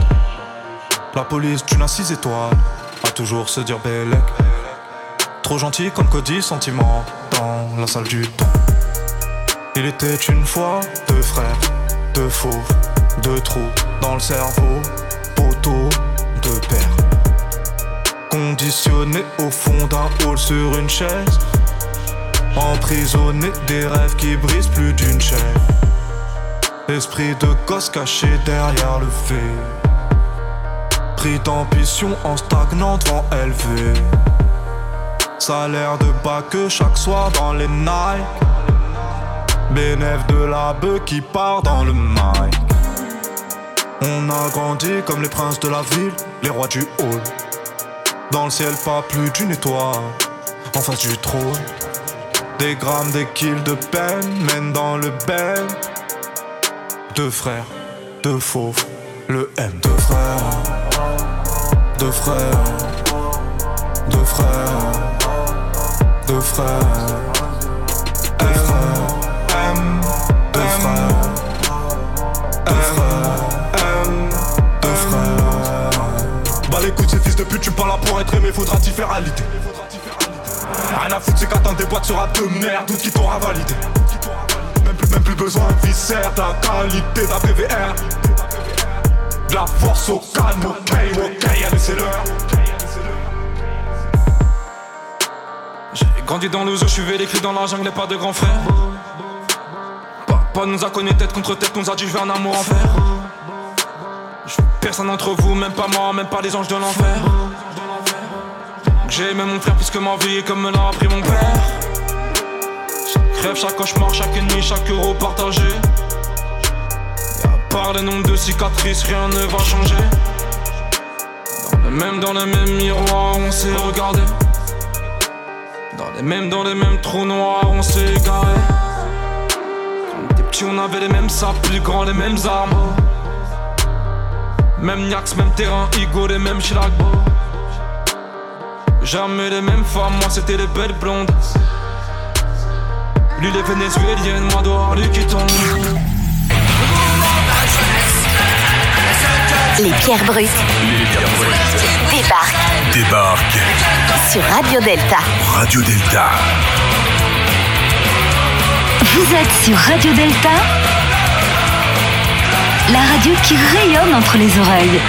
La police d'une à six étoiles, a toujours se dire Bellec. Trop gentil comme Cody, sentiment, dans la salle du temps. Il était une fois deux frères, deux fauves, deux trous dans le cerveau, poteau, deux pères. Conditionné au fond d'un hall sur une chaise. Emprisonné des rêves qui brisent plus d'une chaîne. Esprit de gosse caché derrière le fait. Pris d'ambition en stagnant devant élevé. Salaire de bas que chaque soir dans les Nike. Bénéf de la bœuf qui part dans le mic. On a grandi comme les princes de la ville, les rois du hall. Dans le ciel, pas plus d'une étoile. En face du trône, des grammes, des kills de peine mènent dans le bel. Deux frères, deux fauves, le M. Deux frères, deux frères, deux frères, deux frères, deux frères, M, deux frères, deux frères, M, deux frères. Bah l'écoute, ces fils de pute, tu parles là pour être aimé, faudra t'y faire à l'idée. Rien à foutre, c'est qu'attendre des boîtes sur de merde, doute qui t'aura validé. Même plus, même plus besoin de viscère, de la qualité d'un PVR. De la force au calme, ok, ok, allez, c'est l'heure. J'ai grandi dans le zoo, je suis vécu dans la jungle et pas de grand frère. Papa nous a connus tête contre tête, nous a dit je veux un amour. Je veux personne d'entre vous, même pas moi, même pas les anges de l'enfer. J'ai aimé mon frère plus que ma vie, comme me l'a appris mon père. Chaque rêve, chaque cauchemar, chaque nuit, chaque euro partagé. Et à part le nombre de cicatrices, rien ne va changer. Dans le même, dans le même miroir, on s'est regardé. Dans les mêmes, dans les mêmes trous noirs, on s'est égaré. Quand on petits, on avait les mêmes sables, plus grands, les mêmes armes. Même Niax, même terrain, Igo, les mêmes Chilagbo. Jamais les mêmes femmes, moi c'était les belles blondes. Lui les vénézuéliennes, moi dehors, lui qui tombe. Les pierres brutes Les pierres brutes débarquent débarquent. sur Radio Delta. Radio Delta. Vous êtes sur Radio Delta, la radio qui rayonne entre les oreilles.